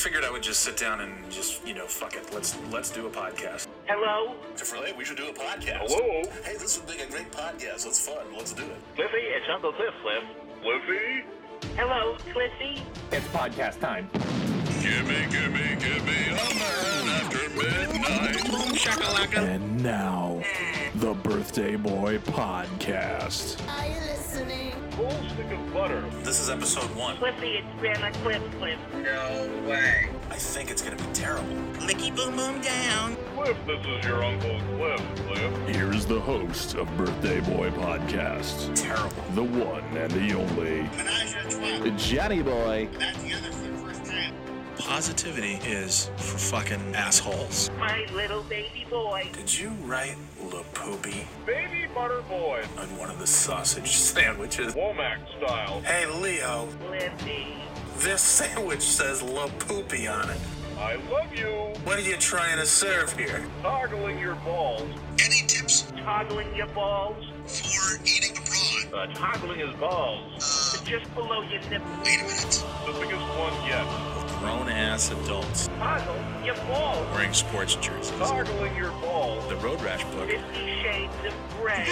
figured I would just sit down and just, you know, fuck it. Let's let's do a podcast. Hello? Hey, we should do a podcast. Hello? Hey, this would make a great podcast. It's fun. Let's do it. Cliffy, it's Uncle Cliff, Cliff. Cliffy? Hello, Cliffy? It's podcast time. Gimme, gimme, gimme a man after midnight. Shakalaka. And now, the Birthday Boy Podcast. Are you listening? Full stick of butter. This is episode one. Cliffy, it's Grandma Cliff, Cliff. I think it's gonna be terrible. Licky boom boom down. Cliff, this is your Uncle Cliff, Cliff. Here's the host of Birthday Boy Podcast, Terrible. the one and the only Menage a trois. Johnny Boy. Back together for the first time. Positivity is for fucking assholes. My little baby boy. Did you write La Poopy Baby Butter Boy. on one of the sausage sandwiches? Womack style. Hey, Leo, Cliffy. this sandwich says La Poopy on it. I love you. What are you trying to serve here? Toggling your balls. Any tips Toggling your balls. for eating abroad? Uh, toggling his balls. Uh, Just below your nipple. wait a minute. The biggest one yet. Grown ass adults your balls. wearing sports jerseys. Toggling your balls. The Road Rash book. Fifty shades of gray.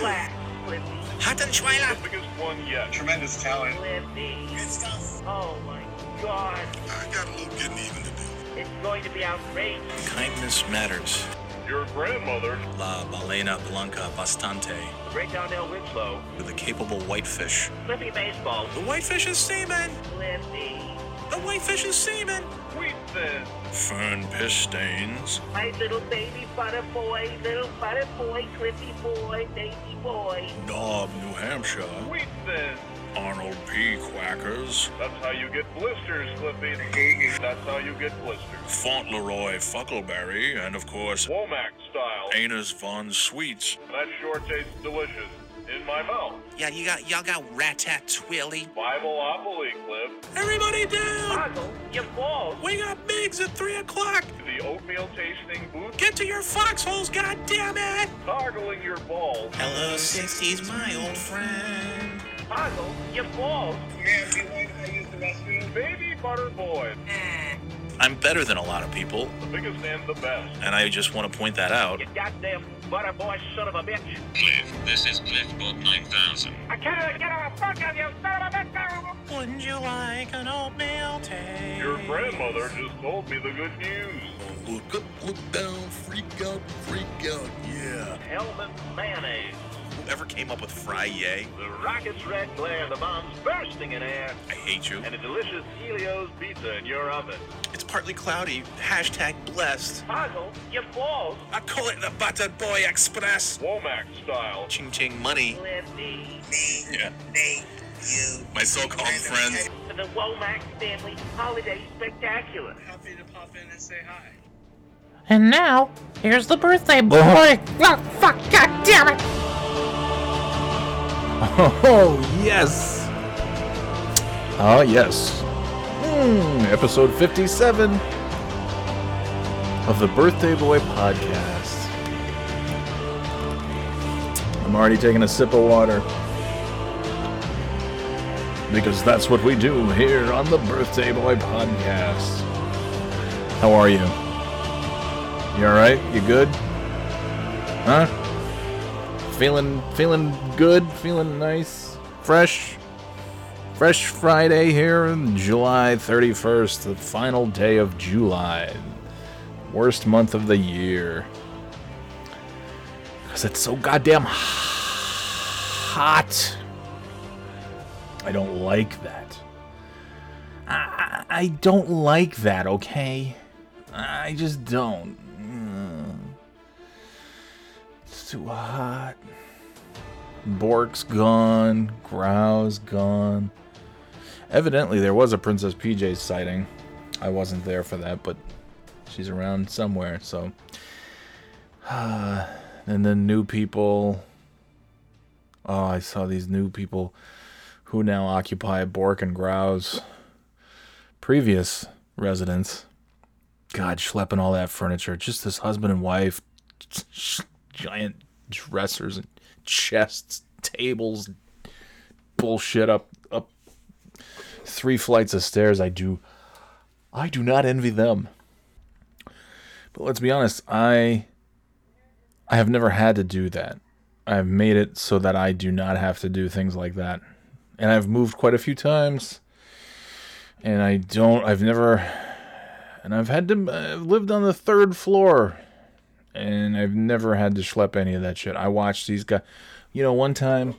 Black. Cliffy. Hattenschweiler. The biggest one yet. Tremendous talent. Good stuff. Oh my god. I got a little getting even to do. It's going to be outrageous. Kindness matters. Your grandmother. La balena blanca bastante. The great Donnell Winslow. With a capable whitefish. Flippy Baseball. The whitefish is semen! Cliffy. The whitefish is semen! Wheat thin. Fern piss stains. My little baby butter boy, little butter boy, clippy boy, baby boy. Knob, New Hampshire. Wheat thin. Arnold P. Quackers. That's how you get blisters, Cliffy. That's how you get blisters. Fauntleroy Fuckleberry. And of course, Womack style. Anus Von Sweets. That sure tastes delicious. In my mouth. Yeah, you got y'all got ratatouille. Bibleopoly, Cliff. Everybody down! Toggle your balls. We got Biggs at 3 o'clock! The oatmeal tasting booth. Get to your foxholes, goddammit! Toggling your balls. Hello, 60s, my old friend. Toggle your balls. Yeah, do you mind if use the restroom? Baby Butter Boy. Eh. I'm better than a lot of people, The biggest and the best. and I just want to point that out. You goddamn butter boy son of a bitch. Cliff, this is Cliffbook 9000. I can't get a fuck of you, son of a bitch. Wouldn't you like an oatmeal taste? Your grandmother just told me the good news. Look up, look down, freak out, freak out, yeah. Hellman mayonnaise. Whoever came up with Fry Yay, The rocket's red glare, the bombs bursting in air, I hate you. and a delicious Ellio's pizza in your oven. It's partly cloudy, hashtag blessed. Toggle your balls. I call it the Buttered Boy Express. Womack style. Ching ching money. Cliffy. Me, Yeah. me, you. My so-called friends. For the Womack family holiday spectacular. Happy to pop in and say hi. And now, here's the birthday boy. Oh, fuck, god damn it! Oh, yes. Oh, yes. Hmm, episode 57 of the Birthday Boy Podcast. I'm already taking a sip of water. Because that's what we do here on the Birthday Boy Podcast. How are you? You alright? You good? Huh? Feeling feeling good, feeling nice, fresh. Fresh Friday here, July 31st, the final day of July. Worst month of the year. Cuz it's so goddamn hot. I don't like that. I, I I don't like that, okay? I just don't. Too hot. Bork's gone. Grow's gone. Evidently, there was a Princess PJ sighting. I wasn't there for that, but she's around somewhere, so. and then new people. Oh, I saw these new people who now occupy Bork and Grow's previous residence. God, schlepping all that furniture. Just this husband and wife. Giant dressers and chests, tables, bullshit up up three flights of stairs. I do I do not envy them. But let's be honest, I I have never had to do that. I've made it so that I do not have to do things like that. And I've moved quite a few times. And I don't I've never and I've had to I've lived on the third floor and I've never had to schlep any of that shit. I watched these guys you know, one time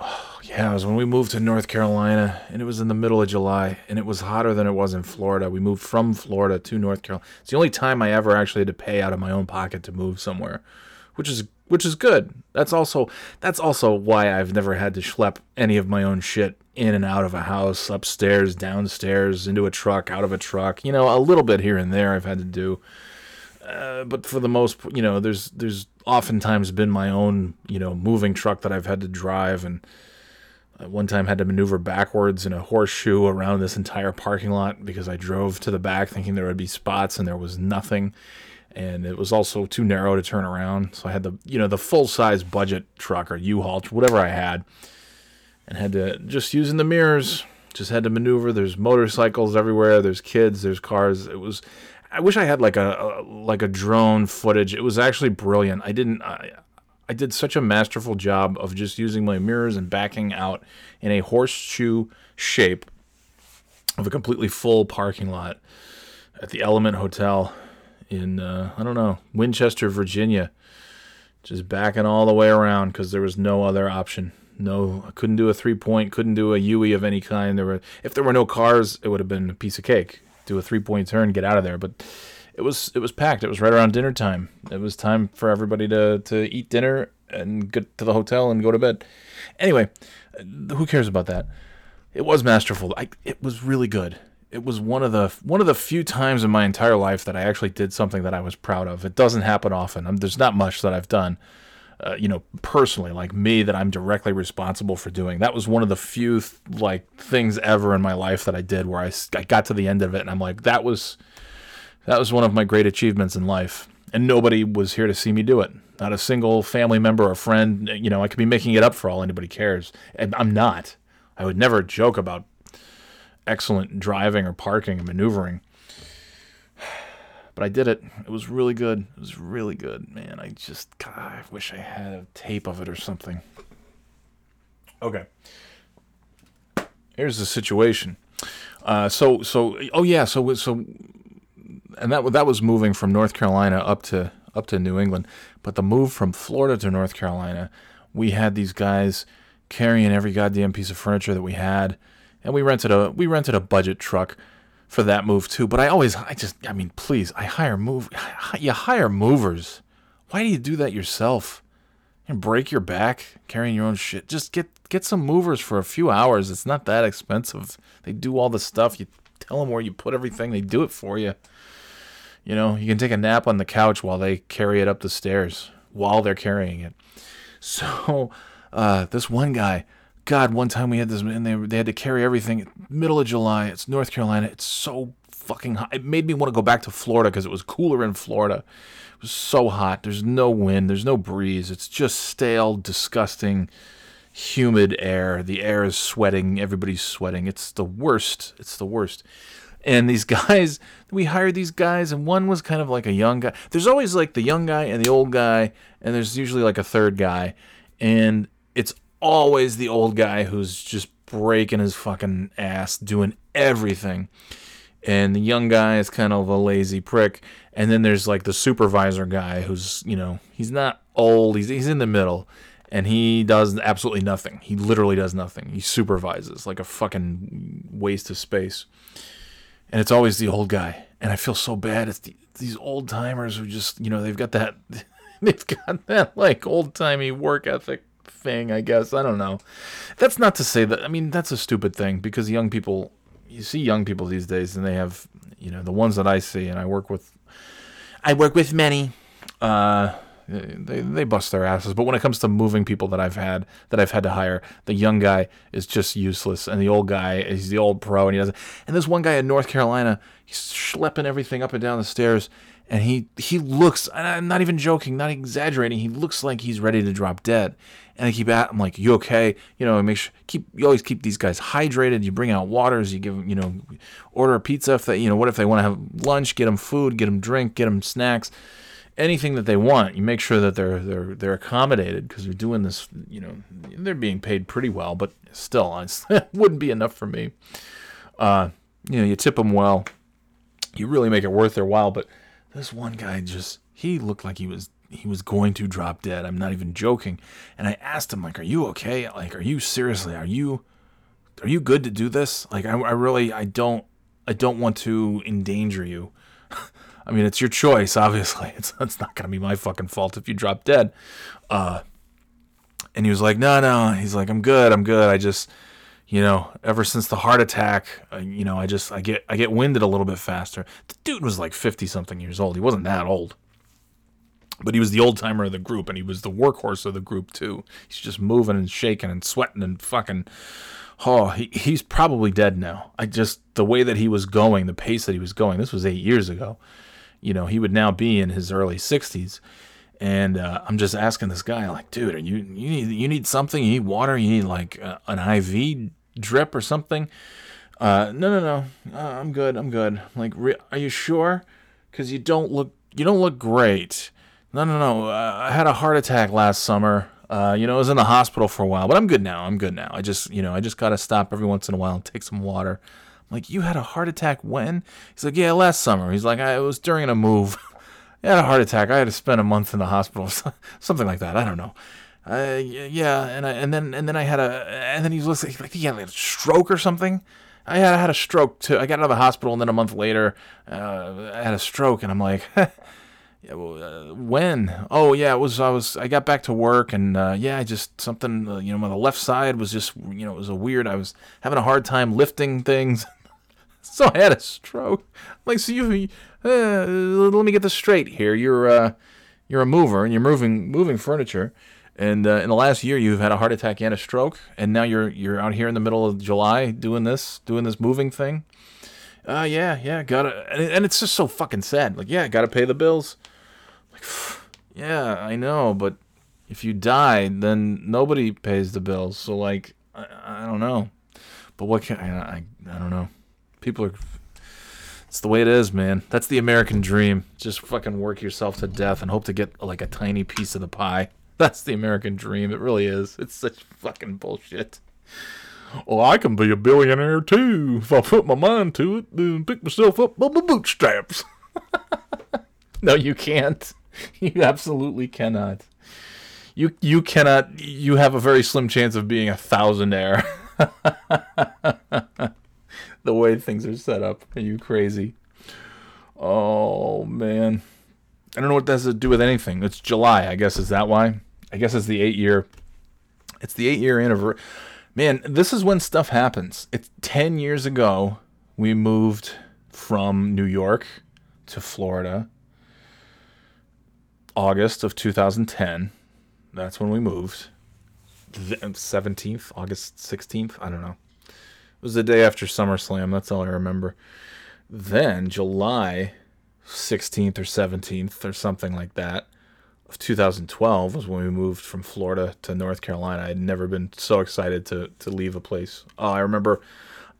yeah, it was when we moved to North Carolina, and it was in the middle of July, and it was hotter than it was in Florida. We moved from Florida to North Carolina. It's the only time I ever actually had to pay out of my own pocket to move somewhere, which is which is good. That's also that's also why I've never had to schlep any of my own shit in and out of a house, upstairs, downstairs, into a truck, out of a truck. You know, a little bit here and there I've had to do. Uh, but for the most, you know, there's there's oftentimes been my own, you know, moving truck that I've had to drive and uh, one time had to maneuver backwards in a horseshoe around this entire parking lot because I drove to the back thinking there would be spots and there was nothing. And it was also too narrow to turn around. So I had the, you know, the full size budget truck or U-Haul, whatever I had, and had to just using the mirrors, just had to maneuver. There's motorcycles everywhere. There's kids. There's cars. It was, I wish I had like a, a like a drone footage. It was actually brilliant. I didn't, I, I did such a masterful job of just using my mirrors and backing out in a horseshoe shape of a completely full parking lot at the Element Hotel in uh, I don't know Winchester, Virginia. Just backing all the way around because there was no other option. No, I couldn't do a three point, couldn't do a UE of any kind. There were if there were no cars, it would have been a piece of cake. Do a three point turn, get out of there. But it was it was packed. It was right around dinner time. It was time for everybody to to eat dinner and get to the hotel and go to bed. Anyway, who cares about that? It was masterful. I, it was really good. It was one of the one of the few times in my entire life that I actually did something that I was proud of. It doesn't happen often. i there's not much that I've done, uh, you know, personally, like me, that I'm directly responsible for doing. That was one of the few like things ever in my life that I did where I, I got to the end of it and I'm like, that was that was one of my great achievements in life. And nobody was here to see me do it. Not a single family member or friend. You know, I could be making it up for all anybody cares. And I'm not. I would never joke about excellent driving or parking and maneuvering. But I did it. It was really good. It was really good, man. I just, God, I wish I had a tape of it or something. Okay. Here's the situation. Uh, so, so, oh yeah, so, so and that that was moving from North Carolina up to up to New England. But the move from Florida to North Carolina, we had these guys carrying every goddamn piece of furniture that we had, and we rented a we rented a budget truck for that move too. But I always I just I mean please I hire move you hire movers. Why do you do that yourself? And break your back carrying your own shit. Just get get some movers for a few hours. It's not that expensive. They do all the stuff. You tell them where you put everything. They do it for you. You know, you can take a nap on the couch while they carry it up the stairs while they're carrying it. So, uh, this one guy, God, one time we had this, and they they had to carry everything. Middle of July, it's North Carolina. It's so fucking hot. It made me want to go back to Florida because it was cooler in Florida. It was so hot. There's no wind. There's no breeze. It's just stale, disgusting, humid air. The air is sweating. Everybody's sweating. It's the worst. It's the worst and these guys we hired these guys and one was kind of like a young guy there's always like the young guy and the old guy and there's usually like a third guy and it's always the old guy who's just breaking his fucking ass doing everything. And the young guy is kind of a lazy prick. And then there's like the supervisor guy who's you know he's not old. He's, he's in the middle. And he does absolutely nothing. He literally does nothing. He supervises like a fucking waste of space. And it's always the old guy. And I feel so bad. It's the, these old timers who just, you know, they've got that, they've got that like old timey work ethic thing. I guess I don't know. That's not to say that. I mean, that's a stupid thing because young people, you see young people these days, and they have, you know, the ones that I see, and I work with, I work with many. Uh, they they bust their asses. But when it comes to moving people that I've had that I've had to hire, the young guy is just useless, and the old guy is the old pro, and he doesn't. And this one guy in North Carolina, he's schlepping everything up and down the stairs, and he he looks. I'm not even joking, not exaggerating. He looks like he's ready to drop dead. And I keep at. I'm like, you okay? You know, make sure keep. You always keep these guys hydrated. You bring out waters. You give them. You know, order a pizza if they. You know, what if they want to have lunch? Get them food. Get them drink. Get them snacks anything that they want. You make sure that they're they're they're accommodated because they're doing this. You know, they're being paid pretty well, but still, it wouldn't be enough for me. Uh, you know, you tip them well. You really make it worth their while. But this one guy just he looked like he was he was going to drop dead. I'm not even joking. And I asked him like, "Are you okay? Like, are you seriously? Are you are you good to do this? Like, I, I really I don't I don't want to endanger you." I mean, it's your choice, obviously. It's, it's not going to be my fucking fault if you drop dead. Uh, and he was like, no, no. He's like, I'm good. I'm good. I just, you know, ever since the heart attack, uh, you know, I just, I get, I get winded a little bit faster. The dude was like 50 something years old. He wasn't that old. But he was the old timer of the group and he was the workhorse of the group too. He's just moving and shaking and sweating and fucking Oh, he, he's probably dead now. I just the way that he was going, the pace that he was going. This was eight years ago. You know, he would now be in his early sixties, and uh, I'm just asking this guy, like, dude, are you you need you need something? You need water? You need like uh, an IV drip or something? Uh, no, no, no. Uh, I'm good. I'm good. Like, re- are you sure? Because you don't look you don't look great. No, no, no. Uh, I had a heart attack last summer. Uh, you know, I was in the hospital for a while, but I'm good now. I'm good now. I just, you know, I just got to stop every once in a while and take some water. I'm like, you had a heart attack when? He's like, yeah, last summer. He's like, I it was during a move. I had a heart attack. I had to spend a month in the hospital, something like that. I don't know. Uh, yeah, and I, and then and then I had a and then he was like, like he had a stroke or something. I had, I had a stroke too. I got out of the hospital, and then a month later, uh, I had a stroke, and I'm like, yeah, well, uh, when? Oh yeah, it was. I was. I got back to work, and uh, yeah, I just something. Uh, you know, my left side was just. You know, it was a weird. I was having a hard time lifting things, so I had a stroke. Like, so you. Uh, let me get this straight here. You're. You're a mover, and you're moving moving furniture. And uh, in the last year, you've had a heart attack and a stroke, and now you're you're out here in the middle of July doing this doing this moving thing. Uh, yeah, yeah, gotta, and, and it's just so fucking sad. Like, yeah, gotta pay the bills. Like, yeah, I know, but if you die, then nobody pays the bills. So, like, I, I don't know. But what can I, I? I don't know. People are. It's the way it is, man. That's the American dream. Just fucking work yourself to death and hope to get like a tiny piece of the pie. That's the American dream. It really is. It's such fucking bullshit. Well, I can be a billionaire too if I put my mind to it and pick myself up by my bootstraps. no, you can't. You absolutely cannot. You you cannot. You have a very slim chance of being a thousandaire. the way things are set up. Are you crazy? Oh man. I don't know what that has to do with anything. It's July, I guess. Is that why? I guess it's the eight year. It's the eight year anniversary. Man, this is when stuff happens. It's 10 years ago we moved from New York to Florida. August of 2010. That's when we moved. 17th, um, August 16th. I don't know. It was the day after SummerSlam. That's all I remember. Then, July 16th or 17th or something like that of 2012 was when we moved from Florida to North Carolina. I had never been so excited to to leave a place. Oh, I remember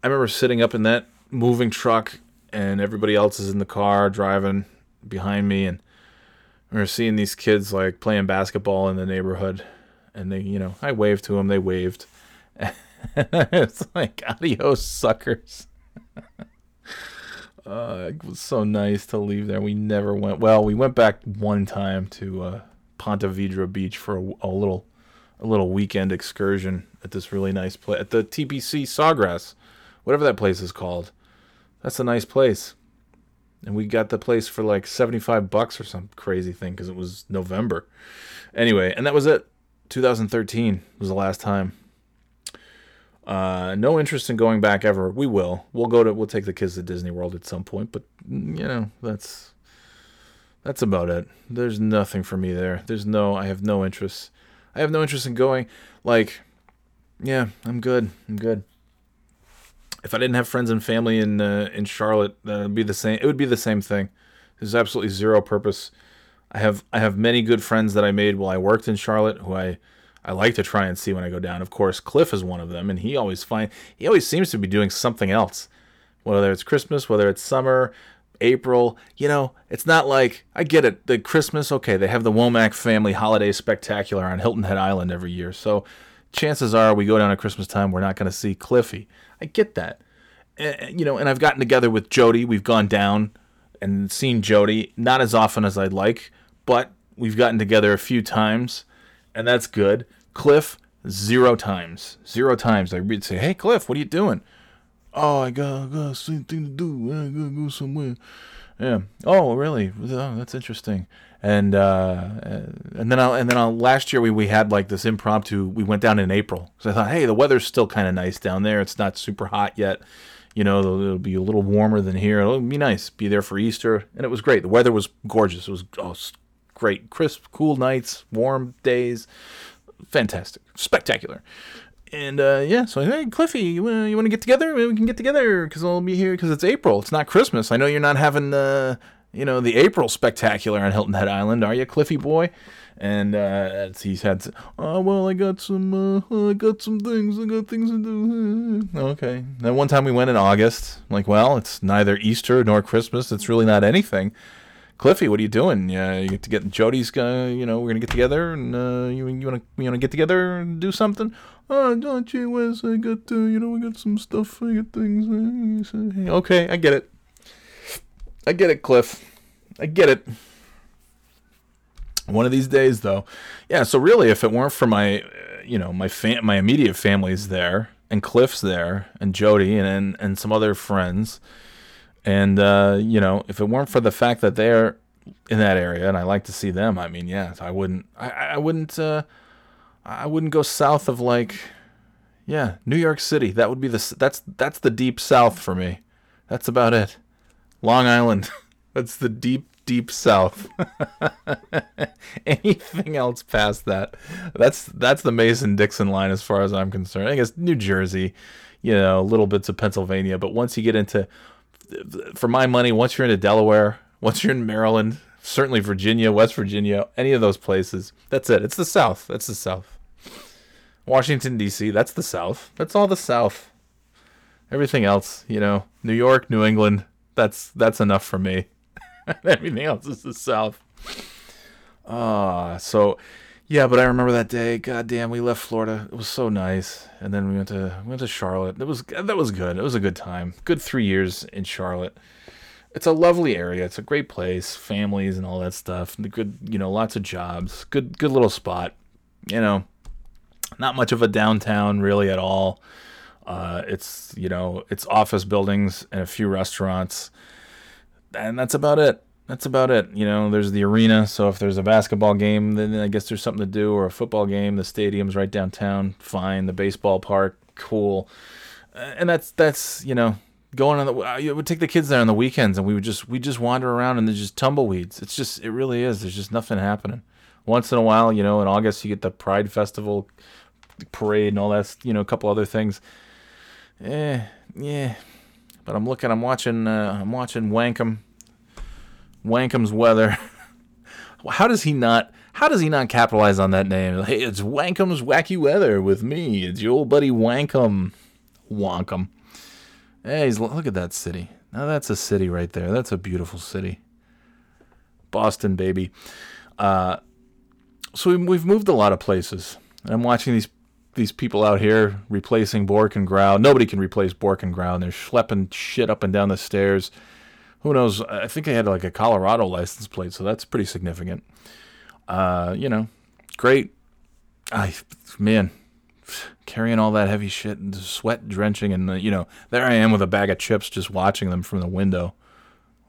I remember sitting up in that moving truck and everybody else is in the car driving behind me and we were seeing these kids like playing basketball in the neighborhood and they, you know, I waved to them, they waved. it's like adios suckers. Uh, it was so nice to leave there. We never went. Well, we went back one time to uh, Ponte Vedra Beach for a, a little, a little weekend excursion at this really nice place at the TPC Sawgrass, whatever that place is called. That's a nice place, and we got the place for like seventy-five bucks or some crazy thing because it was November. Anyway, and that was it. 2013 was the last time. Uh, no interest in going back ever. We will. We'll go to. We'll take the kids to Disney World at some point. But mm, you know, that's that's about it. There's nothing for me there. There's no. I have no interest. I have no interest in going. Like, yeah, I'm good. I'm good. If I didn't have friends and family in uh, in Charlotte, that would be the same. It would be the same thing. There's absolutely zero purpose. I have I have many good friends that I made while I worked in Charlotte who I I like to try and see when I go down. Of course, Cliff is one of them, and he always find he always seems to be doing something else. Whether it's Christmas, whether it's summer, April, you know, it's not like I get it. The Christmas, okay, they have the Womack Family Holiday Spectacular on Hilton Head Island every year, so chances are we go down at Christmas time, we're not going to see Cliffy. I get that, and, you know, and I've gotten together with Jody. We've gone down and seen Jody, not as often as I'd like, but we've gotten together a few times, and that's good. Cliff, zero times, zero times. I would say, "Hey, Cliff, what are you doing?" Oh, I got, I got something to do. I gotta go somewhere. Yeah. Oh, really? Oh, that's interesting. And uh, and then I'll, and then I'll, last year we, we had like this impromptu. We went down in April because I thought, hey, the weather's still kind of nice down there. It's not super hot yet. You know, it'll, it'll be a little warmer than here. It'll be nice. Be there for Easter, and it was great. The weather was gorgeous. It was oh, great, crisp, cool nights, warm days, fantastic, spectacular. And uh, yeah, so hey, Cliffy, you want you want to get together? We can get together because I'll be here because it's April. It's not Christmas. I know you're not having uh, you know the April spectacular on Hilton Head Island, are you, Cliffy boy? And uh, he's had, oh well, I got some, uh, I got some things, I got things to do. Okay. Then one time we went in August. I'm like, well, it's neither Easter nor Christmas. It's really not anything. Cliffy, what are you doing? Yeah, you get to get Jody's. Uh, you know, we're gonna get together, and uh, you you wanna you wanna get together and do something. Oh, don't gee whiz, I got uh, you know, we got some stuff. I got things. Uh, okay, I get it. I get it, Cliff. I get it. One of these days, though, yeah. So really, if it weren't for my, uh, you know, my fam- my immediate family's there, and Cliff's there, and Jody, and and, and some other friends, and uh, you know, if it weren't for the fact that they're in that area, and I like to see them, I mean, yeah, I wouldn't, I, I wouldn't, uh, I wouldn't go south of like, yeah, New York City. That would be the that's that's the deep south for me. That's about it. Long Island. That's the deep deep south. Anything else past that, that's that's the Mason Dixon line as far as I'm concerned. I guess New Jersey, you know, little bits of Pennsylvania, but once you get into for my money, once you're into Delaware, once you're in Maryland, certainly Virginia, West Virginia, any of those places, that's it. It's the South. That's the South. Washington D.C. That's the South. That's all the South. Everything else, you know, New York, New England. That's that's enough for me. Everything else is the South. Ah, so yeah, but I remember that day. God damn, we left Florida. It was so nice, and then we went to we went to Charlotte. It was that was good. It was a good time. Good three years in Charlotte. It's a lovely area. It's a great place. Families and all that stuff. The good, you know, lots of jobs. Good, good little spot. You know, not much of a downtown really at all. Uh, it's you know, it's office buildings and a few restaurants, and that's about it. That's about it. You know, there's the arena, so if there's a basketball game, then I guess there's something to do, or a football game. The stadium's right downtown. Fine. The baseball park, cool. And that's that's you know going on the. I would take the kids there on the weekends, and we would just we just wander around, and there's just tumbleweeds. It's just it really is. There's just nothing happening. Once in a while, you know, in August you get the Pride Festival parade and all that. You know, a couple other things. Eh, yeah. But I'm looking. I'm watching. Uh, I'm watching Wankum. Wankum's weather. How does he not? How does he not capitalize on that name? Hey, it's Wankum's wacky weather with me. It's your old buddy Wankum. Wankum. Hey, he's, look at that city. Now that's a city right there. That's a beautiful city. Boston, baby. Uh, so we, we've moved a lot of places. And I'm watching these these people out here replacing Bork and Grau. Nobody can replace Bork and Grau. And they're schlepping shit up and down the stairs. Who knows? I think I had like a Colorado license plate, so that's pretty significant. Uh, you know, great. I man, carrying all that heavy shit and sweat drenching, and you know, there I am with a bag of chips, just watching them from the window.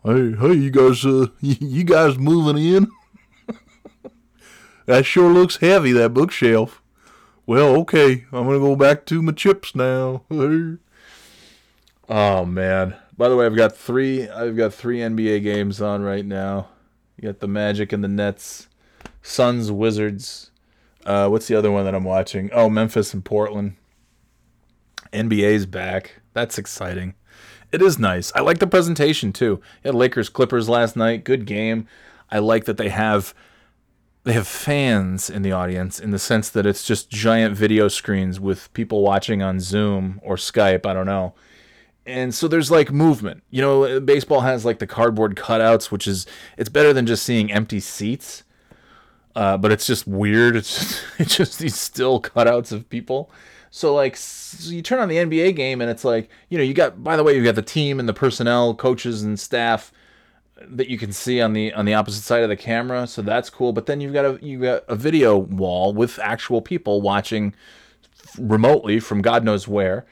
Hey, hey, you guys, uh, you guys moving in? that sure looks heavy, that bookshelf. Well, okay, I'm gonna go back to my chips now. oh man. By the way, I've got three. I've got three NBA games on right now. You got the Magic and the Nets, Suns, Wizards. Uh, what's the other one that I'm watching? Oh, Memphis and Portland. NBA's back. That's exciting. It is nice. I like the presentation too. Yeah, Lakers Clippers last night, good game. I like that they have they have fans in the audience in the sense that it's just giant video screens with people watching on Zoom or Skype, I don't know. And so there's like movement. You know, baseball has like the cardboard cutouts, which is it's better than just seeing empty seats. Uh, but it's just weird. It's just, it's just these still cutouts of people. So like so you turn on the NBA game and it's like you know you got by the way you got the team and the personnel, coaches and staff that you can see on the on the opposite side of the camera. So that's cool. But then you've got a you got a video wall with actual people watching remotely from God knows where.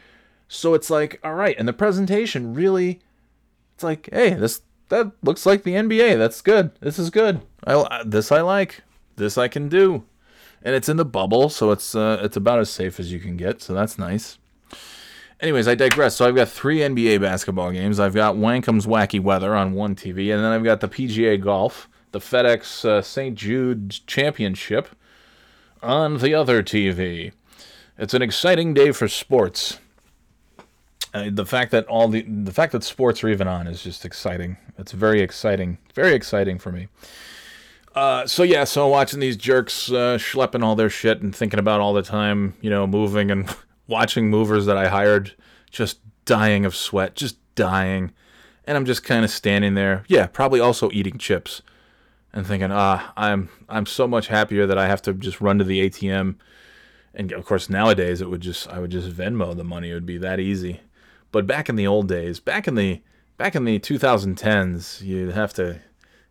So it's like all right, and the presentation really, it's like hey this that looks like the NBA. That's good. This is good. I this I like. This I can do and it's in the bubble, so it's uh, it's about as safe as you can get. So that's nice. Anyways, I digress. So I've got three NBA basketball games. I've got Wankum's Wacky Weather on one TV, and then I've got the PGA Golf, the FedEx uh, St. Jude Championship on the other TV. It's an exciting day for sports. Uh, the fact that all the the fact that sports are even on is just exciting. It's very exciting, very exciting for me. Uh, so yeah, so watching these jerks uh, schlepping all their shit and thinking about all the time, you know, moving and watching movers that I hired just dying of sweat, just dying, and I'm just kind of standing there, yeah, probably also eating chips, and thinking, ah, I'm I'm so much happier that I have to just run to the ATM, and of course nowadays it would just I would just Venmo the money, it would be that easy, but back in the old days, back in the back in the 2010s, you'd have to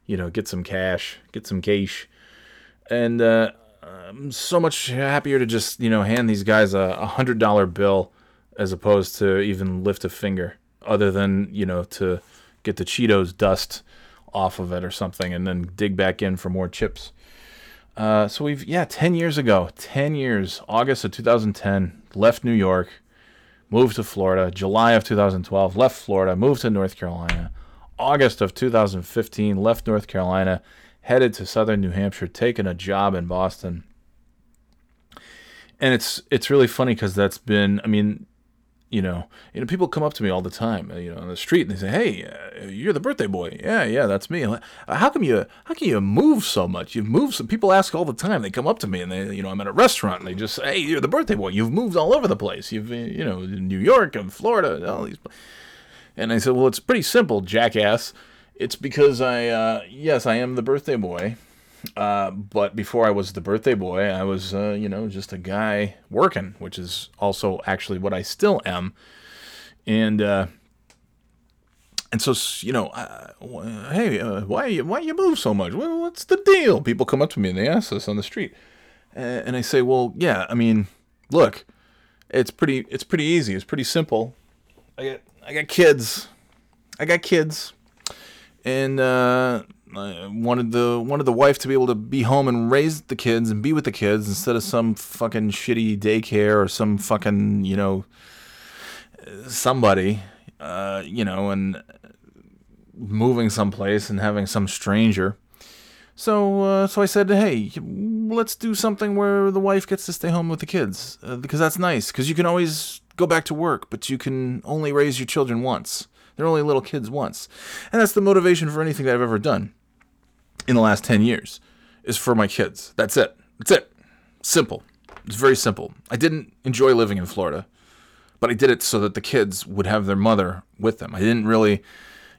you know, get some cash, get some cash. And uh, I'm so much happier to just, you know, hand these guys a, hundred dollar bill as opposed to even lift a finger, other than, you know, to get the Cheetos dust off of it or something and then dig back in for more chips. Uh, so we've, yeah, 10 years ago, 10 years, August of 2010, left New York, moved to Florida, July of 2012, left Florida, moved to North Carolina August of 2015, left North Carolina, headed to southern New Hampshire, taking a job in Boston. And it's it's really funny because that's been, I mean, you know, you know, people come up to me all the time, you know, on the street, and they say, "Hey, uh, you're the birthday boy." Yeah, yeah, that's me. Like, how come you? How can you move so much? You've moved. Some people ask all the time. They come up to me, and they, you know, I'm at a restaurant, and they just, say, "Hey, you're the birthday boy. You've moved all over the place. You've, you know, in New York and Florida, and all these." And I said, Well, it's pretty simple, jackass. It's because I, uh, yes, I am the birthday boy. Uh, but before I was the birthday boy, I was, uh, you know, just a guy working, which is also actually what I still am. And, uh, and so, you know, hey, uh, why, why you move so much? Well, what's the deal? People come up to me and they ask us on the street. and I say, well, yeah, I mean, look, it's pretty, it's pretty easy. It's pretty simple. I get I got kids. I got kids, and uh, I wanted the wanted the wife to be able to be home and raise the kids and be with the kids instead of some fucking shitty daycare or some fucking you know somebody, uh, you know, and moving someplace and having some stranger. So, uh, so I said, hey, let's do something where the wife gets to stay home with the kids uh, because that's nice. Because you can always go back to work, but you can only raise your children once. They're only little kids once. And that's the motivation for anything that I've ever done in the last 10 years is for my kids. That's it. That's it. Simple. It's very simple. I didn't enjoy living in Florida, but I did it so that the kids would have their mother with them. I didn't really,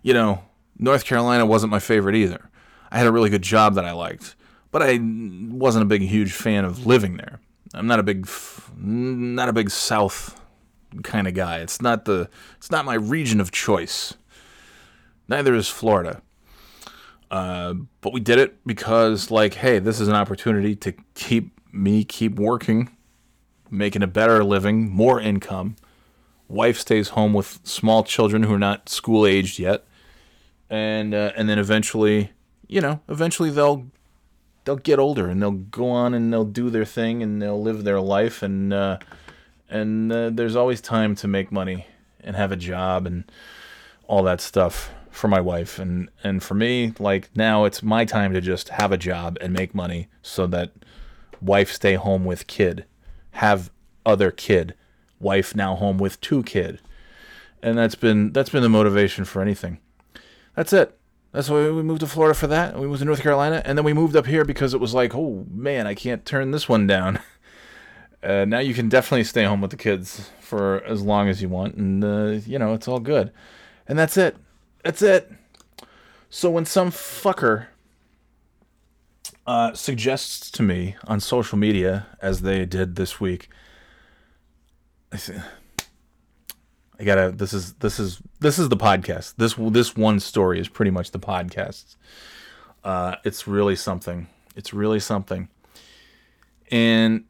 you know, North Carolina wasn't my favorite either. I had a really good job that I liked, but I wasn't a big huge fan of living there. I'm not a big not a big South kind of guy. It's not the it's not my region of choice. Neither is Florida. Uh, but we did it because like, hey, this is an opportunity to keep me keep working, making a better living, more income. Wife stays home with small children who are not school aged yet, and uh, and then eventually, you know, eventually they'll they'll get older and they'll go on and they'll do their thing and they'll live their life. And uh, and uh, there's always time to make money and have a job and all that stuff for my wife and and for me like now it's my time to just have a job and make money so that wife stay home with kid have other kid wife now home with two kid and that's been that's been the motivation for anything. That's it. That's why we moved to Florida for that. We moved to North Carolina, and then we moved up here because it was like, oh man, I can't turn this one down. Uh, now you can definitely stay home with the kids for as long as you want, and uh, you know it's all good. And that's it. That's it. So when some fucker uh, suggests to me on social media, as they did this week, I say, I gotta. This is this is this is the podcast. This this one story is pretty much the podcast. Uh, it's really something. It's really something. And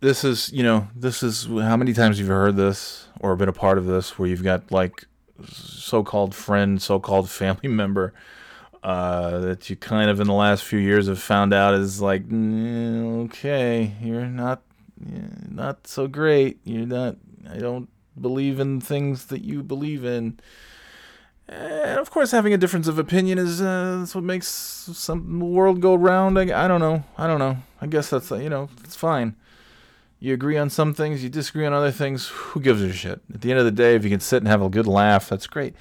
this is, you know, this is how many times you've heard this or been a part of this, where you've got like so-called friend, so-called family member uh, that you kind of in the last few years have found out is like, "Mm, okay, you're not, not so great. You're not. I don't believe in things that you believe in. And of course, having a difference of opinion is uh, that's what makes some world go round. I, I don't know. I don't know. I guess that's you know it's fine. You agree on some things, you disagree on other things. Who gives a shit? At the end of the day, if you can sit and have a good laugh, that's great.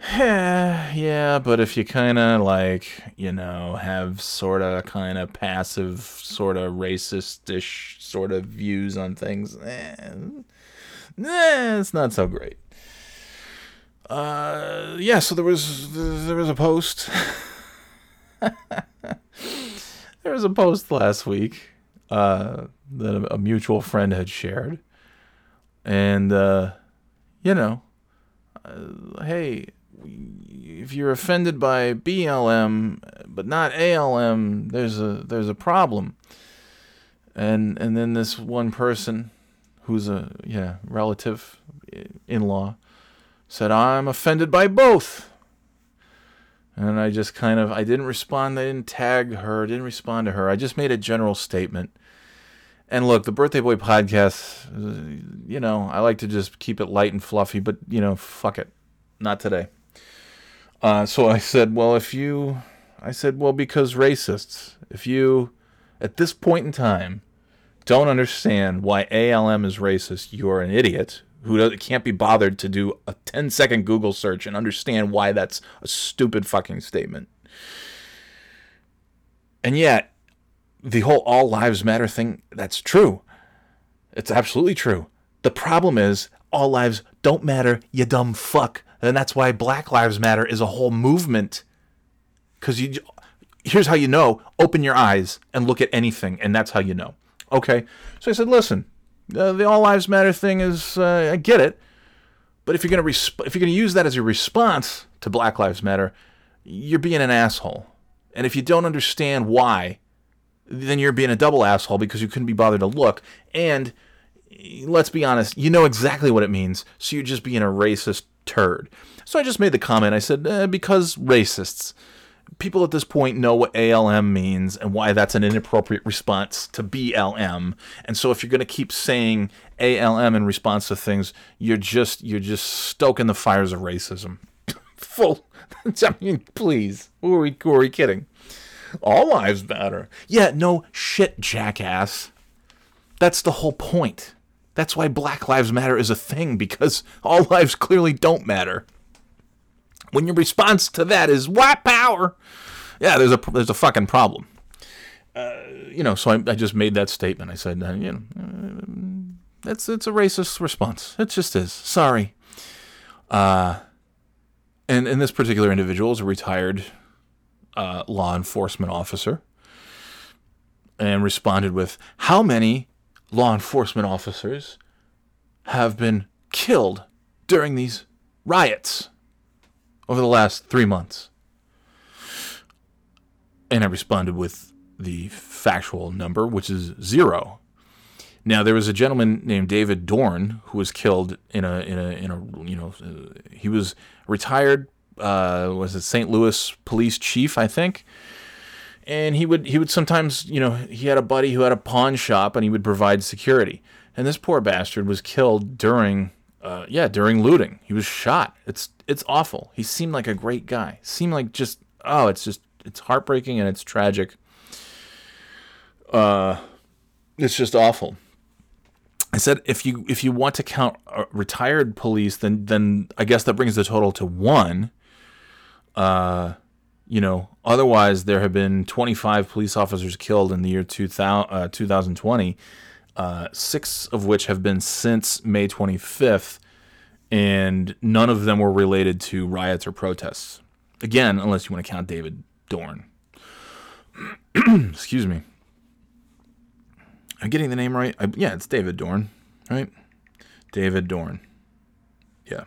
yeah, but if you kind of like, you know, have sort of kind of passive, sort of racist-ish sort of views on things, eh, eh, it's not so great. Uh, yeah, so there was there was a post. there was a post last week uh, that a, mutual friend had shared, and uh, you know, uh, hey, if you're offended by BLM but not ALM, there's a there's a problem. And and then this one person, who's a yeah relative, in law, said I'm offended by both. And I just kind of I didn't respond. I didn't tag her. Didn't respond to her. I just made a general statement. And look, the Birthday Boy podcast, you know, I like to just keep it light and fluffy, but you know, fuck it, not today. Uh, so I said, well, if you, I said, well, because racists, if you, at this point in time, don't understand why ALM is racist, you're an idiot who can't be bothered to do a 10 second Google search and understand why that's a stupid fucking statement. And yet, the whole all lives matter thing, that's true. It's absolutely true. The problem is, all lives don't matter, you dumb fuck. And that's why Black Lives Matter is a whole movement. Because you, here's how you know open your eyes and look at anything, and that's how you know. Okay? So I said, listen, uh, the all lives matter thing is, uh, I get it. But if you're gonna resp- if you're gonna use that as your response to Black Lives Matter, you're being an asshole. And if you don't understand why, then you're being a double asshole because you couldn't be bothered to look. And let's be honest, you know exactly what it means, so you're just being a racist turd. So I just made the comment. I said, eh, because racists. People at this point know what ALM means and why that's an inappropriate response to BLM. And so if you're going to keep saying ALM in response to things, you're just you're just stoking the fires of racism. Full. I mean, please. Who are we? Who are we kidding? All lives matter. Yeah, no shit, jackass. That's the whole point. That's why Black Lives Matter is a thing because all lives clearly don't matter. When your response to that is white power, yeah, there's a there's a fucking problem. Uh, you know, so I, I just made that statement. I said, uh, you know, uh, it's it's a racist response. It just is. Sorry. Uh, and and this particular individual is a retired uh, law enforcement officer, and responded with, "How many law enforcement officers have been killed during these riots over the last three months?" And I responded with the factual number, which is zero. Now there was a gentleman named David Dorn who was killed in a in a in a you know uh, he was retired uh, was it St. Louis police chief I think, and he would he would sometimes you know he had a buddy who had a pawn shop and he would provide security. And this poor bastard was killed during uh, yeah during looting. He was shot. It's it's awful. He seemed like a great guy. Seemed like just oh it's just it's heartbreaking and it's tragic. Uh it's just awful. I said if you if you want to count uh, retired police, then then I guess that brings the total to one. Uh, you know, otherwise there have been 25 police officers killed in the year 2000, uh, 2020, uh, six of which have been since May 25th, and none of them were related to riots or protests. Again, unless you want to count David Dorn. Excuse me. I'm getting the name right. I, yeah, it's David Dorn, right? David Dorn. Yeah.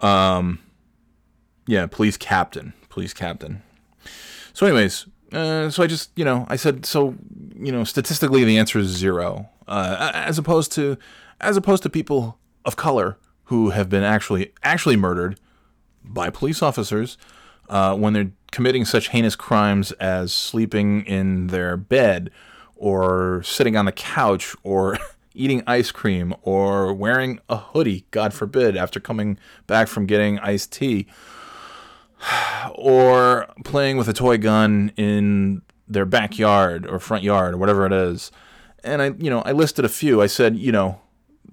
Um. Yeah, police captain. Police captain. So, anyways, uh, so I just, you know, I said, so, you know, statistically, the answer is zero, uh, as opposed to, as opposed to people of color who have been actually actually murdered by police officers uh, when they're committing such heinous crimes as sleeping in their bed or sitting on the couch or eating ice cream or wearing a hoodie, God forbid, after coming back from getting iced tea or playing with a toy gun in their backyard or front yard or whatever it is. And I, you know, I listed a few. I said, you know,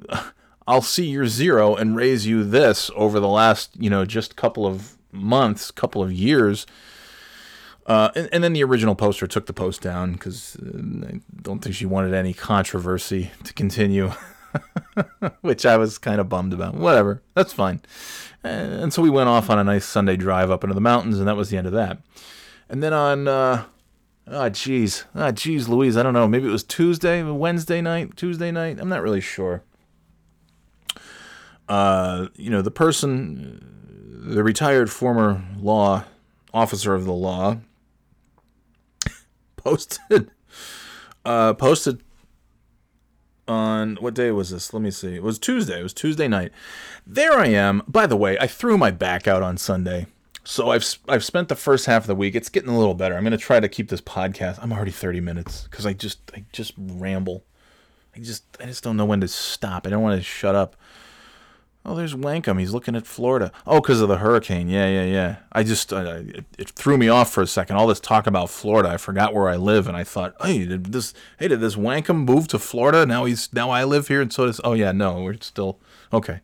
I'll see your zero and raise you this over the last, you know, just couple of months, couple of years. Uh, and, and, then the original poster took the post down because uh, I don't think she wanted any controversy to continue, which I was kind of bummed about. Whatever, that's fine. And so we went off on a nice Sunday drive up into the mountains, and that was the end of that. And then on, uh, oh, jeez, ah, geez, Louise, I don't know, maybe it was Tuesday, Wednesday night, Tuesday night, I'm not really sure. Uh, you know, the person, the retired former law officer of the law, posted uh, posted on what day was this? Let me see. It was Tuesday. It was Tuesday night. There I am. By the way, I threw my back out on Sunday. So I've I've spent the first half of the week. It's getting a little better. I'm going to try to keep this podcast. I'm already 30 minutes cuz I just I just ramble. I just I just don't know when to stop. I don't want to shut up. Oh, there's Wankum. He's looking at Florida. Oh, because of the hurricane. Yeah, yeah, yeah. I just, uh, it, it, threw me off for a second. All this talk about Florida. I forgot where I live, and I thought, hey, did this, hey, did this Wankum move to Florida? Now he's, now I live here, and so does. Oh yeah, no, we're still okay.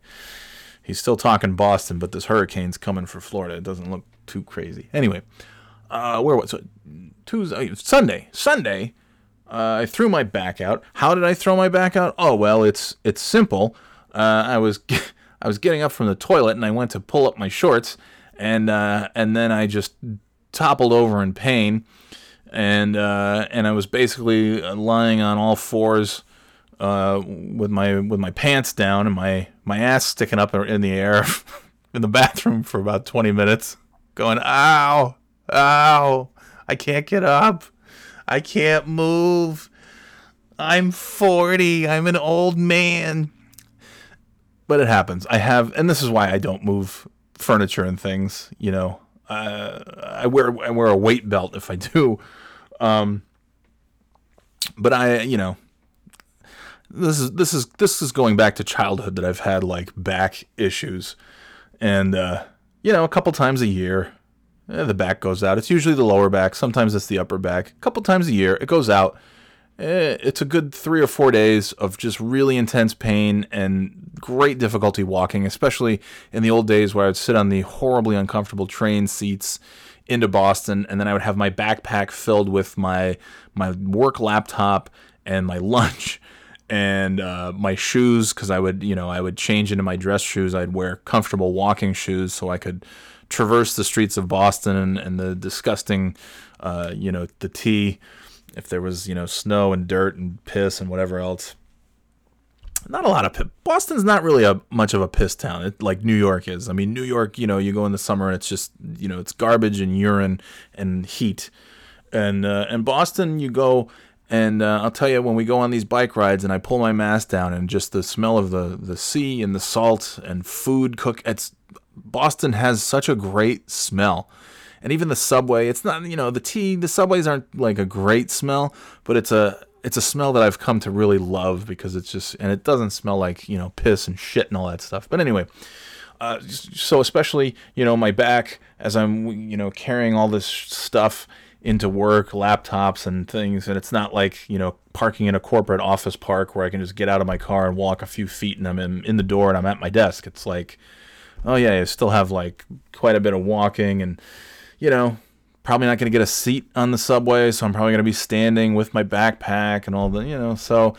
He's still talking Boston, but this hurricane's coming for Florida. It doesn't look too crazy. Anyway, uh, where was it? Tuesday, Sunday, Sunday. Uh, I threw my back out. How did I throw my back out? Oh well, it's it's simple. Uh, I was I was getting up from the toilet and I went to pull up my shorts, and uh, and then I just toppled over in pain, and uh, and I was basically lying on all fours uh, with my with my pants down and my my ass sticking up in the air in the bathroom for about 20 minutes, going ow ow I can't get up, I can't move. I'm 40. I'm an old man but it happens. I have, and this is why I don't move furniture and things. You know, uh, I wear I wear a weight belt if I do. Um, but I, you know, this is this is this is going back to childhood that I've had like back issues, and uh, you know, a couple times a year, eh, the back goes out. It's usually the lower back. Sometimes it's the upper back. A couple times a year, it goes out it's a good three or four days of just really intense pain and great difficulty walking, especially in the old days where I'd sit on the horribly uncomfortable train seats into Boston, and then I would have my backpack filled with my my work laptop and my lunch and uh, my shoes because I would you know I would change into my dress shoes. I'd wear comfortable walking shoes so I could traverse the streets of Boston and, and the disgusting uh, you know the T if there was you know snow and dirt and piss and whatever else. Not a lot of piss. Boston's not really a much of a piss town, it, like New York is. I mean, New York, you know, you go in the summer and it's just you know it's garbage and urine and heat, and uh, and Boston, you go and uh, I'll tell you, when we go on these bike rides and I pull my mask down and just the smell of the, the sea and the salt and food cook, it's Boston has such a great smell and even the subway. It's not you know the T. The subways aren't like a great smell, but it's a it's a smell that I've come to really love because it's just and it doesn't smell like you know piss and shit and all that stuff. But anyway. Uh, so especially you know my back as I'm you know carrying all this stuff into work, laptops and things, and it's not like you know parking in a corporate office park where I can just get out of my car and walk a few feet and I'm in, in the door and I'm at my desk. It's like, oh yeah, I still have like quite a bit of walking and you know probably not going to get a seat on the subway, so I'm probably going to be standing with my backpack and all the you know so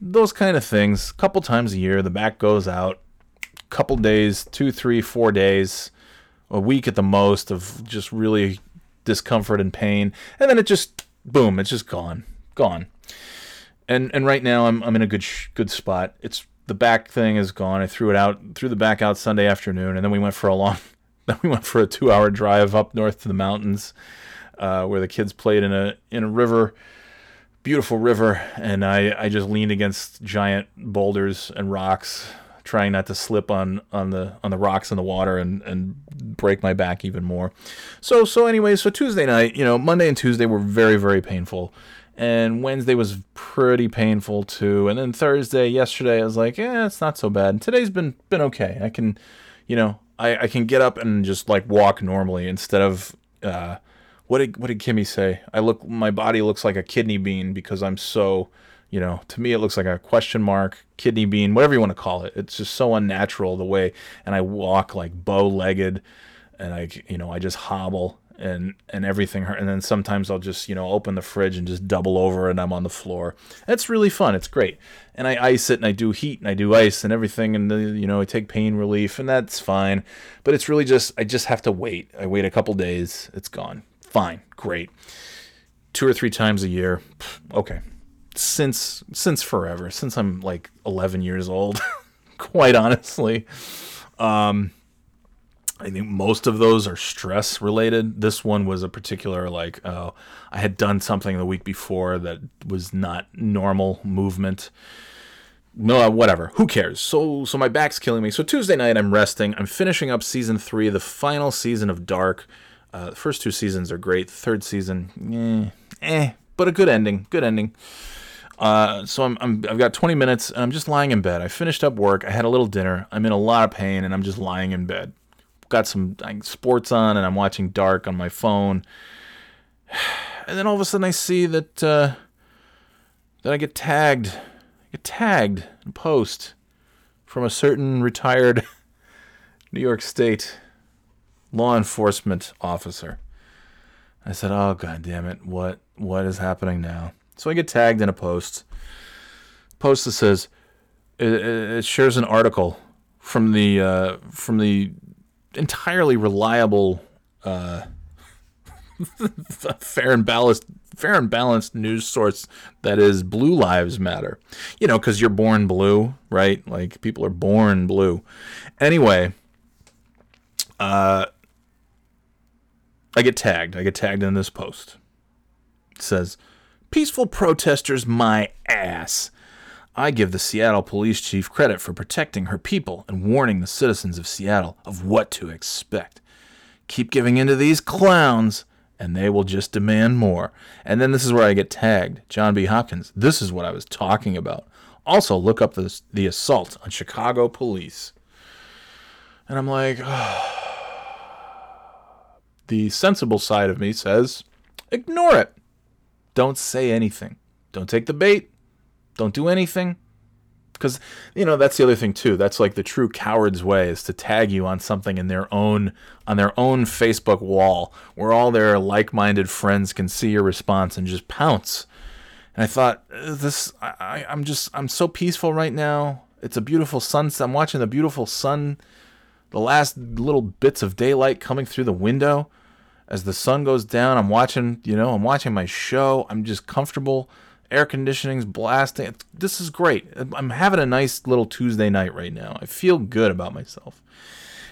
those kind of things. A couple times a year, the back goes out. A Couple days, two, three, four days, a week at the most of just really discomfort and pain, and then it just boom, it's just gone, gone. And and right now I'm I'm in a good sh- good spot. It's the back thing is gone. I threw it out, threw the back out Sunday afternoon, and then we went for a long, then we went for a two hour drive up north to the mountains, uh, where the kids played in a in a river, beautiful river, and I I just leaned against giant boulders and rocks, trying not to slip on on the on the rocks in the water and and break my back even more. So so anyway, so Tuesday night, you know, Monday and Tuesday were very very painful. And Wednesday was pretty painful too. And then Thursday, yesterday, I was like, yeah, it's not so bad. And today's been been okay. I can, you know, I, I can get up and just like walk normally instead of uh, what did what did Kimmy say? I look my body looks like a kidney bean because I'm so you know, to me it looks like a question mark, kidney bean, whatever you want to call it. It's just so unnatural the way and I walk like bow-legged and I you know, I just hobble and and everything hurt and then sometimes I'll just, you know, open the fridge and just double over and I'm on the floor. It's really fun. It's great. And I ice it and I do heat and I do ice and everything and the, you know, I take pain relief and that's fine. But it's really just I just have to wait. I wait a couple days. It's gone. Fine. Great. Two or three times a year. Okay since since forever, since I'm like 11 years old, quite honestly. Um, I think most of those are stress related. This one was a particular like, oh, I had done something the week before that was not normal movement. No, whatever. Who cares? So, so my back's killing me. So Tuesday night, I'm resting. I'm finishing up season three, the final season of Dark. Uh, the first two seasons are great. Third season, eh, eh, but a good ending. Good ending. Uh, so I'm, I'm I've got 20 minutes and I'm just lying in bed. I finished up work. I had a little dinner. I'm in a lot of pain and I'm just lying in bed. Got some sports on and I'm watching Dark on my phone. And then all of a sudden I see that uh, that I get tagged. I get tagged in post from a certain retired New York State law enforcement officer. I said, "Oh god damn it. What what is happening now?" So I get tagged in a post. Post that says it, it shares an article from the uh, from the entirely reliable, uh, fair and balanced, fair and balanced news source that is Blue Lives Matter. You know, because you're born blue, right? Like people are born blue. Anyway, uh, I get tagged. I get tagged in this post. It says Peaceful protesters, my ass. I give the Seattle police chief credit for protecting her people and warning the citizens of Seattle of what to expect. Keep giving in to these clowns, and they will just demand more. And then this is where I get tagged. John B. Hopkins. This is what I was talking about. Also, look up the, the assault on Chicago police. And I'm like, oh. the sensible side of me says, ignore it. Don't say anything. Don't take the bait. Don't do anything. Because, you know, that's the other thing too. That's like the true coward's way is to tag you on something in their own on their own Facebook wall where all their like-minded friends can see your response and just pounce. And I thought, uh, this I, I'm just I'm so peaceful right now. It's a beautiful sunset. I'm watching the beautiful sun, the last little bits of daylight coming through the window as the sun goes down, I'm watching, you know, I'm watching my show. I'm just comfortable. Air conditioning's blasting. This is great. I'm having a nice little Tuesday night right now. I feel good about myself.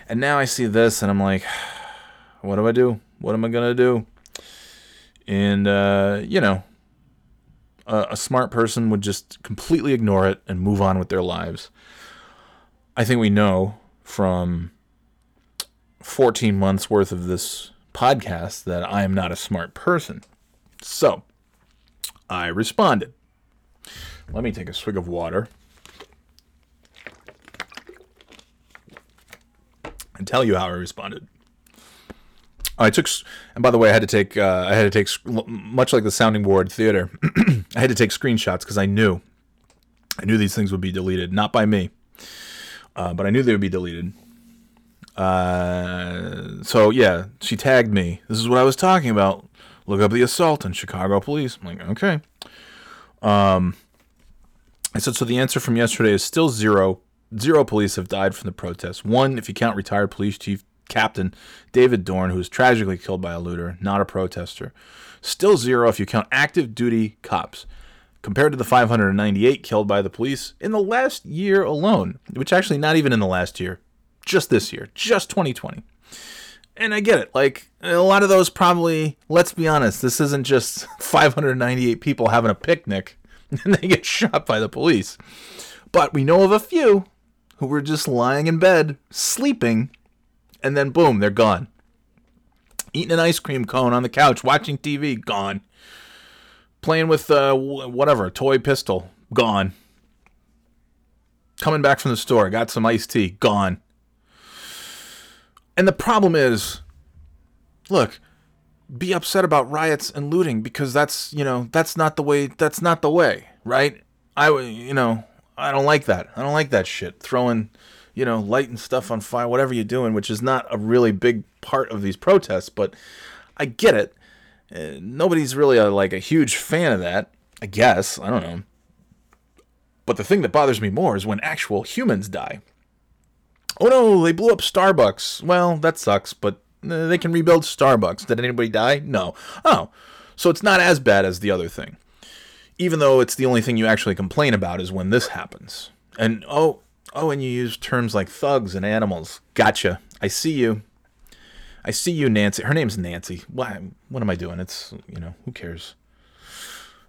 And now I see this and I'm like, what do I do? What am I going to do? And, uh, you know, a, a smart person would just completely ignore it and move on with their lives. I think we know from 14 months worth of this podcast that I am not a smart person. So I responded. Let me take a swig of water and tell you how I responded. I took, and by the way, I had to take, uh, I had to take, much like the sounding board theater, I had to take screenshots because I knew, I knew these things would be deleted, not by me, uh, but I knew they would be deleted. Uh, so yeah, she tagged me. This is what I was talking about. Look up the assault in Chicago police. I'm like, okay. Um, I said, so the answer from yesterday is still zero. Zero police have died from the protests. One, if you count retired police chief captain David Dorn, who was tragically killed by a looter, not a protester. Still zero if you count active duty cops, compared to the 598 killed by the police in the last year alone, which actually not even in the last year, just this year, just 2020. And I get it. Like, a lot of those probably, let's be honest, this isn't just 598 people having a picnic and they get shot by the police. But we know of a few who were just lying in bed, sleeping, and then boom, they're gone. Eating an ice cream cone on the couch, watching TV, gone. Playing with uh, wh- whatever, toy pistol, gone. Coming back from the store, got some iced tea, gone. And the problem is, look, be upset about riots and looting because that's, you know, that's not the way, that's not the way, right? I, you know, I don't like that. I don't like that shit. Throwing, you know, lighting stuff on fire, whatever you're doing, which is not a really big part of these protests, but I get it. Uh, nobody's really a, like a huge fan of that, I guess. I don't know. But the thing that bothers me more is when actual humans die. Oh no, they blew up Starbucks. Well, that sucks, but uh, they can rebuild Starbucks. Did anybody die? No. Oh, so it's not as bad as the other thing. Even though it's the only thing you actually complain about is when this happens. And oh, oh, and you use terms like thugs and animals. Gotcha. I see you. I see you, Nancy. Her name's Nancy. Why? What am I doing? It's you know who cares.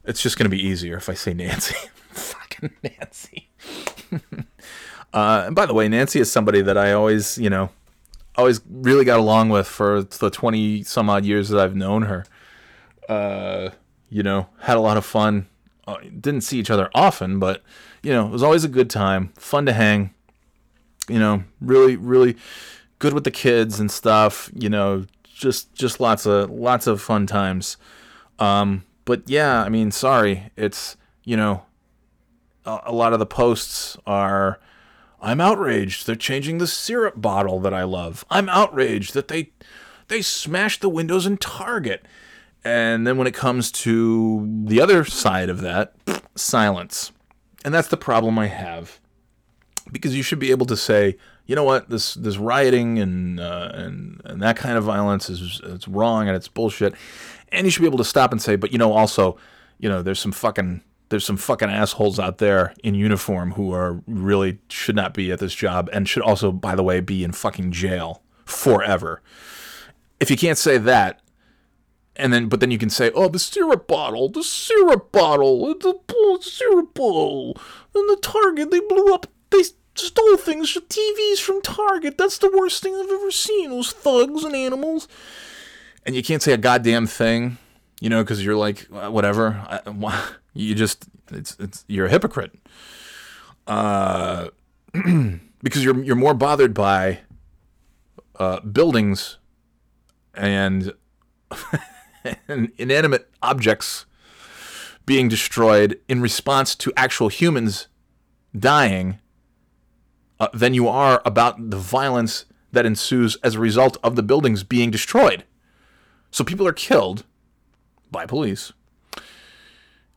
It's just gonna be easier if I say Nancy. Fucking Nancy. uh, and by the way, Nancy is somebody that I always, you know, always really got along with for the twenty some odd years that I've known her. Uh, you know, had a lot of fun. Uh, didn't see each other often, but you know, it was always a good time. Fun to hang. You know, really, really good with the kids and stuff. You know, just just lots of lots of fun times. Um, but yeah, I mean, sorry, it's you know, a, a lot of the posts are. I'm outraged. They're changing the syrup bottle that I love. I'm outraged that they they smashed the windows in Target. And then when it comes to the other side of that, silence. And that's the problem I have. Because you should be able to say, you know what, this this rioting and uh, and and that kind of violence is it's wrong and it's bullshit. And you should be able to stop and say, but you know, also, you know, there's some fucking there's some fucking assholes out there in uniform who are really should not be at this job and should also, by the way, be in fucking jail forever. If you can't say that, and then but then you can say, oh, the syrup bottle, the syrup bottle, the syrup bowl, and the Target they blew up, they stole things, TVs from Target. That's the worst thing I've ever seen. Those thugs and animals, and you can't say a goddamn thing, you know, because you're like whatever. I, you just it's it's you're a hypocrite. Uh, because you're you're more bothered by uh, buildings and and inanimate objects being destroyed in response to actual humans dying uh, than you are about the violence that ensues as a result of the buildings being destroyed. So people are killed by police.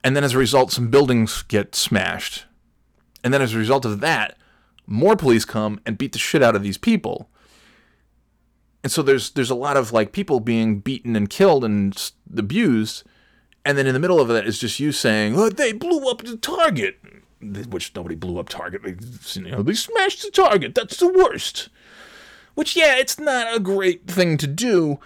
And then as a result, some buildings get smashed. And then as a result of that, more police come and beat the shit out of these people and so there's there's a lot of like people being beaten and killed and abused, and then in the middle of that is just you saying, "Oh, they blew up the target," which nobody blew up Target. You know, they smashed the Target. That's the worst. Which yeah, it's not a great thing to do,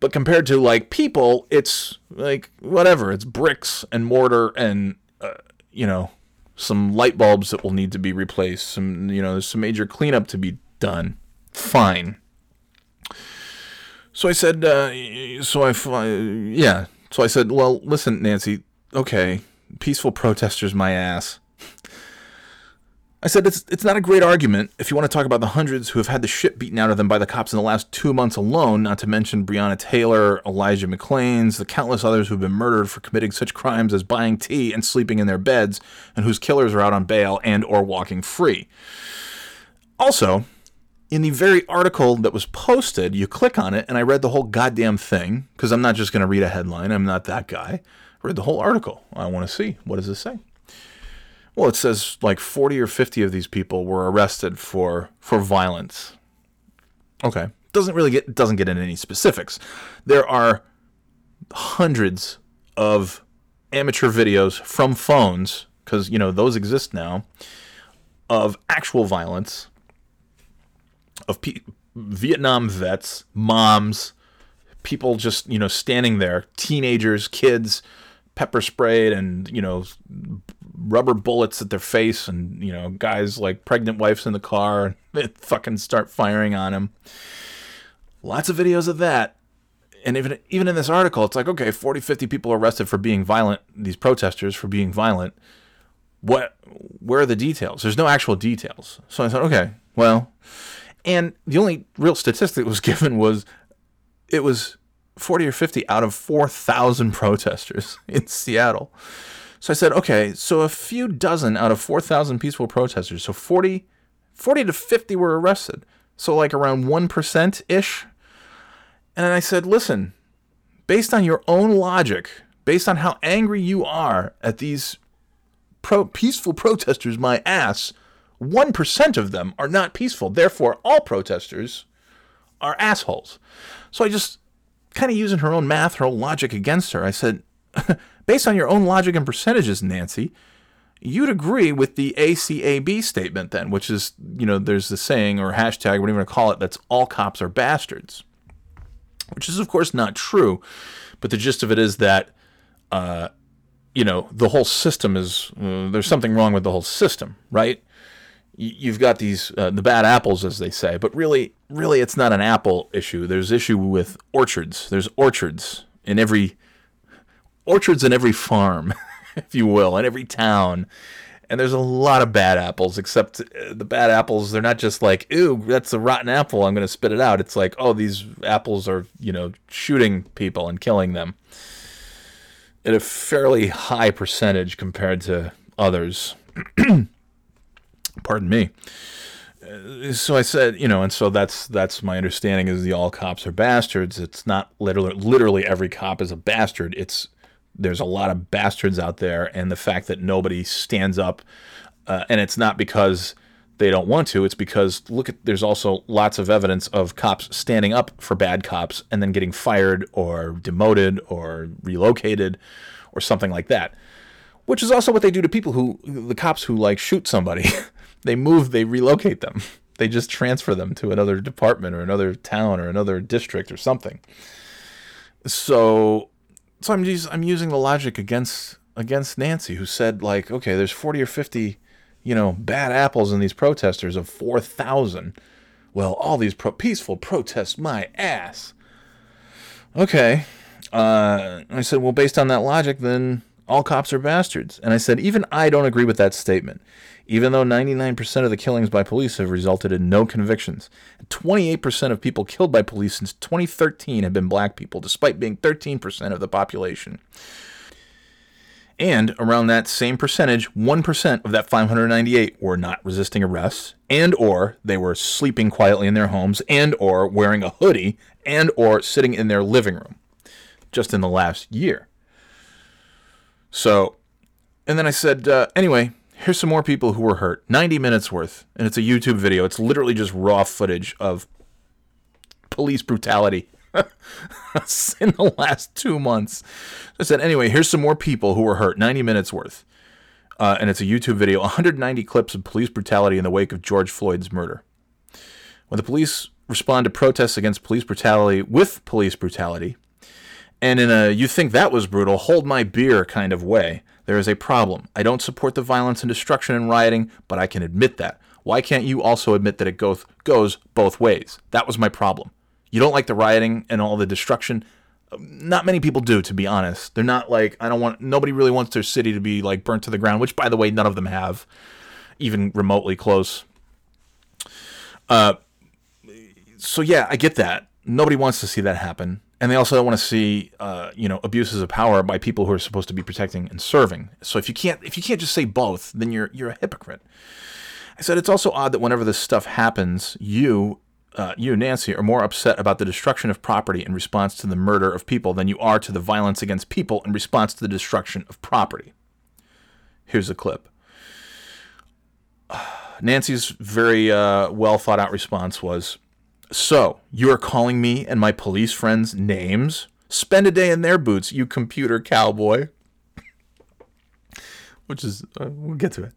but compared to like people, it's like whatever. It's bricks and mortar and uh, you know some light bulbs that will need to be replaced. Some you know there's some major cleanup to be done. Fine. So I said, uh, so I, fi- yeah. So I said, well, listen, Nancy, okay, peaceful protesters, my ass. I said it's it's not a great argument if you want to talk about the hundreds who have had the shit beaten out of them by the cops in the last two months alone, not to mention Breonna Taylor, Elijah McClain's, the countless others who've been murdered for committing such crimes as buying tea and sleeping in their beds, and whose killers are out on bail and or walking free. Also, in the very article that was posted, you click on it, and I read the whole goddamn thing because I'm not just going to read a headline. I'm not that guy. I read the whole article. I want to see what does this say. Well, it says like 40 or 50 of these people were arrested for for violence. Okay, doesn't really get doesn't get into any specifics. There are hundreds of amateur videos from phones because you know those exist now of actual violence of pe- Vietnam vets, moms, people just you know standing there, teenagers, kids, pepper sprayed, and you know rubber bullets at their face, and you know guys like pregnant wives in the car, and they fucking start firing on them. Lots of videos of that. And even even in this article, it's like okay, 40, 50 people arrested for being violent. These protesters for being violent. What? Where are the details? There's no actual details. So I thought, okay, well, and the only real statistic that was given was it was 40 or 50 out of 4,000 protesters in Seattle. So I said, okay, so a few dozen out of 4,000 peaceful protesters, so 40, 40 to 50 were arrested. So like around 1% ish. And I said, listen, based on your own logic, based on how angry you are at these pro- peaceful protesters, my ass, 1% of them are not peaceful. Therefore, all protesters are assholes. So I just kind of using her own math, her own logic against her. I said, based on your own logic and percentages, Nancy, you'd agree with the ACAB statement then, which is, you know, there's the saying or hashtag, whatever you want to call it, that's all cops are bastards. Which is, of course, not true. But the gist of it is that, uh, you know, the whole system is, uh, there's something wrong with the whole system, right? you've got these uh, the bad apples as they say but really really it's not an apple issue there's issue with orchards there's orchards in every orchards in every farm if you will in every town and there's a lot of bad apples except uh, the bad apples they're not just like ooh that's a rotten apple i'm going to spit it out it's like oh these apples are you know shooting people and killing them at a fairly high percentage compared to others pardon me. Uh, so I said, you know, and so that's that's my understanding is the all cops are bastards. It's not literally literally every cop is a bastard. It's there's a lot of bastards out there, and the fact that nobody stands up, uh, and it's not because they don't want to. It's because look at there's also lots of evidence of cops standing up for bad cops and then getting fired or demoted or relocated or something like that. Which is also what they do to people who the cops who like shoot somebody. they move, they relocate them. They just transfer them to another department or another town or another district or something. So, so I'm just, I'm using the logic against against Nancy, who said like, okay, there's 40 or 50, you know, bad apples in these protesters of 4,000. Well, all these pro- peaceful protests, my ass. Okay. Uh, I said, well, based on that logic, then all cops are bastards. And I said, even I don't agree with that statement even though 99% of the killings by police have resulted in no convictions. 28% of people killed by police since 2013 have been black people, despite being 13% of the population. And around that same percentage, 1% of that 598 were not resisting arrests and or they were sleeping quietly in their homes and or wearing a hoodie and or sitting in their living room just in the last year. So, and then I said, uh, anyway, here's some more people who were hurt. 90 minutes worth. And it's a YouTube video. It's literally just raw footage of police brutality in the last two months. I said, anyway, here's some more people who were hurt. 90 minutes worth. Uh, and it's a YouTube video 190 clips of police brutality in the wake of George Floyd's murder. When the police respond to protests against police brutality with police brutality, and in a you think that was brutal, hold my beer kind of way, there is a problem. I don't support the violence and destruction and rioting, but I can admit that. Why can't you also admit that it goes goes both ways? That was my problem. You don't like the rioting and all the destruction. Not many people do, to be honest. They're not like I don't want. Nobody really wants their city to be like burnt to the ground. Which, by the way, none of them have. even remotely close. Uh, so yeah, I get that. Nobody wants to see that happen, and they also don't want to see, uh, you know, abuses of power by people who are supposed to be protecting and serving. So if you can't, if you can't just say both, then you're you're a hypocrite. I said it's also odd that whenever this stuff happens, you, uh, you Nancy, are more upset about the destruction of property in response to the murder of people than you are to the violence against people in response to the destruction of property. Here's a clip. Nancy's very uh, well thought out response was So, you are calling me and my police friends names? Spend a day in their boots, you computer cowboy. Which is, uh, we'll get to it.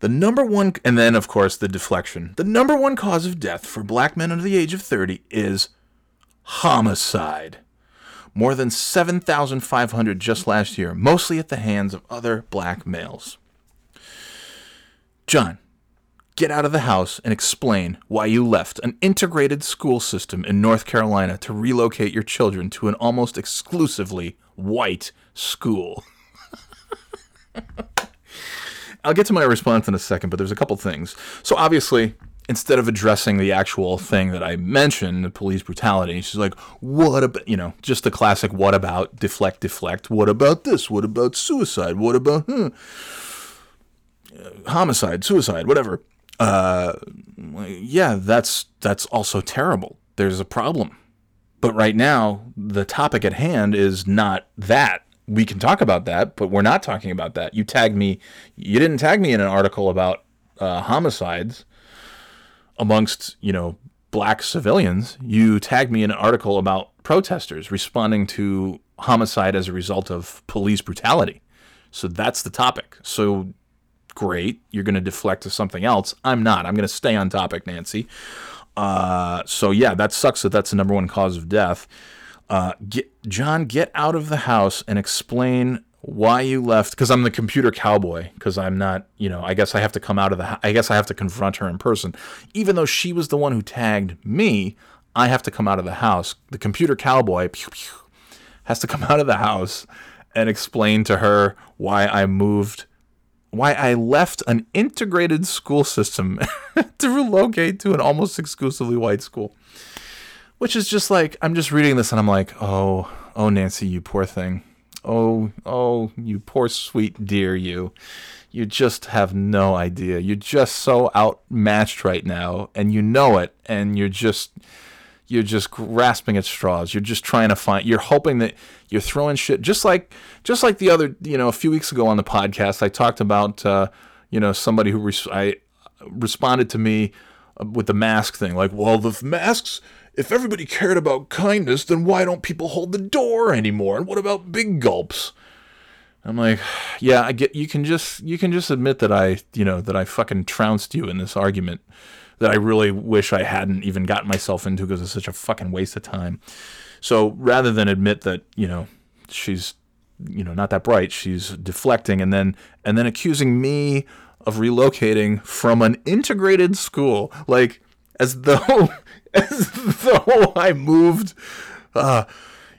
The number one, and then of course the deflection. The number one cause of death for black men under the age of 30 is homicide. More than 7,500 just last year, mostly at the hands of other black males. John, get out of the house and explain why you left an integrated school system in North Carolina to relocate your children to an almost exclusively white school. I'll get to my response in a second, but there's a couple things. So obviously, instead of addressing the actual thing that I mentioned, the police brutality, she's like, "What about you know just the classic what about deflect deflect? What about this? What about suicide? What about hmm, homicide, suicide, whatever?" Uh, yeah, that's that's also terrible. There's a problem, but right now the topic at hand is not that we can talk about that, but we're not talking about that. You tagged me, you didn't tag me in an article about uh, homicides amongst, you know, black civilians. You tagged me in an article about protesters responding to homicide as a result of police brutality. So that's the topic. So great, you're going to deflect to something else. I'm not. I'm going to stay on topic, Nancy. Uh, so yeah, that sucks that that's the number one cause of death. Uh, get, John, get out of the house and explain why you left. Because I'm the computer cowboy. Because I'm not, you know, I guess I have to come out of the. I guess I have to confront her in person, even though she was the one who tagged me. I have to come out of the house. The computer cowboy pew, pew, has to come out of the house and explain to her why I moved why I left an integrated school system to relocate to an almost exclusively white school. Which is just like I'm just reading this and I'm like, "Oh, oh Nancy, you poor thing. Oh, oh, you poor sweet dear you. You just have no idea. You're just so outmatched right now and you know it and you're just you're just grasping at straws. You're just trying to find. You're hoping that you're throwing shit. Just like, just like the other, you know, a few weeks ago on the podcast, I talked about, uh, you know, somebody who res- I responded to me uh, with the mask thing. Like, well, the masks. If everybody cared about kindness, then why don't people hold the door anymore? And what about big gulps? I'm like, yeah, I get. You can just, you can just admit that I, you know, that I fucking trounced you in this argument that I really wish I hadn't even gotten myself into because it's such a fucking waste of time. So rather than admit that, you know, she's, you know, not that bright, she's deflecting and then and then accusing me of relocating from an integrated school, like as though as though I moved. Uh,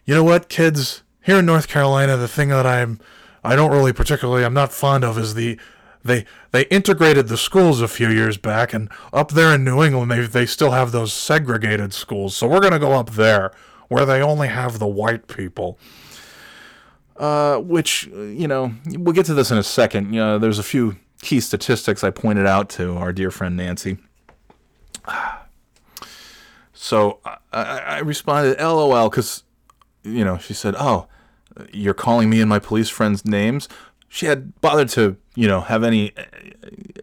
you know what, kids? Here in North Carolina, the thing that I'm I don't really particularly I'm not fond of is the they they integrated the schools a few years back, and up there in New England, they they still have those segregated schools. So we're gonna go up there where they only have the white people. Uh, which you know, we'll get to this in a second. You know, there's a few key statistics I pointed out to our dear friend Nancy. So I, I responded, "LOL," because you know she said, "Oh, you're calling me and my police friends names." She had bothered to you know have any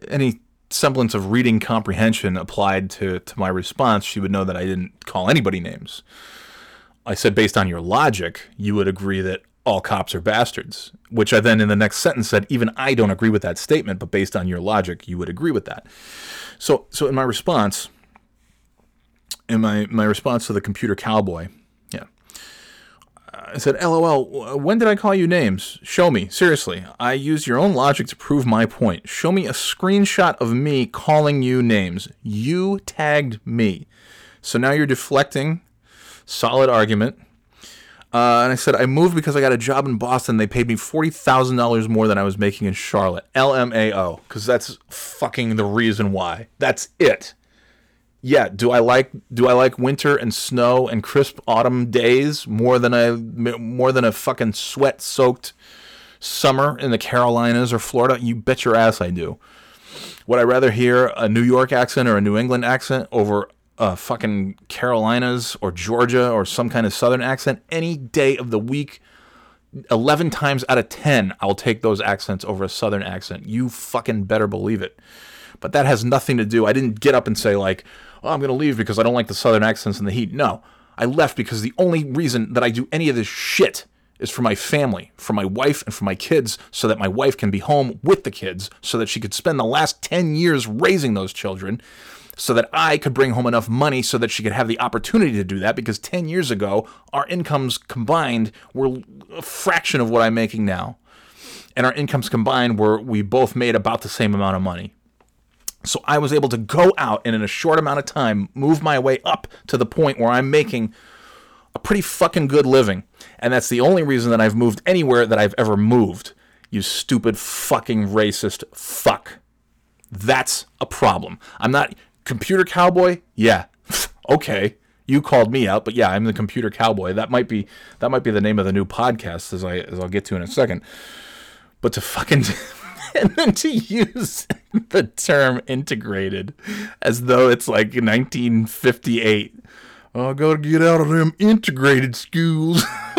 any semblance of reading comprehension applied to to my response. She would know that I didn't call anybody names. I said, based on your logic, you would agree that all cops are bastards. Which I then in the next sentence said, even I don't agree with that statement, but based on your logic, you would agree with that. So so in my response in my, my response to the computer cowboy. I said, LOL, when did I call you names? Show me. Seriously. I use your own logic to prove my point. Show me a screenshot of me calling you names. You tagged me. So now you're deflecting. Solid argument. Uh, and I said, I moved because I got a job in Boston. They paid me $40,000 more than I was making in Charlotte. LMAO. Because that's fucking the reason why. That's it. Yeah, do I like do I like winter and snow and crisp autumn days more than I more than a fucking sweat soaked summer in the Carolinas or Florida? You bet your ass I do. Would I rather hear a New York accent or a New England accent over uh, fucking Carolinas or Georgia or some kind of Southern accent any day of the week? 11 times out of 10, I'll take those accents over a Southern accent. You fucking better believe it. But that has nothing to do. I didn't get up and say, like, oh, I'm going to leave because I don't like the Southern accents and the heat. No. I left because the only reason that I do any of this shit is for my family, for my wife, and for my kids, so that my wife can be home with the kids, so that she could spend the last 10 years raising those children, so that I could bring home enough money so that she could have the opportunity to do that. Because 10 years ago, our incomes combined were a fraction of what I'm making now. And our incomes combined were, we both made about the same amount of money. So I was able to go out and in a short amount of time move my way up to the point where I'm making a pretty fucking good living. And that's the only reason that I've moved anywhere that I've ever moved. You stupid fucking racist fuck. That's a problem. I'm not computer cowboy. Yeah. okay. You called me out, but yeah, I'm the computer cowboy. That might be that might be the name of the new podcast as I as I'll get to in a second. But to fucking and then to use the term integrated as though it's like 1958. Oh, I gotta get out of them integrated schools.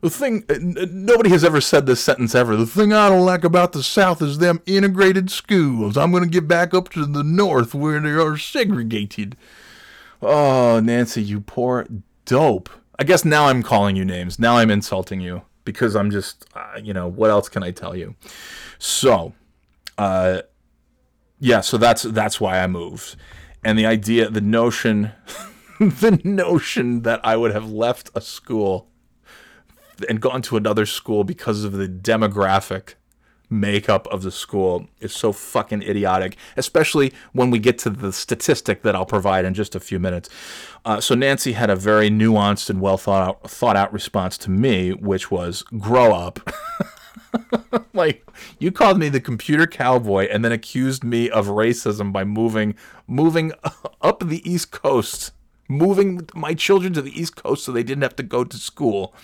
the thing, uh, nobody has ever said this sentence ever. The thing I don't like about the South is them integrated schools. I'm gonna get back up to the North where they are segregated. Oh, Nancy, you poor dope. I guess now I'm calling you names. Now I'm insulting you because I'm just, uh, you know, what else can I tell you? So, uh, yeah, so that's that's why I moved, and the idea, the notion, the notion that I would have left a school and gone to another school because of the demographic makeup of the school is so fucking idiotic, especially when we get to the statistic that I'll provide in just a few minutes. Uh, so Nancy had a very nuanced and well thought out, thought out response to me, which was grow up. like you called me the computer cowboy and then accused me of racism by moving moving up the east coast moving my children to the east coast so they didn't have to go to school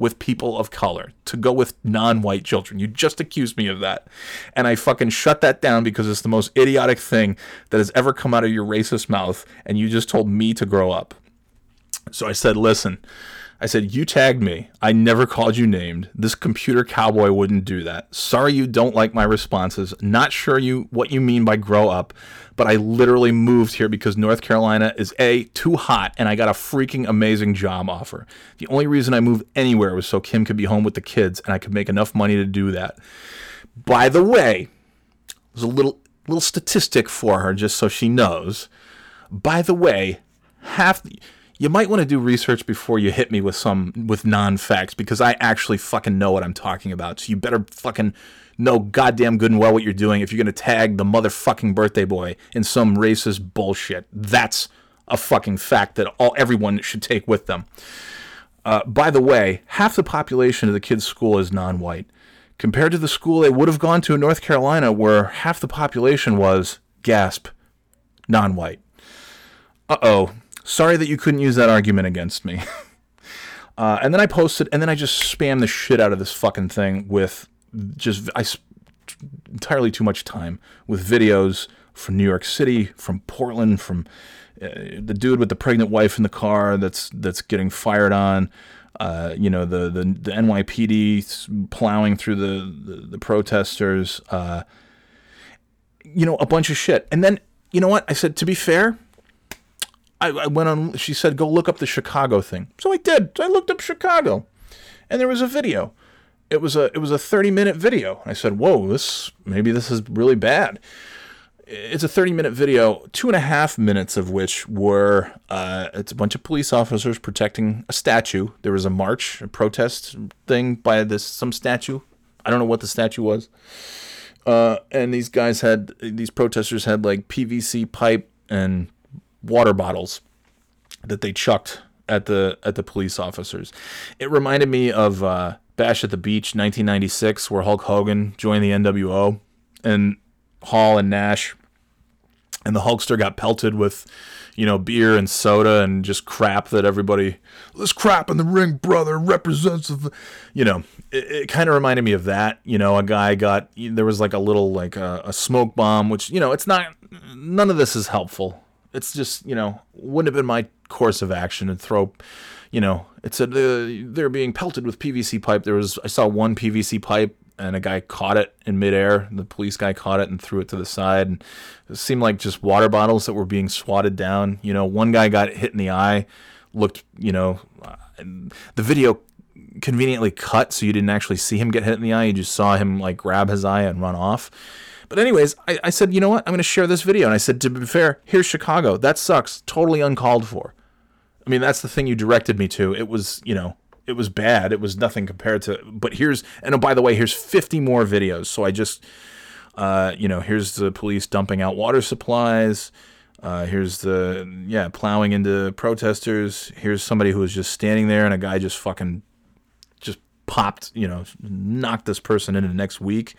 with people of color, to go with non white children. You just accused me of that. And I fucking shut that down because it's the most idiotic thing that has ever come out of your racist mouth. And you just told me to grow up. So I said, listen, I said, You tagged me. I never called you named. This computer cowboy wouldn't do that. Sorry you don't like my responses. Not sure you what you mean by grow up, but I literally moved here because North Carolina is A, too hot, and I got a freaking amazing job offer. The only reason I moved anywhere was so Kim could be home with the kids and I could make enough money to do that. By the way, there's a little little statistic for her just so she knows. By the way, half the you might want to do research before you hit me with some with non-facts because I actually fucking know what I'm talking about. So you better fucking know goddamn good and well what you're doing if you're gonna tag the motherfucking birthday boy in some racist bullshit. That's a fucking fact that all everyone should take with them. Uh, by the way, half the population of the kids' school is non-white, compared to the school they would have gone to in North Carolina, where half the population was gasp non-white. Uh oh Sorry that you couldn't use that argument against me. uh, and then I posted, and then I just spammed the shit out of this fucking thing with just I sp- entirely too much time with videos from New York City, from Portland, from uh, the dude with the pregnant wife in the car that's that's getting fired on. Uh, you know the, the the NYPD plowing through the the, the protesters. Uh, you know a bunch of shit, and then you know what I said. To be fair, I, I went on. She said, "Go look up the Chicago thing." So I did. I looked up Chicago, and there was a video. It was a it was a thirty minute video. I said, "Whoa, this maybe this is really bad." It's a thirty minute video, two and a half minutes of which were uh, it's a bunch of police officers protecting a statue. There was a march, a protest thing by this some statue. I don't know what the statue was. Uh, and these guys had these protesters had like PVC pipe and water bottles that they chucked at the at the police officers. It reminded me of uh, Bash at the Beach, 1996, where Hulk Hogan joined the NWO, and Hall and Nash, and the Hulkster got pelted with, you know, beer and soda and just crap that everybody. This crap in the ring, brother, represents the, you know. It, it kind of reminded me of that. You know, a guy got there was like a little like a, a smoke bomb, which you know, it's not. None of this is helpful it's just you know wouldn't have been my course of action to throw you know it said uh, they're being pelted with pvc pipe. There was i saw one pvc pipe and a guy caught it in midair. The police guy caught it and threw it to the side. And it seemed like just water bottles that were being swatted down. You know one guy got hit in the eye looked you know uh, the video conveniently cut so you didn't actually see him get hit in the eye. You just saw him like grab his eye and run off but anyways, I, I said, you know what? I'm going to share this video. And I said, to be fair, here's Chicago. That sucks. Totally uncalled for. I mean, that's the thing you directed me to. It was, you know, it was bad. It was nothing compared to. But here's, and oh, by the way, here's 50 more videos. So I just, uh, you know, here's the police dumping out water supplies. Uh, here's the, yeah, plowing into protesters. Here's somebody who was just standing there and a guy just fucking, just popped, you know, knocked this person into the next week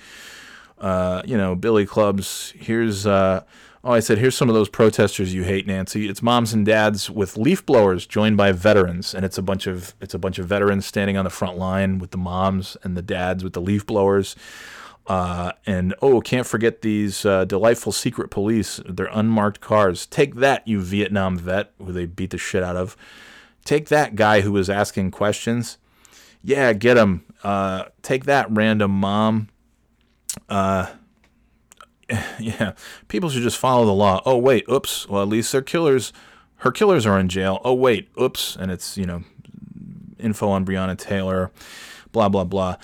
uh, you know, billy clubs. Here's, uh, oh, I said, here's some of those protesters you hate, Nancy. It's moms and dads with leaf blowers joined by veterans, and it's a bunch of it's a bunch of veterans standing on the front line with the moms and the dads with the leaf blowers. Uh, and oh, can't forget these uh, delightful secret police. They're unmarked cars. Take that, you Vietnam vet who they beat the shit out of. Take that guy who was asking questions. Yeah, get him. Uh, take that, random mom uh, yeah, people should just follow the law. Oh wait, oops. Well, at least their killers, her killers are in jail. Oh wait, oops. And it's you know, info on Breonna Taylor, blah blah blah.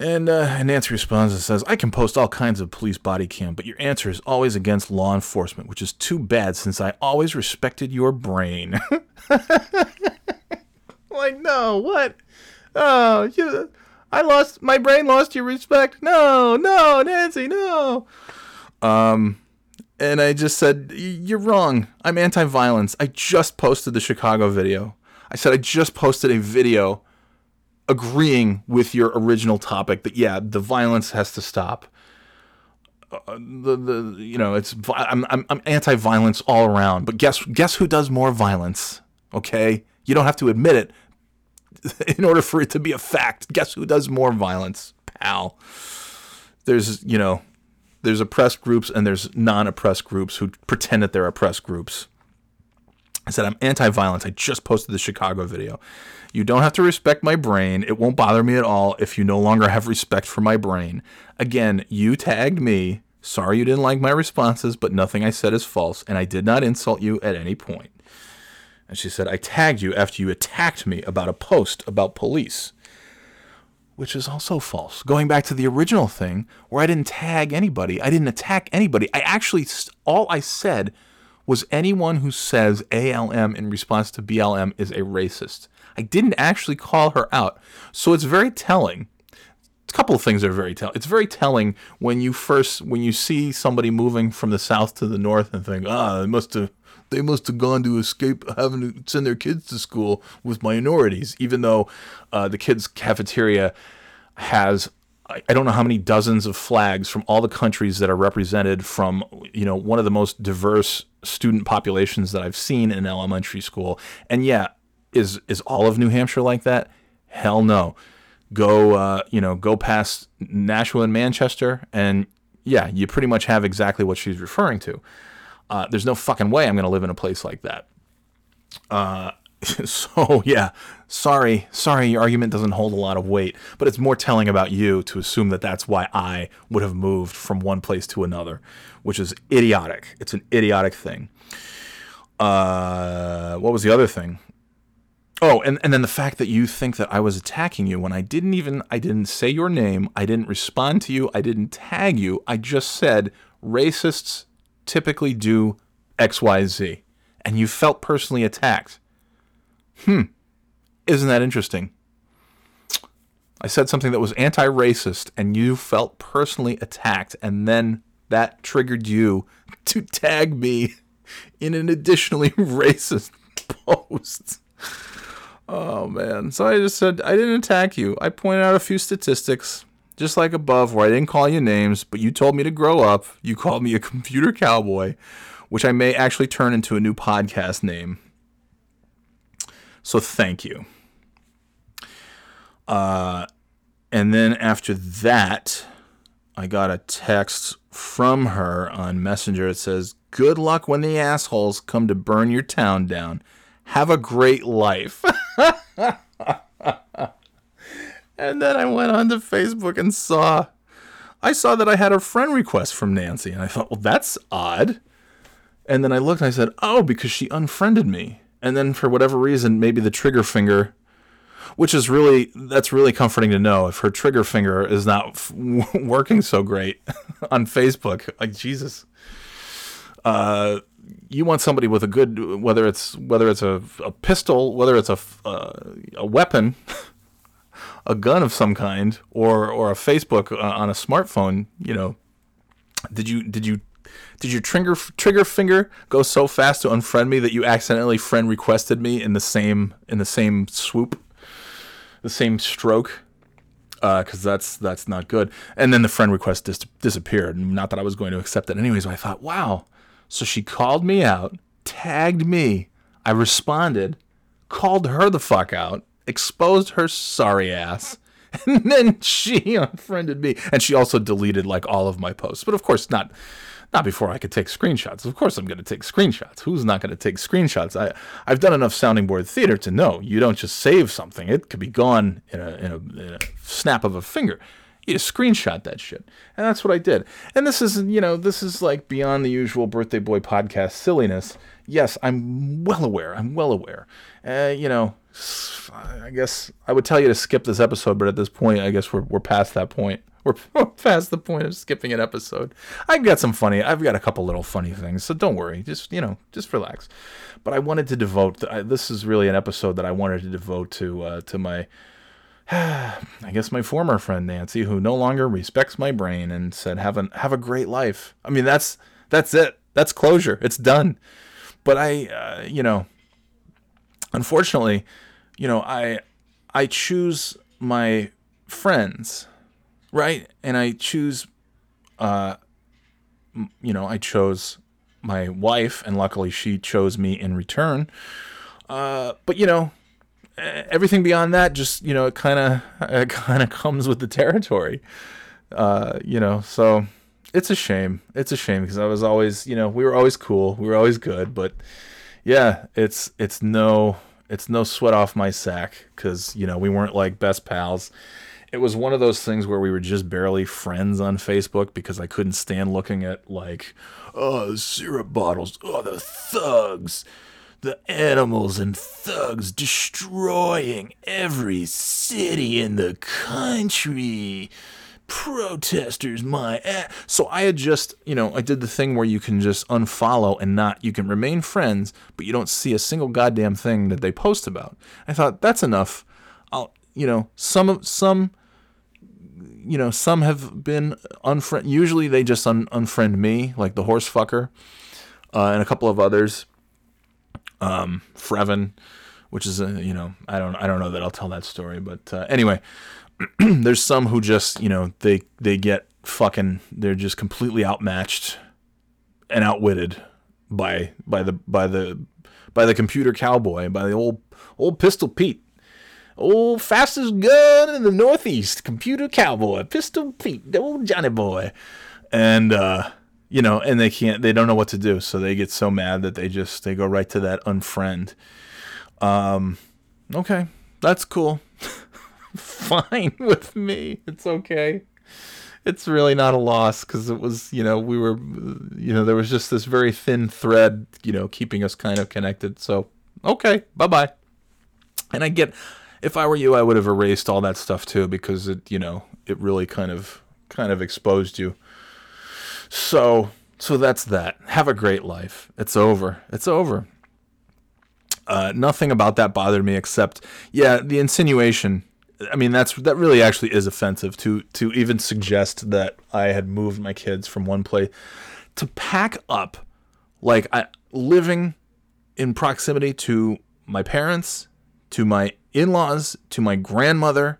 And, uh, Nancy responds and says, I can post all kinds of police body cam, but your answer is always against law enforcement, which is too bad since I always respected your brain. like, no, what? Oh, you, I lost my brain lost your respect. No, no, Nancy, no. Um and I just said, You're wrong. I'm anti violence. I just posted the Chicago video. I said, I just posted a video agreeing with your original topic that, yeah, the violence has to stop. Uh, the, the you know it's I'm, I'm, I'm anti-violence all around but guess guess who does more violence okay you don't have to admit it in order for it to be a fact. Guess who does more violence, pal? There's, you know, there's oppressed groups and there's non-oppressed groups who pretend that they're oppressed groups. I said I'm anti-violence. I just posted the Chicago video. You don't have to respect my brain. It won't bother me at all if you no longer have respect for my brain. Again, you tagged me. Sorry you didn't like my responses, but nothing I said is false, and I did not insult you at any point. And she said, I tagged you after you attacked me about a post about police. Which is also false. Going back to the original thing where I didn't tag anybody, I didn't attack anybody. I actually, all I said was anyone who says ALM in response to BLM is a racist. I didn't actually call her out. So it's very telling. A couple of things are very telling. It's very telling when you first when you see somebody moving from the south to the north and think, ah, oh, it must have they must have gone to escape having to send their kids to school with minorities, even though uh, the kids' cafeteria has I don't know how many dozens of flags from all the countries that are represented from you know one of the most diverse student populations that I've seen in elementary school. And yeah, is is all of New Hampshire like that? Hell no. Go uh, you know go past Nashua and Manchester, and yeah, you pretty much have exactly what she's referring to. Uh, there's no fucking way I'm going to live in a place like that. Uh, so yeah, sorry, sorry, your argument doesn't hold a lot of weight, but it's more telling about you to assume that that's why I would have moved from one place to another, which is idiotic. It's an idiotic thing. Uh, what was the other thing? Oh, and, and then the fact that you think that I was attacking you when I didn't even I didn't say your name, I didn't respond to you, I didn't tag you, I just said racists typically do XYZ, and you felt personally attacked. Hmm. Isn't that interesting? I said something that was anti racist, and you felt personally attacked, and then that triggered you to tag me in an additionally racist post. Oh man. So I just said I didn't attack you. I pointed out a few statistics, just like above, where I didn't call you names, but you told me to grow up. You called me a computer cowboy, which I may actually turn into a new podcast name. So thank you. Uh, and then after that, I got a text from her on Messenger. It says, Good luck when the assholes come to burn your town down. Have a great life. and then I went onto Facebook and saw, I saw that I had a friend request from Nancy. And I thought, well, that's odd. And then I looked and I said, oh, because she unfriended me. And then for whatever reason, maybe the trigger finger which is really that's really comforting to know if her trigger finger is not f- working so great on Facebook. Like Jesus, uh, you want somebody with a good whether it's whether it's a, a pistol, whether it's a uh, a weapon, a gun of some kind, or or a Facebook uh, on a smartphone. You know, did you did you did your trigger trigger finger go so fast to unfriend me that you accidentally friend requested me in the same in the same swoop? the same stroke because uh, that's that's not good. And then the friend request dis- disappeared. Not that I was going to accept it anyways. But I thought, wow. So she called me out, tagged me. I responded, called her the fuck out, exposed her sorry ass, and then she unfriended me. And she also deleted like all of my posts. But of course, not not before I could take screenshots. Of course, I'm going to take screenshots. Who's not going to take screenshots? I, I've done enough sounding board theater to know you don't just save something, it could be gone in a, in a, in a snap of a finger. You screenshot that shit. And that's what I did. And this is, you know, this is like beyond the usual Birthday Boy podcast silliness. Yes, I'm well aware. I'm well aware. Uh, you know, I guess I would tell you to skip this episode, but at this point, I guess we're, we're past that point. We're past the point of skipping an episode. I've got some funny. I've got a couple little funny things, so don't worry. Just you know, just relax. But I wanted to devote. I, this is really an episode that I wanted to devote to uh, to my. I guess my former friend Nancy, who no longer respects my brain, and said, "Have a have a great life." I mean, that's that's it. That's closure. It's done. But I, uh, you know, unfortunately, you know, I I choose my friends right? And I choose, uh, you know, I chose my wife, and luckily she chose me in return. Uh, but you know, everything beyond that, just you know, it kind of it kind of comes with the territory. Uh, you know, so it's a shame. It's a shame because I was always, you know, we were always cool, we were always good, but yeah, it's it's no it's no sweat off my sack because you know we weren't like best pals it was one of those things where we were just barely friends on Facebook because I couldn't stand looking at like, oh, syrup bottles, oh, the thugs, the animals and thugs destroying every city in the country. Protesters, my ass. So I had just, you know, I did the thing where you can just unfollow and not, you can remain friends, but you don't see a single goddamn thing that they post about. I thought that's enough. I'll, you know, some of some you know, some have been unfriend. Usually they just un- unfriend me, like the horse fucker, uh, and a couple of others. Um, Freven, which is a you know, I don't I don't know that I'll tell that story, but uh, anyway, there's some who just you know they they get fucking they're just completely outmatched and outwitted by by the by the by the computer cowboy by the old old pistol Pete. Old fastest gun in the Northeast, computer cowboy, pistol Pete, the old Johnny boy, and uh, you know, and they can't, they don't know what to do, so they get so mad that they just they go right to that unfriend. Um, okay, that's cool, fine with me. It's okay. It's really not a loss because it was, you know, we were, you know, there was just this very thin thread, you know, keeping us kind of connected. So, okay, bye bye. And I get, if I were you, I would have erased all that stuff too because it, you know, it really kind of kind of exposed you. So, so that's that. Have a great life. It's over. It's over. Uh, nothing about that bothered me except, yeah, the insinuation. I mean, that's that really actually is offensive to to even suggest that I had moved my kids from one place to pack up, like I living in proximity to my parents to my in-laws, to my grandmother,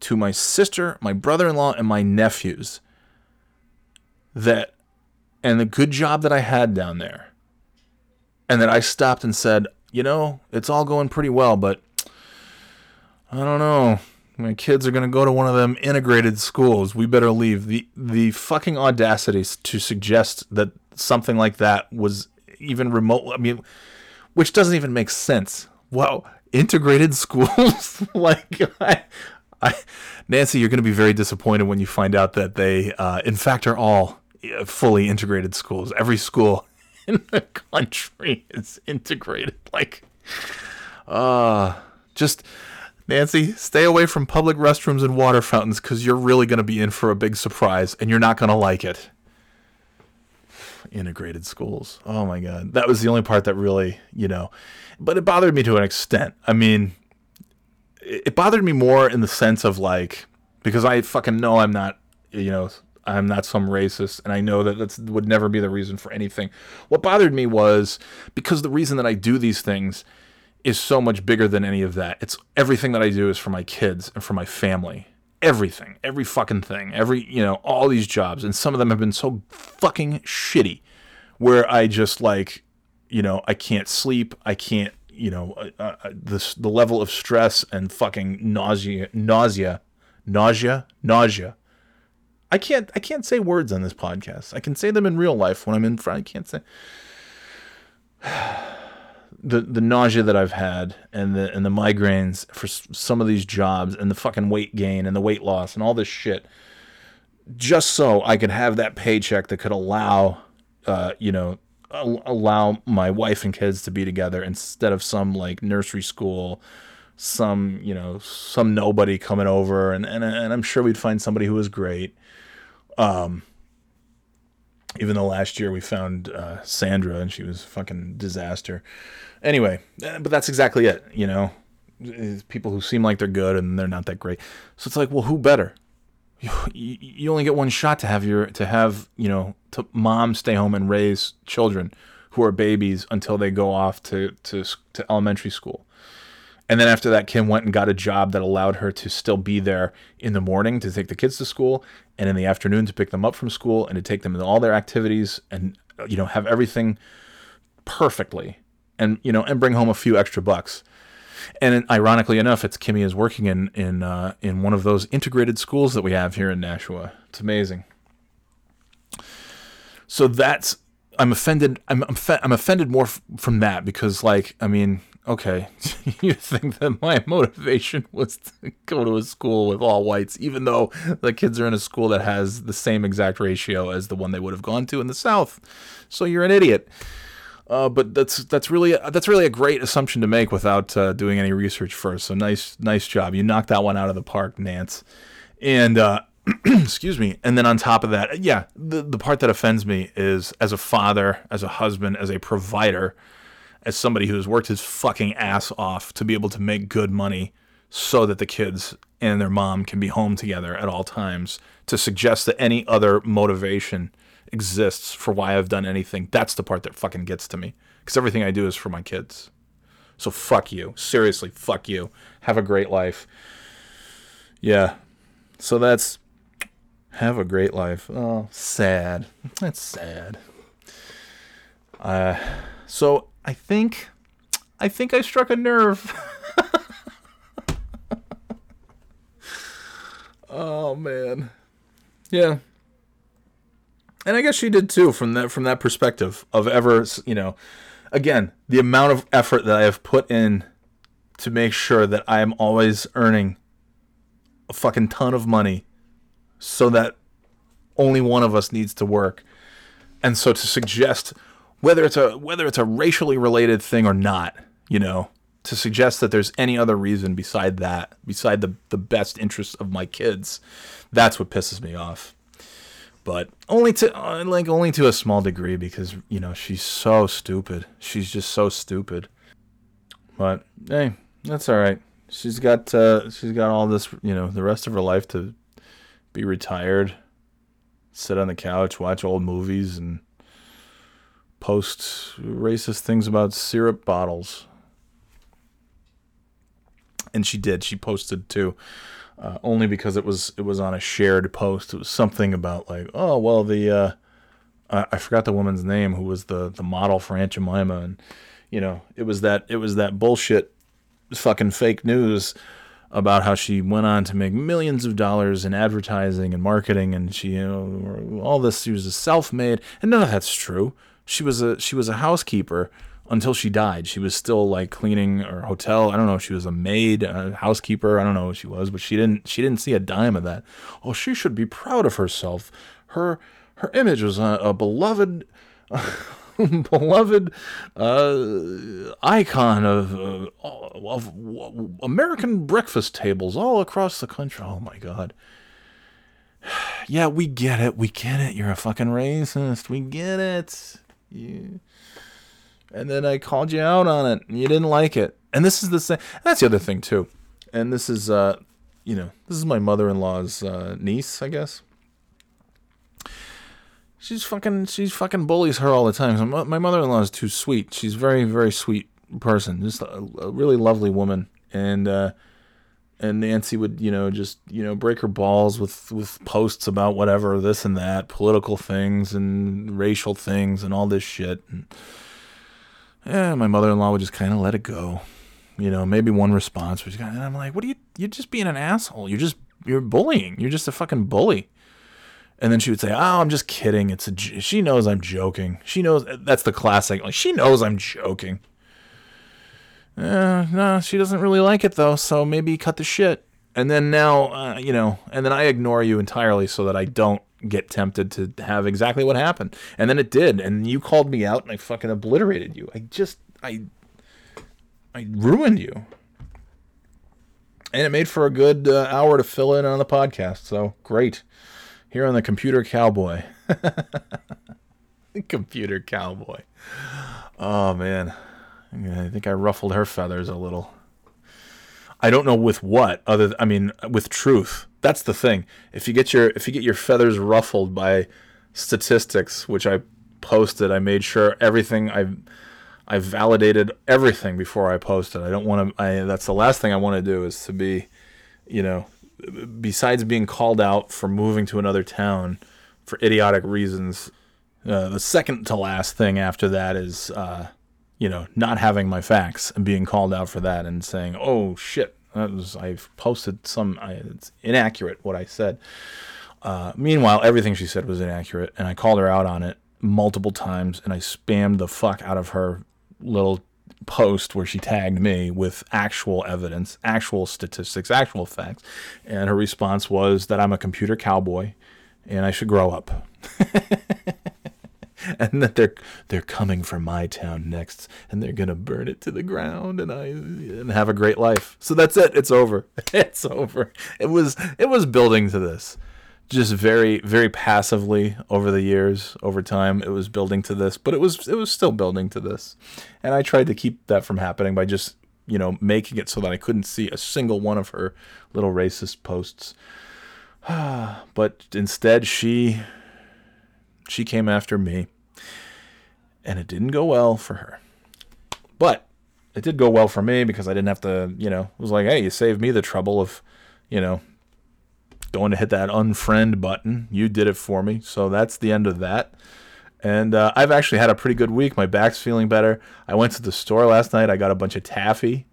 to my sister, my brother-in-law, and my nephews that and the good job that I had down there. And that I stopped and said, you know, it's all going pretty well, but I don't know. My kids are going to go to one of them integrated schools. We better leave. The the fucking audacity to suggest that something like that was even remote I mean which doesn't even make sense. Wow, integrated schools like I, I, Nancy, you're going to be very disappointed when you find out that they, uh, in fact, are all uh, fully integrated schools. Every school in the country is integrated. Like, uh, just Nancy, stay away from public restrooms and water fountains because you're really going to be in for a big surprise and you're not going to like it. Integrated schools. Oh my God. That was the only part that really, you know, but it bothered me to an extent. I mean, it bothered me more in the sense of like, because I fucking know I'm not, you know, I'm not some racist, and I know that that would never be the reason for anything. What bothered me was because the reason that I do these things is so much bigger than any of that. It's everything that I do is for my kids and for my family. Everything, every fucking thing, every, you know, all these jobs. And some of them have been so fucking shitty where I just like, you know, I can't sleep. I can't, you know, uh, uh, this, the level of stress and fucking nausea, nausea, nausea, nausea. I can't, I can't say words on this podcast. I can say them in real life when I'm in front. I can't say the the nausea that I've had and the and the migraines for some of these jobs and the fucking weight gain and the weight loss and all this shit just so I could have that paycheck that could allow uh you know al- allow my wife and kids to be together instead of some like nursery school some you know some nobody coming over and and, and I'm sure we'd find somebody who was great even though last year we found uh, Sandra and she was a fucking disaster. Anyway, eh, but that's exactly it, you know. It's people who seem like they're good and they're not that great. So it's like, well, who better? You you only get one shot to have your to have you know to mom stay home and raise children who are babies until they go off to to to elementary school. And then after that, Kim went and got a job that allowed her to still be there in the morning to take the kids to school, and in the afternoon to pick them up from school and to take them to all their activities, and you know have everything perfectly, and you know and bring home a few extra bucks. And ironically enough, it's Kimmy is working in in uh, in one of those integrated schools that we have here in Nashua. It's amazing. So that's I'm offended. I'm I'm, I'm offended more f- from that because like I mean, okay, you think that my motivation was to go to a school with all whites, even though the kids are in a school that has the same exact ratio as the one they would have gone to in the South. So you're an idiot. Uh, but that's that's really that's really a great assumption to make without uh, doing any research first. So nice nice job. You knocked that one out of the park, Nance. And uh, excuse me. And then on top of that, yeah, the the part that offends me is as a father, as a husband, as a provider, as somebody who has worked his fucking ass off to be able to make good money so that the kids and their mom can be home together at all times to suggest that any other motivation exists for why I've done anything. That's the part that fucking gets to me because everything I do is for my kids. So fuck you. Seriously, fuck you. Have a great life. Yeah. So that's have a great life. Oh, sad. That's sad. Uh so I think I think I struck a nerve. oh man. Yeah. And I guess she did too from that from that perspective of ever, you know, again, the amount of effort that I have put in to make sure that I am always earning a fucking ton of money so that only one of us needs to work. And so to suggest whether it's a whether it's a racially related thing or not, you know, to suggest that there's any other reason beside that, beside the the best interests of my kids, that's what pisses me off. But only to uh, like only to a small degree because you know she's so stupid. She's just so stupid. But hey, that's all right. She's got uh, she's got all this you know the rest of her life to be retired, sit on the couch, watch old movies, and post racist things about syrup bottles. and she did. She posted too, uh, only because it was it was on a shared post. It was something about like, oh well, the uh, I, I forgot the woman's name who was the the model for Aunt Jemima, and you know, it was that it was that bullshit, fucking fake news about how she went on to make millions of dollars in advertising and marketing, and she you know all this. She was self-made, and none of that's true. She was a she was a housekeeper until she died. She was still like cleaning her hotel. I don't know if she was a maid, a housekeeper. I don't know what she was, but she didn't she didn't see a dime of that. Oh, she should be proud of herself. Her her image was a, a beloved. beloved uh, icon of, uh, of of American breakfast tables all across the country. Oh my God! Yeah, we get it. We get it. You're a fucking racist. We get it. You and then I called you out on it, and you didn't like it. And this is the same. That's the other thing too. And this is, uh, you know, this is my mother-in-law's uh, niece, I guess. She's fucking, she's fucking bullies her all the time. So my mother-in-law is too sweet. She's very, very sweet person, just a, a really lovely woman. And uh, and Nancy would, you know, just you know break her balls with with posts about whatever, this and that, political things and racial things and all this shit. And, yeah, my mother-in-law would just kind of let it go. You know, maybe one response was, and I'm like, what are you? You're just being an asshole. You're just you're bullying. You're just a fucking bully. And then she would say, "Oh, I'm just kidding. It's a." She knows I'm joking. She knows that's the classic. Like she knows I'm joking. Uh, no, she doesn't really like it though. So maybe cut the shit. And then now, uh, you know, and then I ignore you entirely so that I don't get tempted to have exactly what happened. And then it did, and you called me out, and I fucking obliterated you. I just, I, I ruined you. And it made for a good uh, hour to fill in on the podcast. So great. Here on the Computer Cowboy. Computer Cowboy. Oh, man. I think I ruffled her feathers a little. I don't know with what other th- I mean with truth. That's the thing. If you get your if you get your feathers ruffled by statistics, which I posted, I made sure everything I I validated everything before I posted. I don't want to I that's the last thing I want to do is to be, you know, besides being called out for moving to another town for idiotic reasons, uh, the second to last thing after that is uh, you know, not having my facts and being called out for that and saying, "Oh shit, that was I've posted some I, it's inaccurate what I said." Uh, meanwhile, everything she said was inaccurate, and I called her out on it multiple times, and I spammed the fuck out of her little post where she tagged me with actual evidence, actual statistics, actual facts, and her response was that I'm a computer cowboy and I should grow up. and that they're they're coming for my town next and they're gonna burn it to the ground and I and have a great life. So that's it. It's over. It's over. It was it was building to this. Just very very passively over the years, over time, it was building to this, but it was it was still building to this. And I tried to keep that from happening by just, you know, making it so that I couldn't see a single one of her little racist posts. but instead she she came after me. And it didn't go well for her. But it did go well for me because I didn't have to, you know, it was like, hey, you saved me the trouble of, you know, going to hit that unfriend button. You did it for me. So that's the end of that. And uh, I've actually had a pretty good week. My back's feeling better. I went to the store last night. I got a bunch of taffy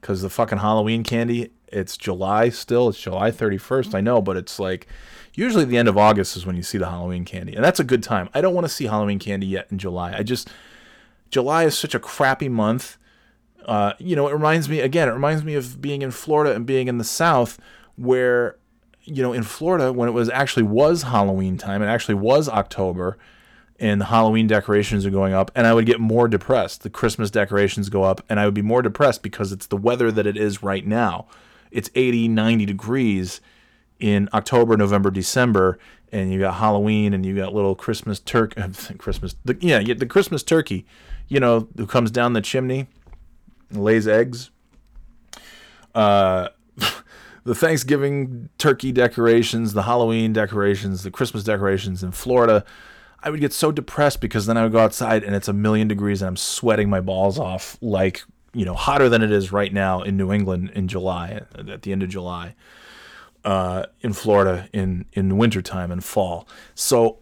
because the fucking Halloween candy, it's July still. It's July 31st. I know, but it's like usually the end of August is when you see the Halloween candy. And that's a good time. I don't want to see Halloween candy yet in July. I just, July is such a crappy month. Uh, you know, it reminds me, again, it reminds me of being in Florida and being in the South where, you know, in Florida, when it was actually was Halloween time, it actually was October and the Halloween decorations are going up, and I would get more depressed. The Christmas decorations go up, and I would be more depressed because it's the weather that it is right now. It's 80, 90 degrees in October, November, December, and you got Halloween, and you got little Christmas turkey, Christmas, the, yeah, the Christmas turkey, you know, who comes down the chimney, and lays eggs. Uh, the Thanksgiving turkey decorations, the Halloween decorations, the Christmas decorations in Florida. I would get so depressed because then I would go outside and it's a million degrees and I'm sweating my balls off like you know, hotter than it is right now in New England in July, at the end of July, uh, in Florida in in wintertime and fall. So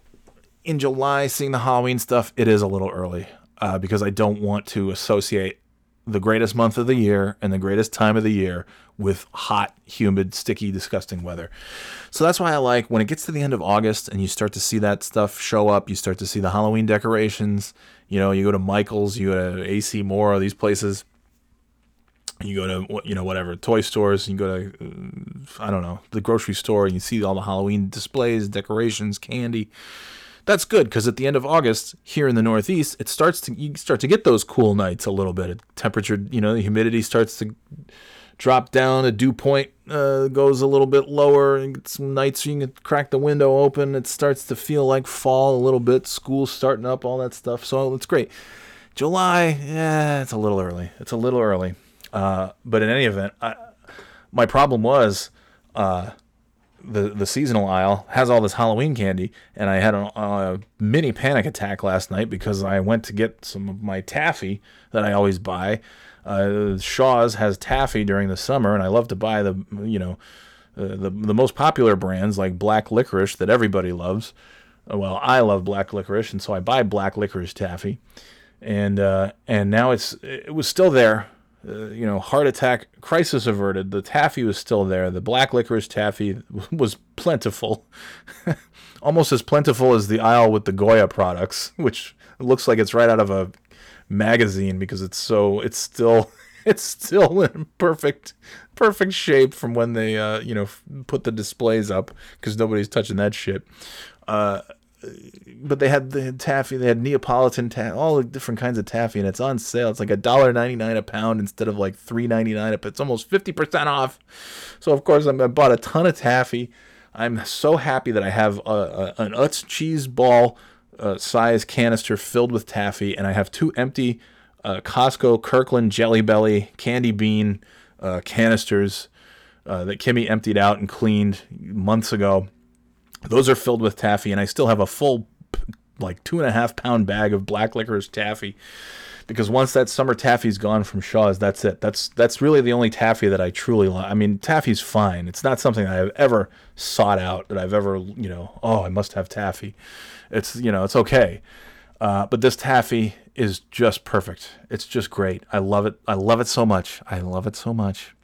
in July, seeing the Halloween stuff, it is a little early uh, because I don't want to associate the greatest month of the year and the greatest time of the year with hot, humid, sticky, disgusting weather. So that's why I like when it gets to the end of August and you start to see that stuff show up, you start to see the Halloween decorations. You know, you go to Michael's, you go to AC Moore, these places. You go to you know whatever toy stores. You go to uh, I don't know the grocery store and you see all the Halloween displays, decorations, candy that's good because at the end of August here in the Northeast, it starts to you start to get those cool nights a little bit. Temperature, you know, the humidity starts to drop down. a dew point uh, goes a little bit lower, and some nights you can crack the window open. It starts to feel like fall a little bit. School's starting up, all that stuff. So it's great. July, yeah, it's a little early. It's a little early. Uh, but in any event, I, my problem was. Uh, the the seasonal aisle has all this Halloween candy, and I had a, a, mini panic attack last night because I went to get some of my taffy that I always buy. Uh, Shaw's has taffy during the summer, and I love to buy the you know uh, the the most popular brands like black licorice that everybody loves. Uh, well, I love black licorice, and so I buy black licorice taffy, and uh, and now it's it was still there uh, you know, heart attack crisis averted. The taffy was still there. The black licorice taffy was plentiful, almost as plentiful as the aisle with the Goya products, which looks like it's right out of a magazine because it's so it's still it's still in perfect perfect shape from when they uh, you know put the displays up because nobody's touching that shit. Uh, but they had the taffy, they had Neapolitan taffy, all the different kinds of taffy, and it's on sale. It's like a dollar ninety nine a pound instead of like three ninety nine. It's almost fifty percent off. So of course I bought a ton of taffy. I'm so happy that I have a, a, an Utz cheese ball uh, size canister filled with taffy, and I have two empty uh, Costco Kirkland Jelly Belly candy bean uh, canisters uh, that Kimmy emptied out and cleaned months ago those are filled with taffy, and I still have a full, like two and a half pound bag of black licorice taffy. Because once that summer taffy's gone from Shaw's, that's it. That's that's really the only taffy that I truly like. I mean, taffy's fine. It's not something that I've ever sought out. That I've ever, you know, oh, I must have taffy. It's you know, it's okay. Uh, but this taffy is just perfect. It's just great. I love it. I love it so much. I love it so much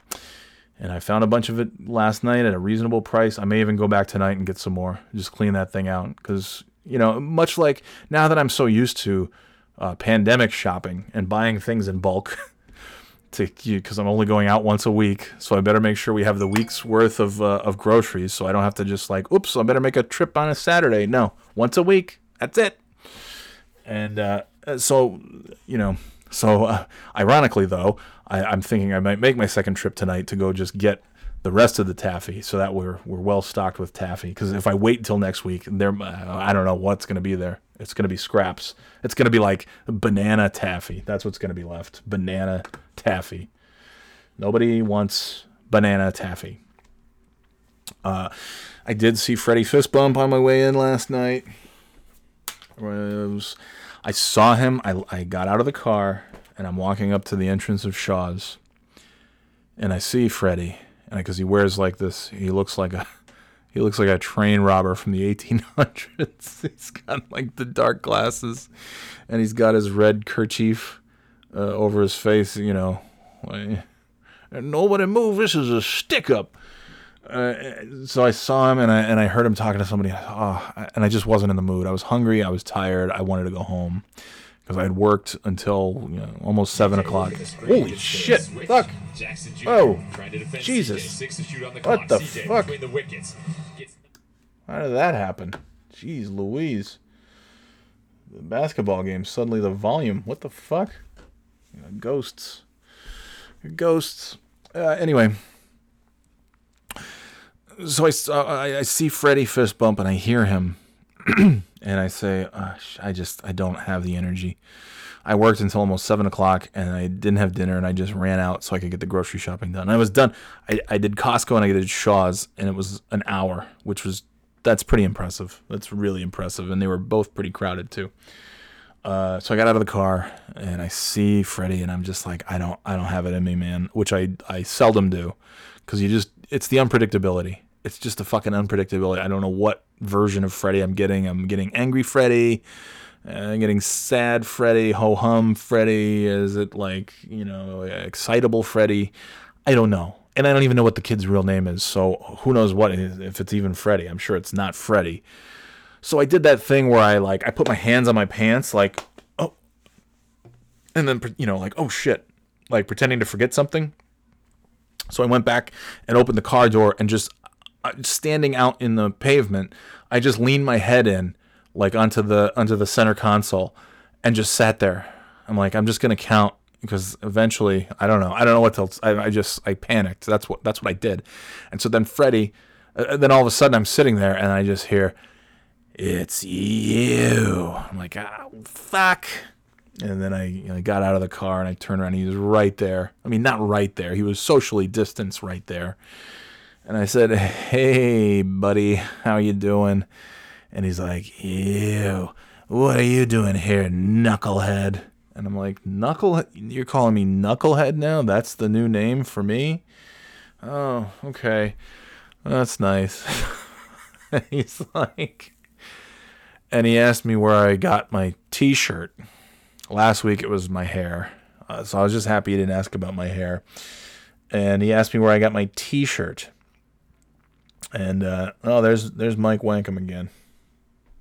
and I found a bunch of it last night at a reasonable price. I may even go back tonight and get some more, just clean that thing out. Because, you know, much like now that I'm so used to uh, pandemic shopping and buying things in bulk, because I'm only going out once a week, so I better make sure we have the week's worth of uh, of groceries, so I don't have to just like, oops, I better make a trip on a Saturday. No, once a week, that's it. And uh, so, you know, so uh, ironically though, I, am thinking I might make my second trip tonight to go just get the rest of the taffy, so that we're we're well stocked with taffy. Because if I wait until next week, there I don't know what's going to be there. It's going to be scraps. It's going to be like banana taffy. That's what's going to be left. Banana taffy. Nobody wants banana taffy. Uh, I did see Freddie Fistbump on my way in last night. Was, I saw him. I, I got out of the car and I'm walking up to the entrance of Shaw's, and I see Freddy, and because he wears like this, he looks like a he looks like a train robber from the 1800s. he's got like the dark glasses, and he's got his red kerchief uh, over his face. You know, nobody move. This is a stick up. Uh, so I saw him and I and I heard him talking to somebody. Oh, and I just wasn't in the mood. I was hungry. I was tired. I wanted to go home because I had worked until you know, almost seven o'clock. Holy shit! Fuck! Oh, Jesus! What the fuck? How did that happen? Jeez, Louise! The basketball game. Suddenly, the volume. What the fuck? ghosts. Ghosts. Uh, anyway. So I, uh, I, I see Freddie fist bump and I hear him and I say, oh, I just I don't have the energy. I worked until almost seven o'clock and I didn't have dinner and I just ran out so I could get the grocery shopping done. I was done. I, I did Costco and I did Shaw's and it was an hour, which was that's pretty impressive. That's really impressive, and they were both pretty crowded too. uh, so I got out of the car and I see Freddie and I'm just like, I don't, I don't have it in me, man. Which I, I seldom do, because you just, it's the unpredictability. It's just the fucking unpredictability. I don't know what version of Freddy I'm getting. I'm getting angry Freddie. uh, I'm getting sad Freddy, ho hum Freddy. Is it like you know excitable Freddy? I don't know, and I don't even know what the kid's real name is. So who knows what if it's even Freddy. I'm sure it's not Freddy. So I did that thing where I like I put my hands on my pants like oh and then you know like oh shit like pretending to forget something. So I went back and opened the car door and just standing out in the pavement, I just leaned my head in like onto the onto the center console and just sat there. I'm like I'm just going to count because eventually I don't know. I don't know what to I, I just I panicked. That's what that's what I did. And so then Freddie uh, then all of a sudden I'm sitting there and I just hear it's you. I'm like, ah, fuck. And then I, you know, got out of the car and I turned around. And he was right there. I mean, not right there. He was socially distanced right there. And I said, "Hey, buddy, how you doing?" And he's like, "Ew, what are you doing here, knucklehead?" And I'm like, "Knucklehead? You're calling me knucklehead now? That's the new name for me?" Oh, okay, that's nice. he's like, and he asked me where I got my T-shirt. Last week it was my hair, uh, so I was just happy he didn't ask about my hair. And he asked me where I got my T-shirt. And uh, oh, there's there's Mike Wankum again.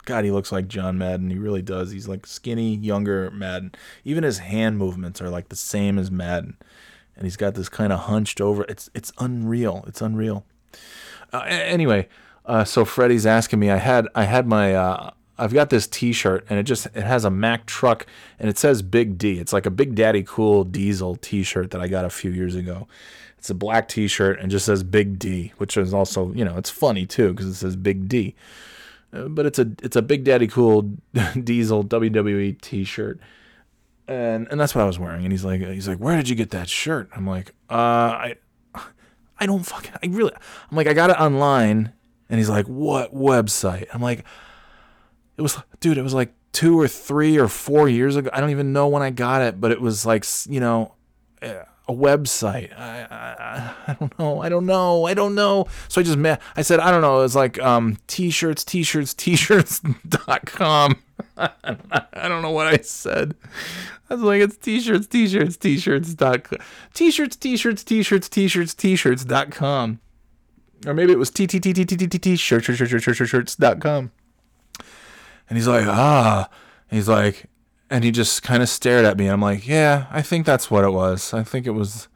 God, he looks like John Madden. He really does. He's like skinny, younger Madden. Even his hand movements are like the same as Madden, and he's got this kind of hunched over. It's it's unreal. It's unreal. Uh, anyway, uh, so Freddie's asking me. I had I had my uh, I've got this T-shirt and it just it has a Mack truck and it says Big D. It's like a Big Daddy Cool Diesel T-shirt that I got a few years ago. It's a black T-shirt and just says Big D, which is also you know it's funny too because it says Big D. Uh, But it's a it's a Big Daddy Cool Diesel WWE T-shirt, and and that's what I was wearing. And he's like he's like, where did you get that shirt? I'm like, uh, I I don't fucking I really I'm like I got it online, and he's like, what website? I'm like, it was dude, it was like two or three or four years ago. I don't even know when I got it, but it was like you know eh, a website. I, I I don't know. I don't know. I don't know. So I just met. I said I don't know. It was like um t-shirts, t-shirts, t-shirts.com. I don't know what I said. I was like, it's t-shirts, t-shirts, t-shirts dot t-shirts, t-shirts, t-shirts, t-shirts, t-shirts dot com, or maybe it was t t t t t t t t shirts shirts shirts shirts shirts dot com. And he's like, ah, he's like, and he just kind of stared at me. and I'm like, yeah, I think that's what it was. I think it was,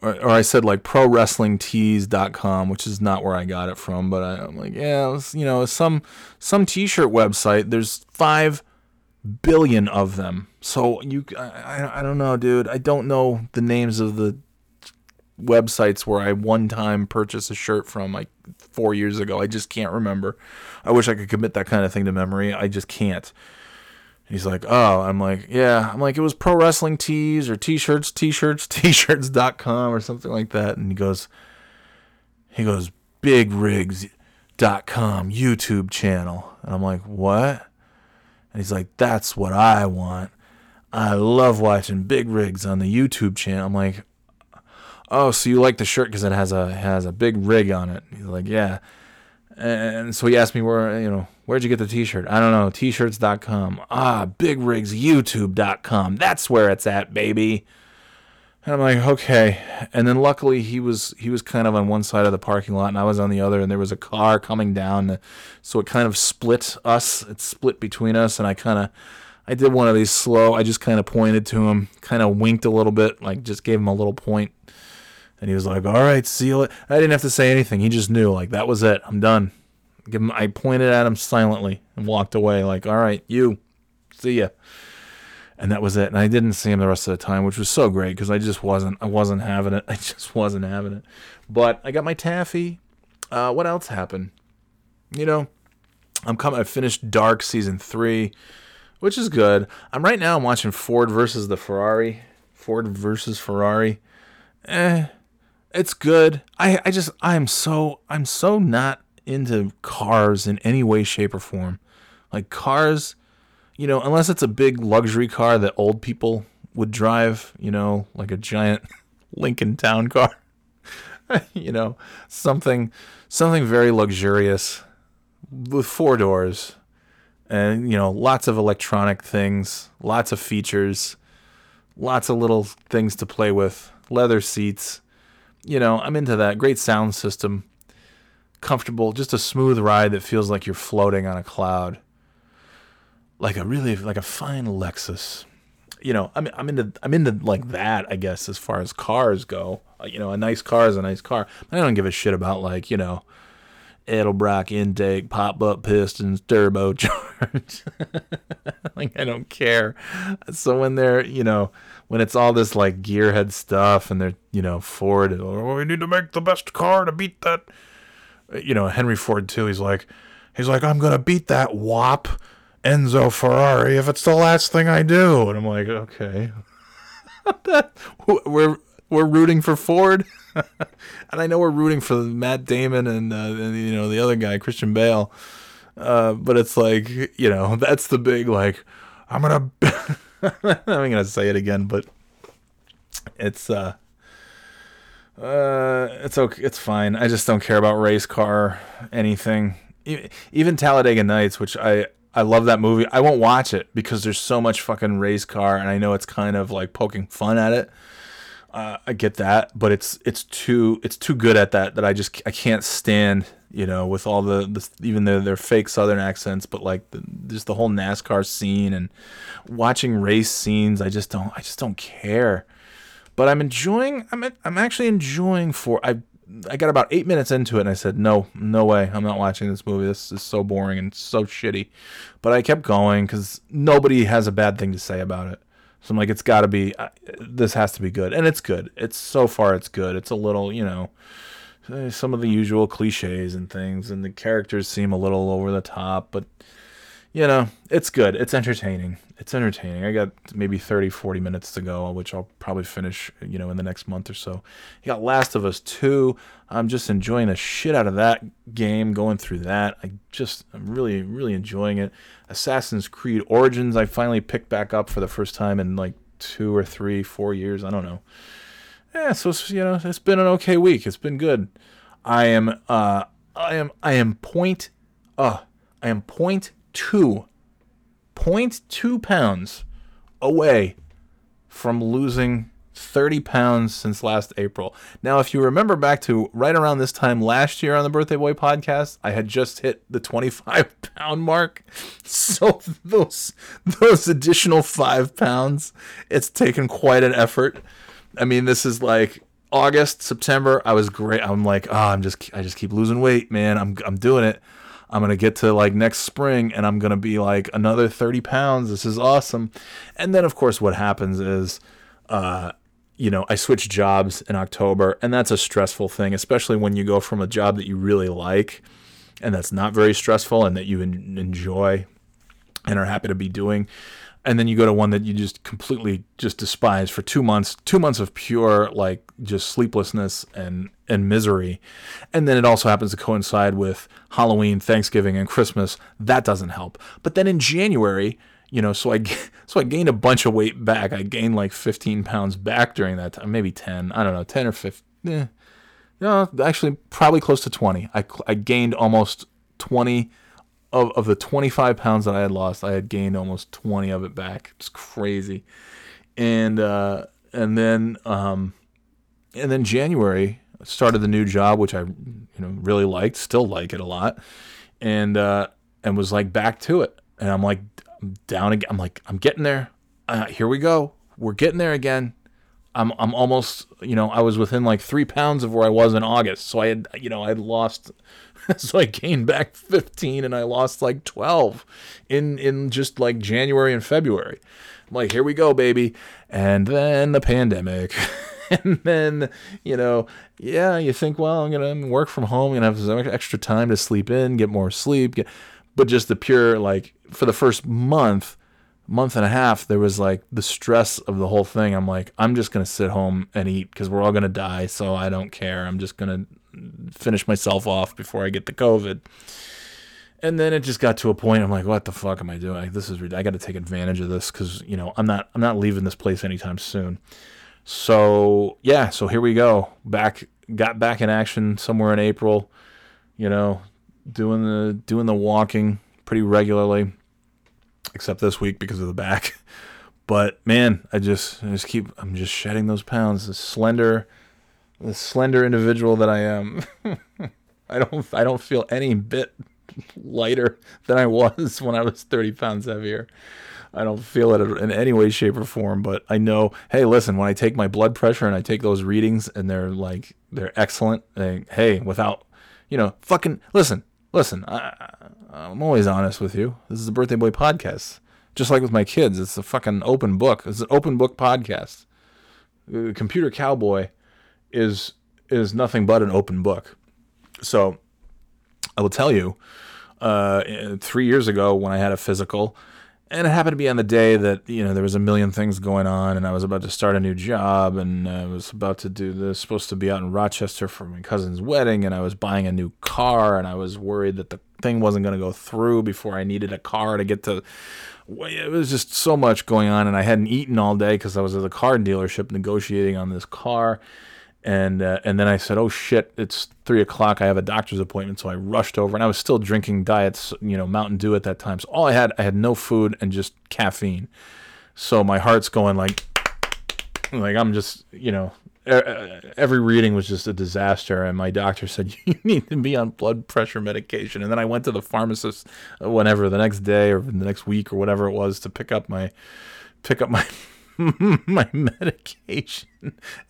or, or I said like pro prowrestlingtees.com, which is not where I got it from, but I, I'm like, yeah, was, you know, some some t-shirt website. There's five billion of them. So you, I, I don't know, dude. I don't know the names of the websites where I one time purchased a shirt from like four years ago. I just can't remember. I wish I could commit that kind of thing to memory. I just can't. He's like, oh, I'm like, yeah. I'm like, it was pro wrestling tees or t-shirts, t-shirts, t-shirts.com or something like that. And he goes, he goes, bigrigs.com YouTube channel. And I'm like, what? And he's like, that's what I want. I love watching big rigs on the YouTube channel. I'm like, oh, so you like the shirt because it has a has a big rig on it? He's like, yeah. And so he asked me where you know where'd you get the T-shirt? I don't know. T-shirts.com. Ah, bigrigsyoutube.com. That's where it's at, baby. And I'm like, okay. And then luckily he was he was kind of on one side of the parking lot and I was on the other, and there was a car coming down, so it kind of split us. It split between us, and I kind of I did one of these slow. I just kind of pointed to him, kind of winked a little bit, like just gave him a little point. And he was like, "All right, seal it." I didn't have to say anything. He just knew, like that was it. I'm done. Give him. I pointed at him silently and walked away. Like, "All right, you, see ya." And that was it. And I didn't see him the rest of the time, which was so great because I just wasn't. I wasn't having it. I just wasn't having it. But I got my taffy. Uh, what else happened? You know, I'm coming. I finished Dark season three, which is good. I'm right now. I'm watching Ford versus the Ferrari. Ford versus Ferrari. Eh, it's good. I I just I'm so I'm so not into cars in any way, shape, or form. Like cars, you know, unless it's a big luxury car that old people would drive, you know, like a giant Lincoln Town car. you know, something something very luxurious with four doors and you know, lots of electronic things, lots of features, lots of little things to play with, leather seats. You know, I'm into that. Great sound system. Comfortable, just a smooth ride that feels like you're floating on a cloud. Like a really like a fine Lexus. You know, I'm I'm into I'm into like that, I guess, as far as cars go. Uh, You know, a nice car is a nice car. I don't give a shit about like, you know, Edelbrock intake, pop up pistons, turbocharged. like I don't care. So when they're, you know, when it's all this like gearhead stuff and they're, you know, Ford, oh, we need to make the best car to beat that. You know, Henry Ford II. He's like, he's like, I'm gonna beat that wop Enzo Ferrari if it's the last thing I do. And I'm like, okay. we're we're rooting for Ford, and I know we're rooting for Matt Damon and, uh, and you know the other guy Christian Bale, uh, but it's like you know that's the big like I'm gonna I'm gonna say it again, but it's uh uh it's okay it's fine. I just don't care about race car anything. Even Talladega Nights, which I I love that movie. I won't watch it because there's so much fucking race car, and I know it's kind of like poking fun at it. Uh, I get that, but it's it's too it's too good at that that I just I can't stand you know with all the, the even though they're fake Southern accents, but like the, just the whole NASCAR scene and watching race scenes. I just don't I just don't care. But I'm enjoying. I'm I'm actually enjoying for I. I got about eight minutes into it and I said, no, no way. I'm not watching this movie. This is so boring and so shitty. But I kept going because nobody has a bad thing to say about it. So I'm like, it's got to be, uh, this has to be good. And it's good. It's so far, it's good. It's a little, you know, eh, some of the usual cliches and things. And the characters seem a little over the top. But, you know, it's good. It's entertaining. It's entertaining. I got maybe 30, 40 minutes to go, which I'll probably finish, you know, in the next month or so. You got Last of Us 2. I'm just enjoying the shit out of that game, going through that. I just, I'm really, really enjoying it. Assassin's Creed Origins, I finally picked back up for the first time in like two or three, four years. I don't know. Yeah, so you know, it's been an okay week. It's been good. I am, uh, I am, I am point, uh, I am point 0.2 pounds away from losing 30 pounds since last April. Now, if you remember back to right around this time last year on the Birthday Boy podcast, I had just hit the 25 pound mark. So those those additional 5 pounds, it's taken quite an effort. I mean, this is like August, September, I was great. I'm like, oh, I'm just I just keep losing weight, man. I'm I'm doing it. I'm gonna get to like next spring and I'm gonna be like another 30 pounds. This is awesome. And then of course what happens is uh you know, I switch jobs in October, and that's a stressful thing, especially when you go from a job that you really like and that's not very stressful and that you en- enjoy and are happy to be doing. And then you go to one that you just completely just despise for two months, two months of pure like just sleeplessness and and misery. And then it also happens to coincide with Halloween, Thanksgiving, and Christmas. That doesn't help. But then in January, you know, so I so I gained a bunch of weight back. I gained like 15 pounds back during that time, maybe 10. I don't know, 10 or 15. Eh. No, actually, probably close to 20. I, I gained almost 20 of, of the 25 pounds that I had lost. I had gained almost 20 of it back. It's crazy. And uh, and then um, and then January started the new job, which I you know really liked, still like it a lot, and uh, and was like back to it. And I'm like I'm down again. I'm like I'm getting there. Uh, here we go. We're getting there again. I'm I'm almost you know I was within like three pounds of where I was in August. So I had you know I had lost. so I gained back 15 and I lost like 12 in in just like January and February. I'm like, here we go, baby. And then the pandemic. and then, you know, yeah, you think, well, I'm going to work from home, I'm going to have some extra time to sleep in, get more sleep. Get, but just the pure, like, for the first month, month and a half, there was like the stress of the whole thing. I'm like, I'm just to sit home and eat because we're all to die. So I don't care. I'm just to finish myself off before I get the COVID. and then it just got to a point. I'm like, what the fuck am I doing? This is I got to take advantage of this because you know I'm not I'm not leaving this place anytime soon. So yeah, so here we go. Back got back in action somewhere in April. You know, doing the doing the walking pretty regularly, except this week because of the back. But man, I just I just keep I'm just shedding those pounds. The slender, the slender individual that I am. I don't I don't feel any bit lighter than I was when I was 30 pounds heavier. I don't feel it in any way, shape, or form, but I know, hey, listen, when I take my blood pressure and I take those readings and they're like, they're excellent, they, hey, without, you know, fucking, listen, listen, I, I'm always honest with you. This is the Birthday Boy podcast. Just like with my kids, it's a fucking open book. It's an open book podcast. Uh, computer Cowboy is is nothing but an open book. So I will tell you, uh, three years ago when I had a physical, and it happened to be on the day that you know there was a million things going on, and I was about to start a new job, and I was about to do this, supposed to be out in Rochester for my cousin's wedding, and I was buying a new car, and I was worried that the thing wasn't going to go through before I needed a car to get to. It was just so much going on, and I hadn't eaten all day because I was at the car dealership negotiating on this car and uh, and then I said, "Oh shit, it's three o'clock. I have a doctor's appointment." So I rushed over, and I was still drinking diets, you know, Mountain Dew at that time. So all I had, I had no food and just caffeine. So my heart's going like, like I'm just, you know, every reading was just a disaster. And my doctor said, "You need to be on blood pressure medication." And then I went to the pharmacist, uh, whenever the next day or the next week or whatever it was, to pick up my, pick up my my medication.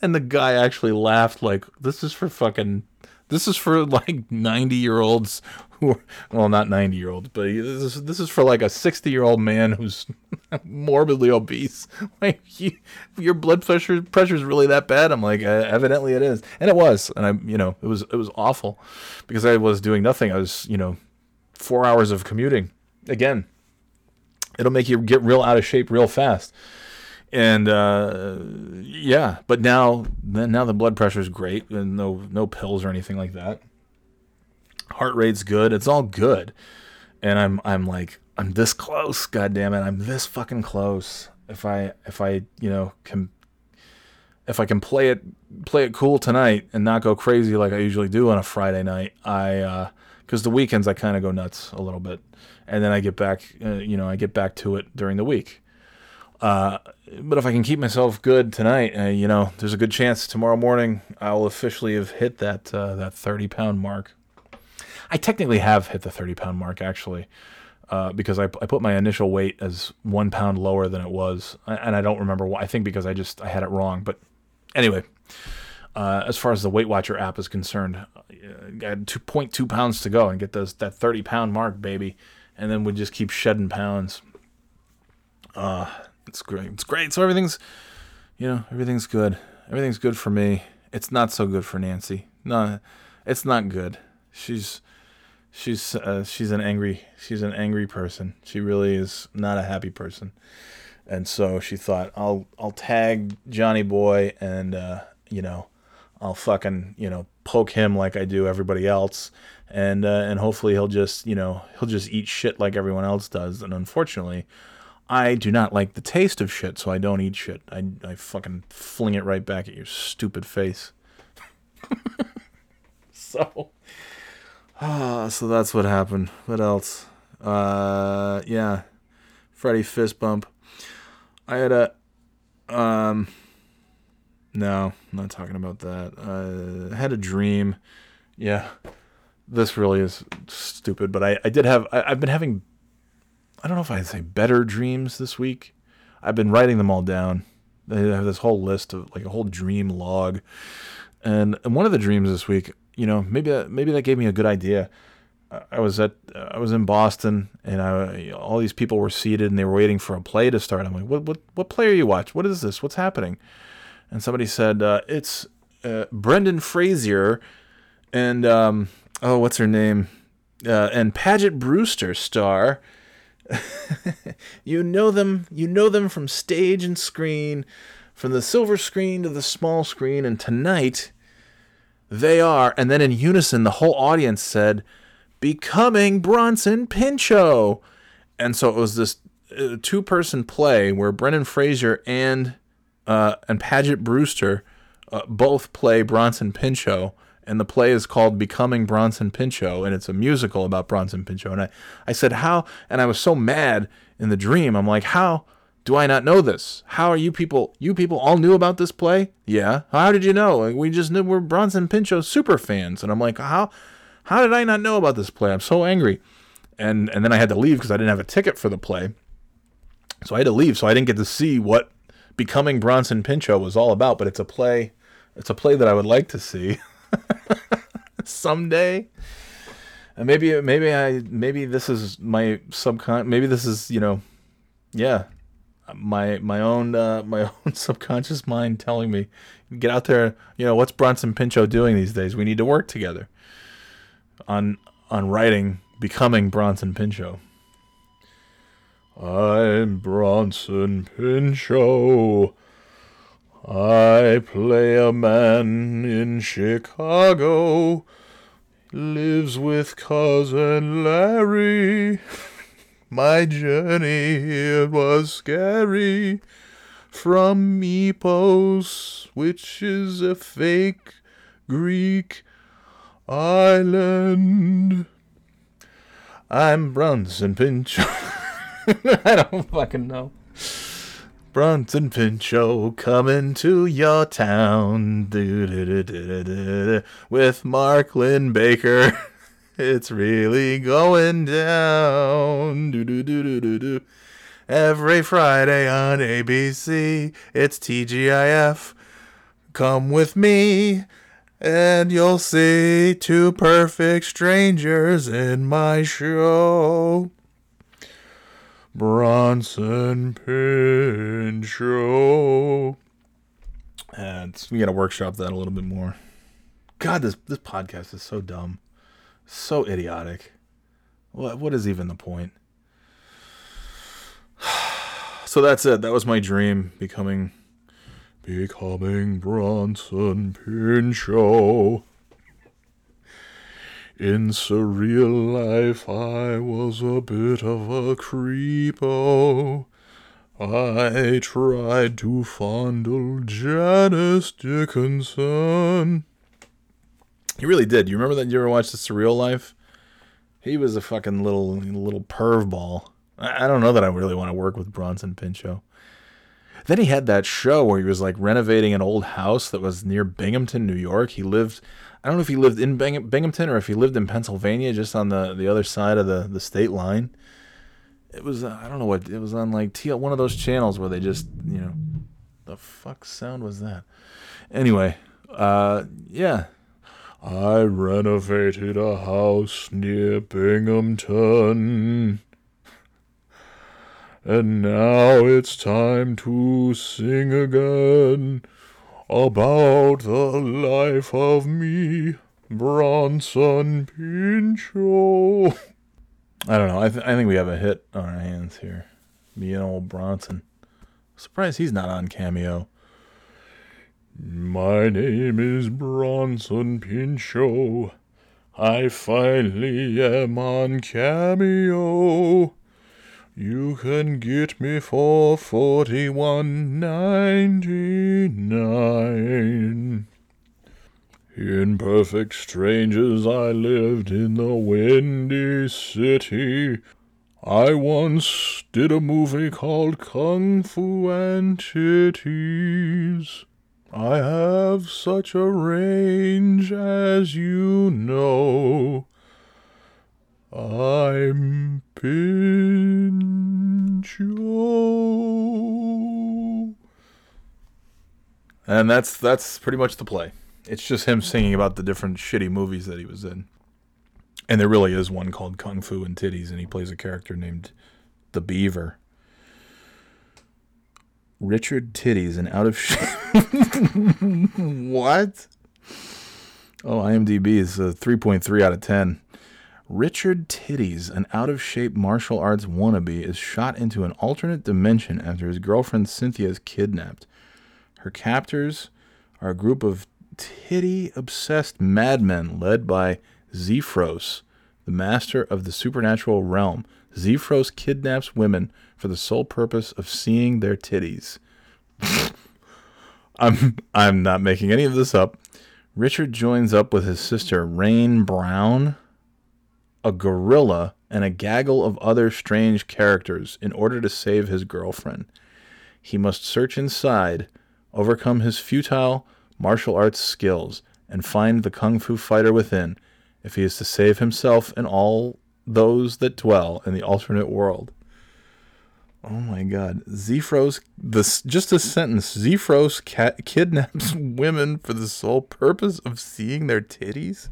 And the guy actually laughed like this is for fucking this is for like 90 year olds who are, well not 90 year olds but this is, this is for like a 60 year old man who's morbidly obese. Like you, your blood pressure pressure is really that bad? I'm like uh, evidently it is. And it was. And i you know it was it was awful because i was doing nothing. I was you know four hours of commuting. Again it'll make you get real out of shape real fast and uh, yeah, but now now the blood pressure is great and no no pills or anything like that. Heart rate's good. It's all good, and I'm I'm like I'm this close. God damn it, I'm this fucking close. If I if I you know can if I can play it play it cool tonight and not go crazy like I usually do on a Friday night, I because the weekends I kind of go nuts a little bit, and then I get back uh, you know I get back to it during the week. Uh, but if I can keep myself good tonight, uh, you know, there's a good chance tomorrow morning I will officially have hit that uh, that 30 pound mark. I technically have hit the 30 pound mark actually, uh, because I, I put my initial weight as one pound lower than it was, and I don't remember why. I think because I just I had it wrong. But anyway, uh, as far as the Weight Watcher app is concerned, uh, I had 2.2 pounds to go and get those that 30 pound mark, baby, and then we just keep shedding pounds. Uh, it's great. It's great. So everything's, you know, everything's good. Everything's good for me. It's not so good for Nancy. No, it's not good. She's, she's, uh, she's an angry, she's an angry person. She really is not a happy person. And so she thought, I'll, I'll tag Johnny Boy and, uh, you know, I'll fucking, you know, poke him like I do everybody else. And, uh, and hopefully he'll just, you know, he'll just eat shit like everyone else does. And unfortunately, I do not like the taste of shit, so I don't eat shit. I, I fucking fling it right back at your stupid face. so, ah, so that's what happened. What else? Uh, yeah, Freddy fist bump. I had a, um, no, I'm not talking about that. Uh, I had a dream. Yeah, this really is stupid, but I, I did have, I, I've been having I don't know if I'd say better dreams this week. I've been writing them all down. I have this whole list of like a whole dream log, and, and one of the dreams this week, you know, maybe that, maybe that gave me a good idea. I was at I was in Boston, and I all these people were seated and they were waiting for a play to start. I'm like, what what what play are you watching? What is this? What's happening? And somebody said uh, it's uh, Brendan Fraser and um, oh, what's her name? Uh, and Paget Brewster star you know them you know them from stage and screen from the silver screen to the small screen and tonight they are and then in unison the whole audience said Becoming Bronson Pinchot. And so it was this uh, two person play where Brendan Fraser and uh, and Paget Brewster uh, both play Bronson Pinchot. And the play is called Becoming Bronson Pinchot, and it's a musical about Bronson Pinchot. And I, I said, How? And I was so mad in the dream. I'm like, How do I not know this? How are you people? You people all knew about this play? Yeah. How did you know? We just knew we're Bronson Pinchot super fans. And I'm like, How? How did I not know about this play? I'm so angry. And and then I had to leave because I didn't have a ticket for the play. So I had to leave. So I didn't get to see what Becoming Bronson Pinchot was all about. But it's a play. It's a play that I would like to see someday. And maybe maybe I maybe this is my subcon. Maybe this is you know, yeah, my my own uh, my own subconscious mind telling me get out there. You know what's Bronson Pinchot doing these days? We need to work together on on writing becoming Bronson Pinchot. I'm Bronson Pinchot. I play a man in Chicago. Lives with cousin Larry. My journey it was scary. From Mypos, which is a fake Greek island. I'm Bronson Pinchot. I don't fucking know. Bronson Pinchot coming to your town with Mark Linn-Baker. It's really going down. Every Friday on ABC, it's TGIF. Come with me, and you'll see two perfect strangers in my show. Bronson Pinchot. And we gotta workshop that a little bit more. God, this this podcast is so dumb, so idiotic. What what is even the point? So that's it. That was my dream, becoming becoming Bronson Pinchot. In surreal life, I was a bit of a creepo. I tried to fondle Janice Dickinson. He really did. You remember that? You ever watched The Surreal Life? He was a fucking little little perv ball. I, I don't know that I really want to work with Bronson Pinchot. Then he had that show where he was like renovating an old house that was near Binghamton, New York. He lived, I don't know if he lived in Bing- Binghamton or if he lived in Pennsylvania, just on the, the other side of the, the state line. It was, uh, I don't know what, it was on like T- one of those channels where they just, you know, the fuck sound was that? Anyway, uh, yeah. I renovated a house near Binghamton. And now it's time to sing again about the life of me, Bronson Pinchot. I don't know. I, th- I think we have a hit on our hands here. Me and old Bronson. Surprised he's not on Cameo. My name is Bronson Pinchot. I finally am on Cameo. You can get me for forty one ninety nine. In Perfect Strangers, I lived in the Windy City. I once did a movie called Kung Fu and Titties. I have such a range, as you know. I'm Pinchot. And that's that's pretty much the play. It's just him singing about the different shitty movies that he was in. And there really is one called Kung Fu and Titties, and he plays a character named the Beaver. Richard Titties, and out of shape. what? Oh, IMDb is a 3.3 out of 10. Richard Titties, an out of shape martial arts wannabe, is shot into an alternate dimension after his girlfriend Cynthia is kidnapped. Her captors are a group of titty obsessed madmen led by Zephyros, the master of the supernatural realm. Zephyros kidnaps women for the sole purpose of seeing their titties. I'm I'm not making any of this up. Richard joins up with his sister Rain Brown, a gorilla, and a gaggle of other strange characters in order to save his girlfriend. He must search inside, overcome his futile martial arts skills, and find the kung fu fighter within if he is to save himself and all those that dwell in the alternate world. Oh my god. Zephyros, this just a sentence. Zephyros cat kidnaps women for the sole purpose of seeing their titties?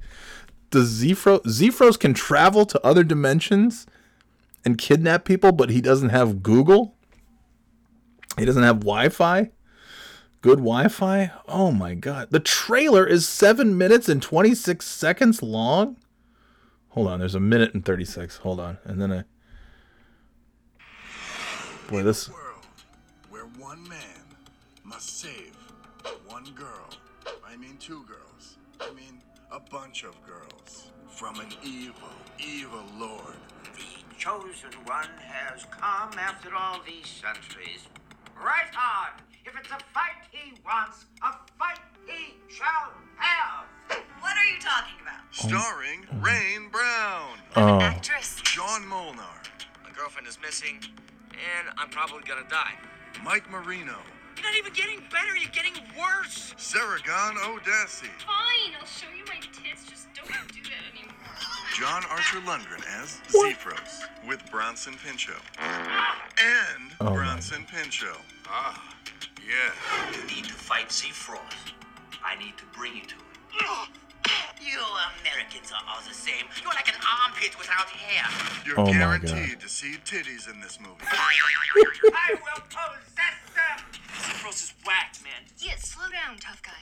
Zephyros Zephyros can travel to other dimensions and kidnap people, but he doesn't have Google? He doesn't have Wi-Fi? Good Wi-Fi? Oh my god. The trailer is 7 minutes and 26 seconds long? Hold on, there's a minute and 36. Hold on. And then I Boy, this world where one man must save one girl. I mean, two girls. I mean, a bunch of girls from an evil, evil lord. The chosen one has come after all these centuries. Right on! If it's a fight he wants, a fight he shall have! What are you talking about? Starring Rain Brown, Oh. Actress. John Molnar, My girlfriend is missing, and I'm probably gonna die. Mike Marino, You're not even getting better, you're getting worse! Saragon Odassi, Fine, I'll show you my tits. Just don't do that anymore. John Archer Lundgren as Zephyros with Bronson Pinchot. And Oh, my Bronson Pinchot. Ah, yeah. You need to fight Zephyros. I need to bring you to him. You Americans are all the same. You're like an armpit without hair. You're Oh my God. guaranteed to see titties in this movie. I will possess them! Zephyros is whacked, man. Yeah, slow down, tough guy.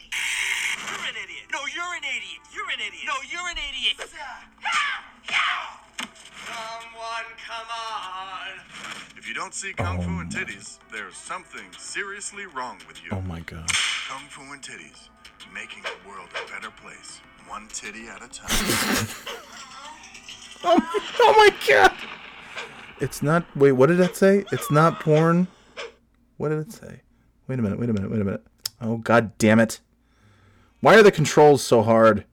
You're an idiot. No, you're an idiot. You're an idiot. No, you're an idiot. Someone come on. If you don't see Kung Fu and titties, there's something seriously wrong with you. Oh my god. Kung Fu and titties, making the world a better place, one titty at a time. Oh, oh my god. It's not wait, what did that say? It's not porn. What did it say? Wait a minute, wait a minute, wait a minute. Oh god damn it. Why are the controls so hard?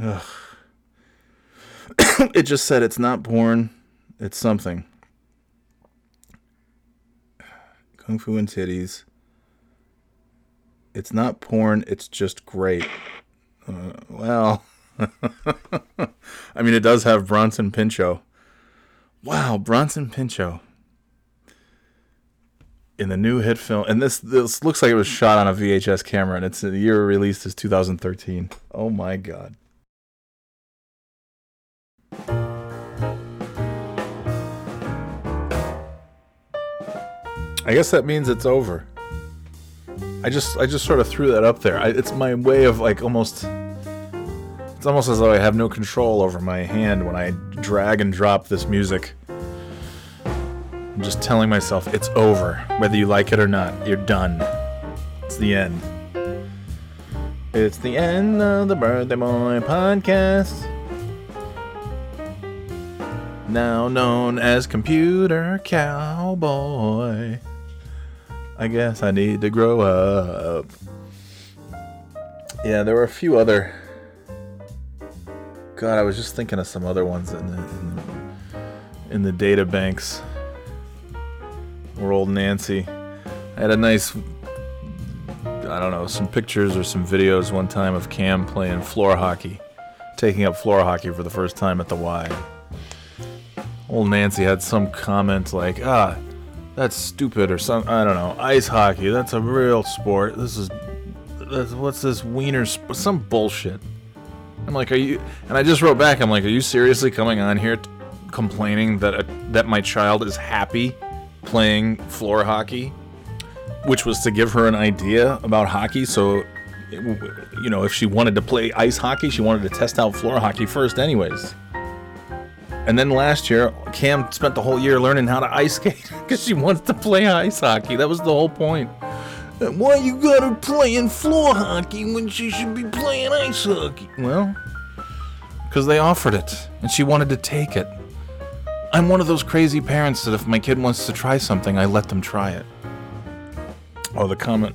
Ugh. it just said it's not porn. It's something. Kung Fu and titties. It's not porn, it's just great. Uh, well, I mean, it does have Bronson Pinchot. Wow, Bronson Pinchot in the new hit film, and this this looks like it was shot on a VHS camera, and it's the year released is 2013. Oh my god. I guess that means it's over. I just I just sort of threw that up there. I, it's my way of like almost it's almost as though I have no control over my hand when I drag and drop this music. I'm just telling myself it's over. Whether you like it or not, you're done. It's the end. It's the end of the Birthday Boy podcast. Now known as Computer Cowboy. I guess I need to grow up. Yeah, there were a few other. God, I was just thinking of some other ones in the in the, in the data banks. Or old Nancy. I had a nice, I don't know, some pictures or some videos one time of Cam playing floor hockey, taking up floor hockey for the first time at the Y. Old Nancy had some comment like, ah, that's stupid or some, I don't know, ice hockey, that's a real sport. This is, that's, what's this wiener, sp-? some bullshit. I'm like, are you? And I just wrote back. I'm like, are you seriously coming on here t- complaining that a, that my child is happy playing floor hockey, which was to give her an idea about hockey. So, it you know, if she wanted to play ice hockey, she wanted to test out floor hockey first, anyways. And then last year, Cam spent the whole year learning how to ice skate because she wants to play ice hockey. That was the whole point. Uh, why you got her playing floor hockey when she should be playing ice hockey? Well, because they offered it and she wanted to take it. I'm one of those crazy parents that if my kid wants to try something, I let them try it. Oh, the comment.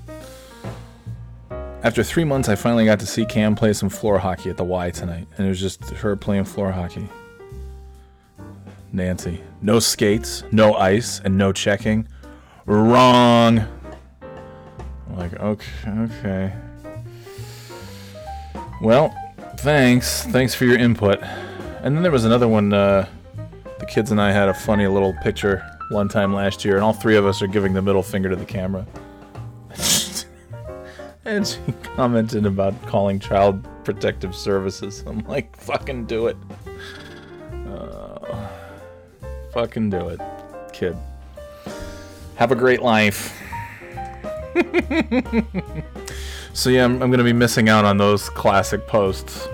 After three months, I finally got to see Cam play some floor hockey at the Y tonight, and it was just her playing floor hockey. Nancy. No skates, no ice, and no checking. Wrong. I'm like, okay, okay. Well, thanks. Thanks for your input. And then there was another one. Uh, the kids and I had a funny little picture one time last year, and all three of us are giving the middle finger to the camera. and she commented about calling Child Protective Services. I'm like, fucking do it. Uh, fucking do it, kid. Have a great life. so yeah, I'm, I'm gonna be missing out on those classic posts.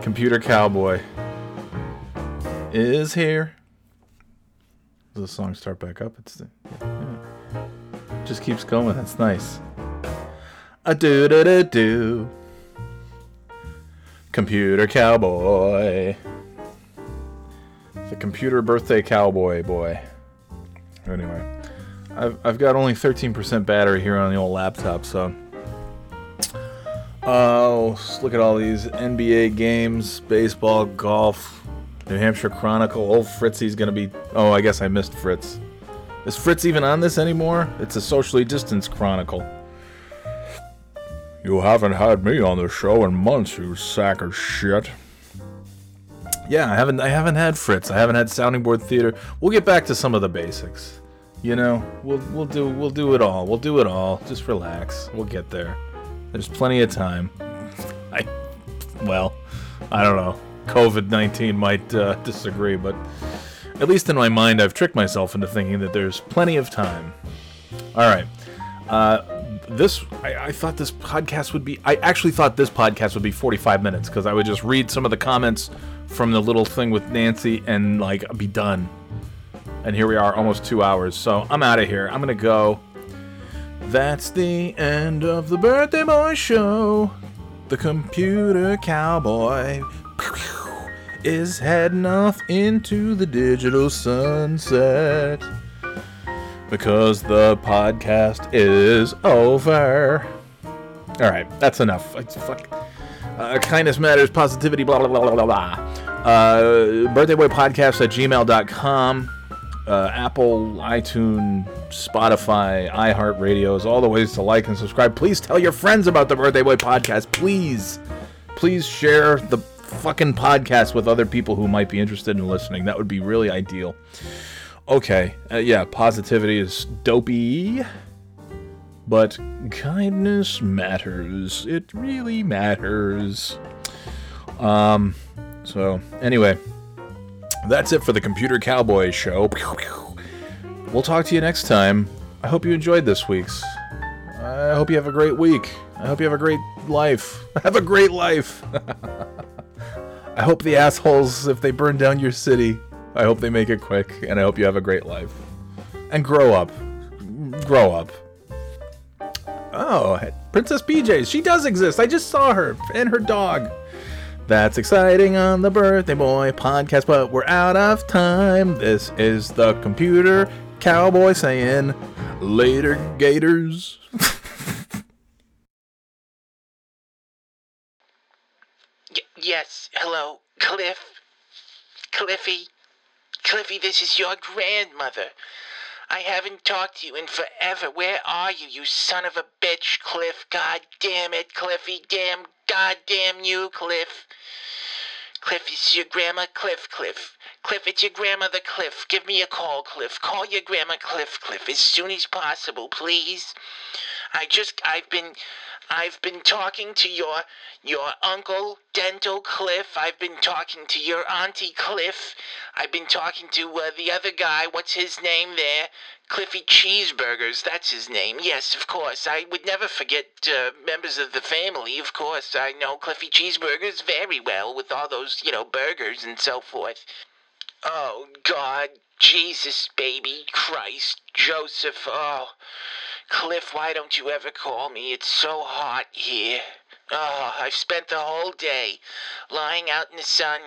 Computer Cowboy is here. Does the song start back up? It's yeah. just keeps going. That's nice. A do do do do. Computer Cowboy. The computer birthday cowboy boy. Anyway, I've, I've got only 13% battery here on the old laptop, so. Oh, look at all these NBA games, baseball, golf, New Hampshire Chronicle. Old Fritzy's gonna be. Oh, I guess I missed Fritz. Is Fritz even on this anymore? It's a socially distanced Chronicle. You haven't had me on the show in months, you sack of shit. Yeah, I haven't. I haven't had Fritz. I haven't had Sounding Board Theater. We'll get back to some of the basics. You know, we'll we'll do we'll do it all. We'll do it all. Just relax. We'll get there. There's plenty of time. I, well, I don't know. COVID 19 might uh, disagree, but at least in my mind, I've tricked myself into thinking that there's plenty of time. All right. Uh, this, I, I thought this podcast would be, I actually thought this podcast would be 45 minutes because I would just read some of the comments from the little thing with Nancy and like be done. And here we are, almost two hours. So I'm out of here. I'm to go. That's the end of the Birthday Boy Show. The computer cowboy is heading off into the digital sunset because the podcast is over. All right, that's enough. It's fuck. Uh, kindness matters, positivity, blah, blah, blah, blah, blah. Uh, birthdayboypodcast at gmail.com. Uh, Apple, iTunes, Spotify, iHeartRadios, all the ways to like and subscribe. Please tell your friends about the Birthday Boy podcast. Please, please share the fucking podcast with other people who might be interested in listening. That would be really ideal. Okay, uh, yeah, positivity is dopey, but kindness matters. It really matters. Um, so anyway, that's it for the Computer Cowboy Show. We'll talk to you next time. I hope you enjoyed this week's. I hope you have a great week. I hope you have a great life. Have a great life. I hope the assholes, if they burn down your city, I hope they make it quick, and I hope you have a great life. And grow up. Grow up. Oh, Princess PJs. She does exist. I just saw her and her dog. That's exciting on the Birthday Boy podcast, but we're out of time. This is the computer cowboy saying, later, gators. Y- yes, hello, Cliff. Cliffy. Cliffy, this is your grandmother. I haven't talked to you in forever. Where are you, you son of a bitch, Cliff? God damn it, Cliffy. Damn, god damn you, Cliff. Cliff, it's your grandma, Cliff, Cliff. Cliff, it's your grandmother, Cliff. Give me a call, Cliff. Call your grandma, Cliff, Cliff, as soon as possible, please. I just, I've been, I've been talking to your, your uncle, Dental Cliff. I've been talking to your auntie, Cliff. I've been talking to uh, the other guy. What's his name there? Cliffy Cheeseburgers. That's his name. Yes, of course. I would never forget uh, members of the family. Of course, I know Cliffy Cheeseburgers very well with all those, you know, burgers and so forth. Oh, God. Jesus, baby. Christ. Joseph. Oh. Cliff, why don't you ever call me? It's so hot here. Oh, I've spent the whole day lying out in the sun.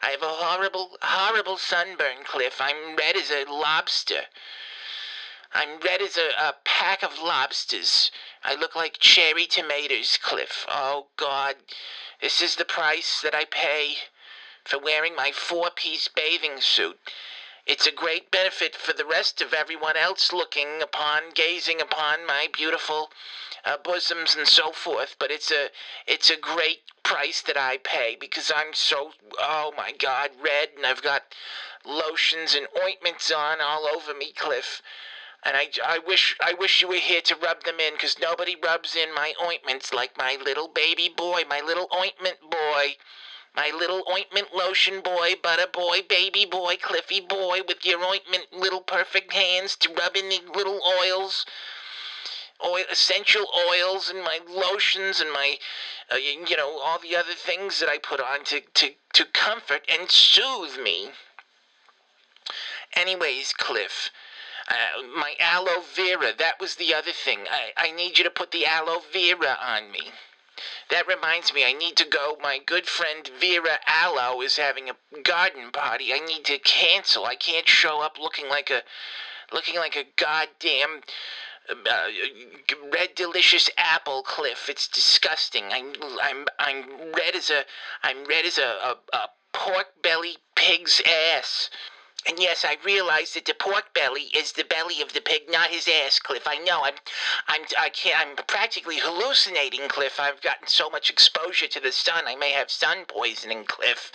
I have a horrible, horrible sunburn, Cliff. I'm red as a lobster. I'm red as a, a pack of lobsters. I look like cherry tomatoes, Cliff. Oh, God. This is the price that I pay for wearing my four piece bathing suit. It's a great benefit for the rest of everyone else looking upon, gazing upon my beautiful uh, bosoms and so forth. But it's a, it's a great price that I pay because I'm so, oh my God, red, and I've got lotions and ointments on all over me, Cliff. And I, I wish I wish you were here to rub them in, 'cause nobody rubs in my ointments like my little baby boy, my little ointment boy. My little ointment lotion boy, butter boy, baby boy, Cliffy boy, with your ointment little perfect hands to rub in the little oils, oil, essential oils, and my lotions, and my, uh, you know, all the other things that I put on to, to, to comfort and soothe me. Anyways, Cliff, uh, my aloe vera, that was the other thing. I, I need you to put the aloe vera on me. That reminds me, I need to go. My good friend Vera Aloe is having a garden party. I need to cancel. I can't show up looking like a, looking like a goddamn uh, red delicious apple cliff. It's disgusting. I'm I'm I'm red as a I'm red as a, a, a pork belly pig's ass. And yes, I realize that the pork belly is the belly of the pig, not his ass, Cliff. I know. I'm, I'm, I can't. I'm practically hallucinating, Cliff. I've gotten so much exposure to the sun. I may have sun poisoning, Cliff.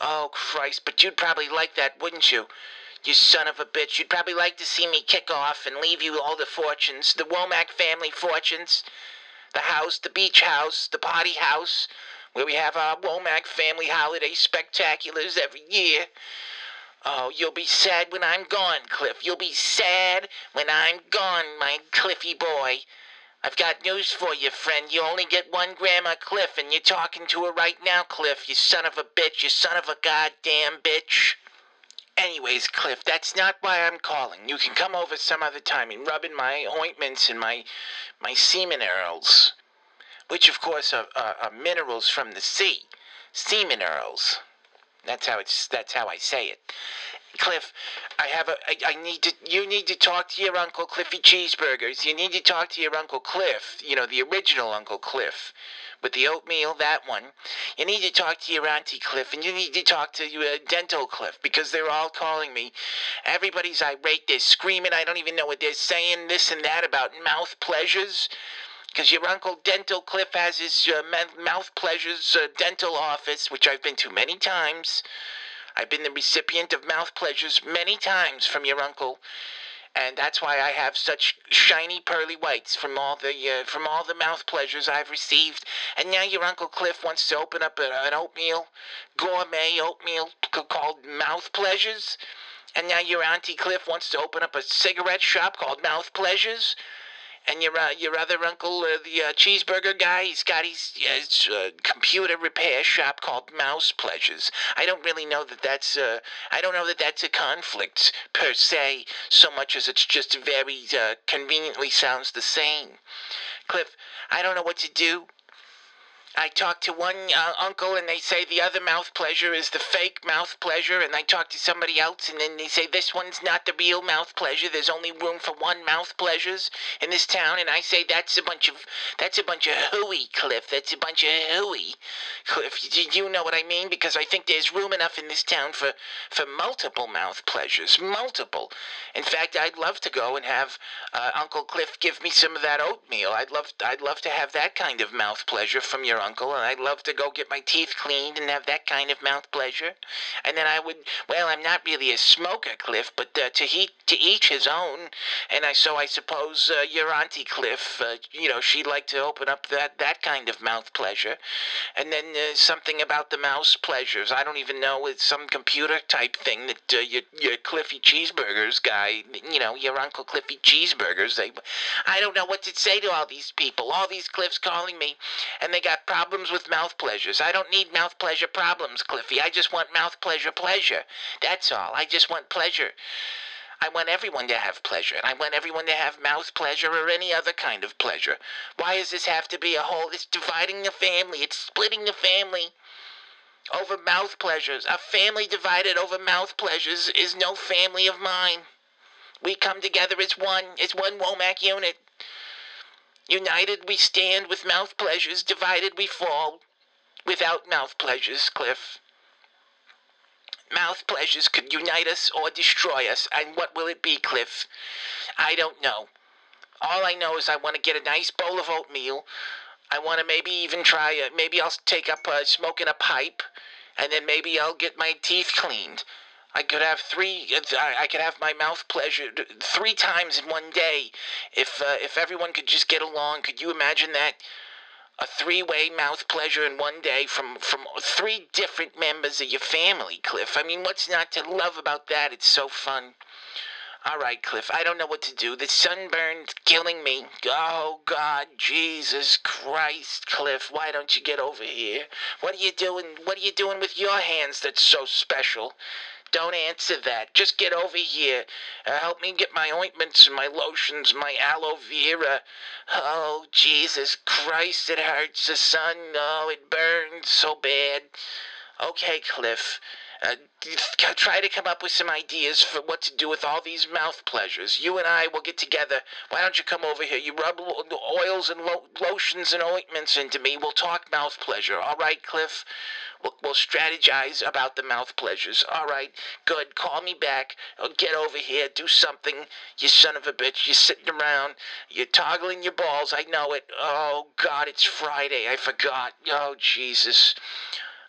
Oh Christ! But you'd probably like that, wouldn't you? You son of a bitch. You'd probably like to see me kick off and leave you all the fortunes, the Womack family fortunes, the house, the beach house, the party house, where we have our Womack family holiday spectaculars every year. Oh, you'll be sad when I'm gone, Cliff. You'll be sad when I'm gone, my Cliffy boy. I've got news for you, friend. You only get one Grandma Cliff, and you're talking to her right now, Cliff. You son of a bitch. You son of a goddamn bitch. Anyways, Cliff, that's not why I'm calling. You can come over some other time and rub in my ointments and my my semen earls, which of course are, are, are minerals from the sea. Semen earls. That's how it's. That's how I say it. Cliff, I have a. I, I need to. You need to talk to your uncle Cliffy Cheeseburgers. You need to talk to your uncle Cliff. You know the original Uncle Cliff, with the oatmeal. That one. You need to talk to your auntie Cliff, and you need to talk to uh, Dental Cliff because they're all calling me. Everybody's irate. They're screaming. I don't even know what they're saying. This and that about mouth pleasures. Because your Uncle Dental Cliff has his uh, Mouth Pleasures uh, dental office, which I've been to many times. I've been the recipient of Mouth Pleasures many times from your uncle. And that's why I have such shiny pearly whites from all the uh, from all the mouth pleasures I've received. And now your Uncle Cliff wants to open up a, an oatmeal, gourmet oatmeal called Mouth Pleasures. And now your Auntie Cliff wants to open up a cigarette shop called Mouth Pleasures. And your uh, your other uncle, uh, the uh, cheeseburger guy, he's got his, his uh, computer repair shop called Mouse Pleasures. I don't really know that that's uh, I don't know that that's a conflict per se, so much as it's just very uh, conveniently sounds the same. Cliff, I don't know what to do. I talk to one uh, uncle and they say the other mouth pleasure is the fake mouth pleasure, and I talk to somebody else and then they say this one's not the real mouth pleasure. There's only room for one mouth pleasures in this town, and I say that's a bunch of that's a bunch of hooey, Cliff. That's a bunch of hooey, Cliff. Do you know what I mean? Because I think there's room enough in this town for for multiple mouth pleasures, multiple. In fact, I'd love to go and have uh, Uncle Cliff give me some of that oatmeal. I'd love I'd love to have that kind of mouth pleasure from your uncle, and I'd love to go get my teeth cleaned and have that kind of mouth pleasure. And then I would, well, I'm not really a smoker, Cliff, but uh, to he to each his own. And I so I suppose uh, your auntie Cliff, uh, you know, she'd like to open up that that kind of mouth pleasure. And then uh, something about the mouse pleasures. I don't even know. It's some computer type thing that uh, your your Cliffy Cheeseburgers guy, you know, your Uncle Cliffy Cheeseburgers. They, I don't know what to say to all these people. All these Cliffs calling me, and they got problems with mouth pleasures. I don't need mouth pleasure problems, Cliffy. I just want mouth pleasure pleasure. That's all. I just want pleasure. I want everyone to have pleasure, and I want everyone to have mouth pleasure or any other kind of pleasure. Why does this have to be a whole? It's dividing the family. It's splitting the family over mouth pleasures. A family divided over mouth pleasures is no family of mine. We come together as one, as one Womack unit. United we stand with mouth pleasures, divided we fall. Without mouth pleasures, Cliff. Mouth pleasures could unite us or destroy us, and what will it be, Cliff? I don't know. All I know is I want to get a nice bowl of oatmeal. I want to maybe even try, uh, maybe I'll take up uh, smoking a pipe, and then maybe I'll get my teeth cleaned. I could have three. I could have my mouth pleasured three times in one day, if uh, if everyone could just get along. Could you imagine that? A three-way mouth pleasure in one day from from three different members of your family, Cliff. I mean, what's not to love about that? It's so fun. All right, Cliff. I don't know what to do. The sunburn's killing me. Oh God, Jesus Christ, Cliff. Why don't you get over here? What are you doing? What are you doing with your hands that's so special? Don't answer that. Just get over here. Uh, help me get my ointments and my lotions, my aloe vera. Oh, Jesus Christ, it hurts, the sun. Oh, it burns so bad. Okay, Cliff. Uh, try to come up with some ideas for what to do with all these mouth pleasures. You and I will get together. Why don't you come over here? You rub oils and lo- lotions and ointments into me. We'll talk mouth pleasure. All right, Cliff? We'll, we'll strategize about the mouth pleasures. All right, good. Call me back. Uh, Get over here. Do something. You son of a bitch. You're sitting around. You're toggling your balls. I know it. Oh, God, it's Friday. I forgot. Oh, Jesus.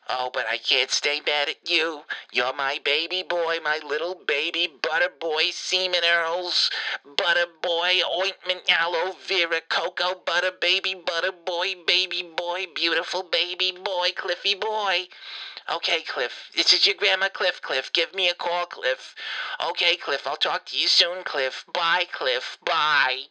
Oh, but I can't stay mad at you. You're my baby boy, my little baby butter boy, semen earls, butter boy, ointment, aloe vera, cocoa butter, baby butter boy, baby boy, beautiful baby boy, Cliffy boy. Okay, Cliff. This is your grandma, Cliff. Cliff, give me a call, Cliff. Okay, Cliff. I'll talk to you soon, Cliff. Bye, Cliff. Bye.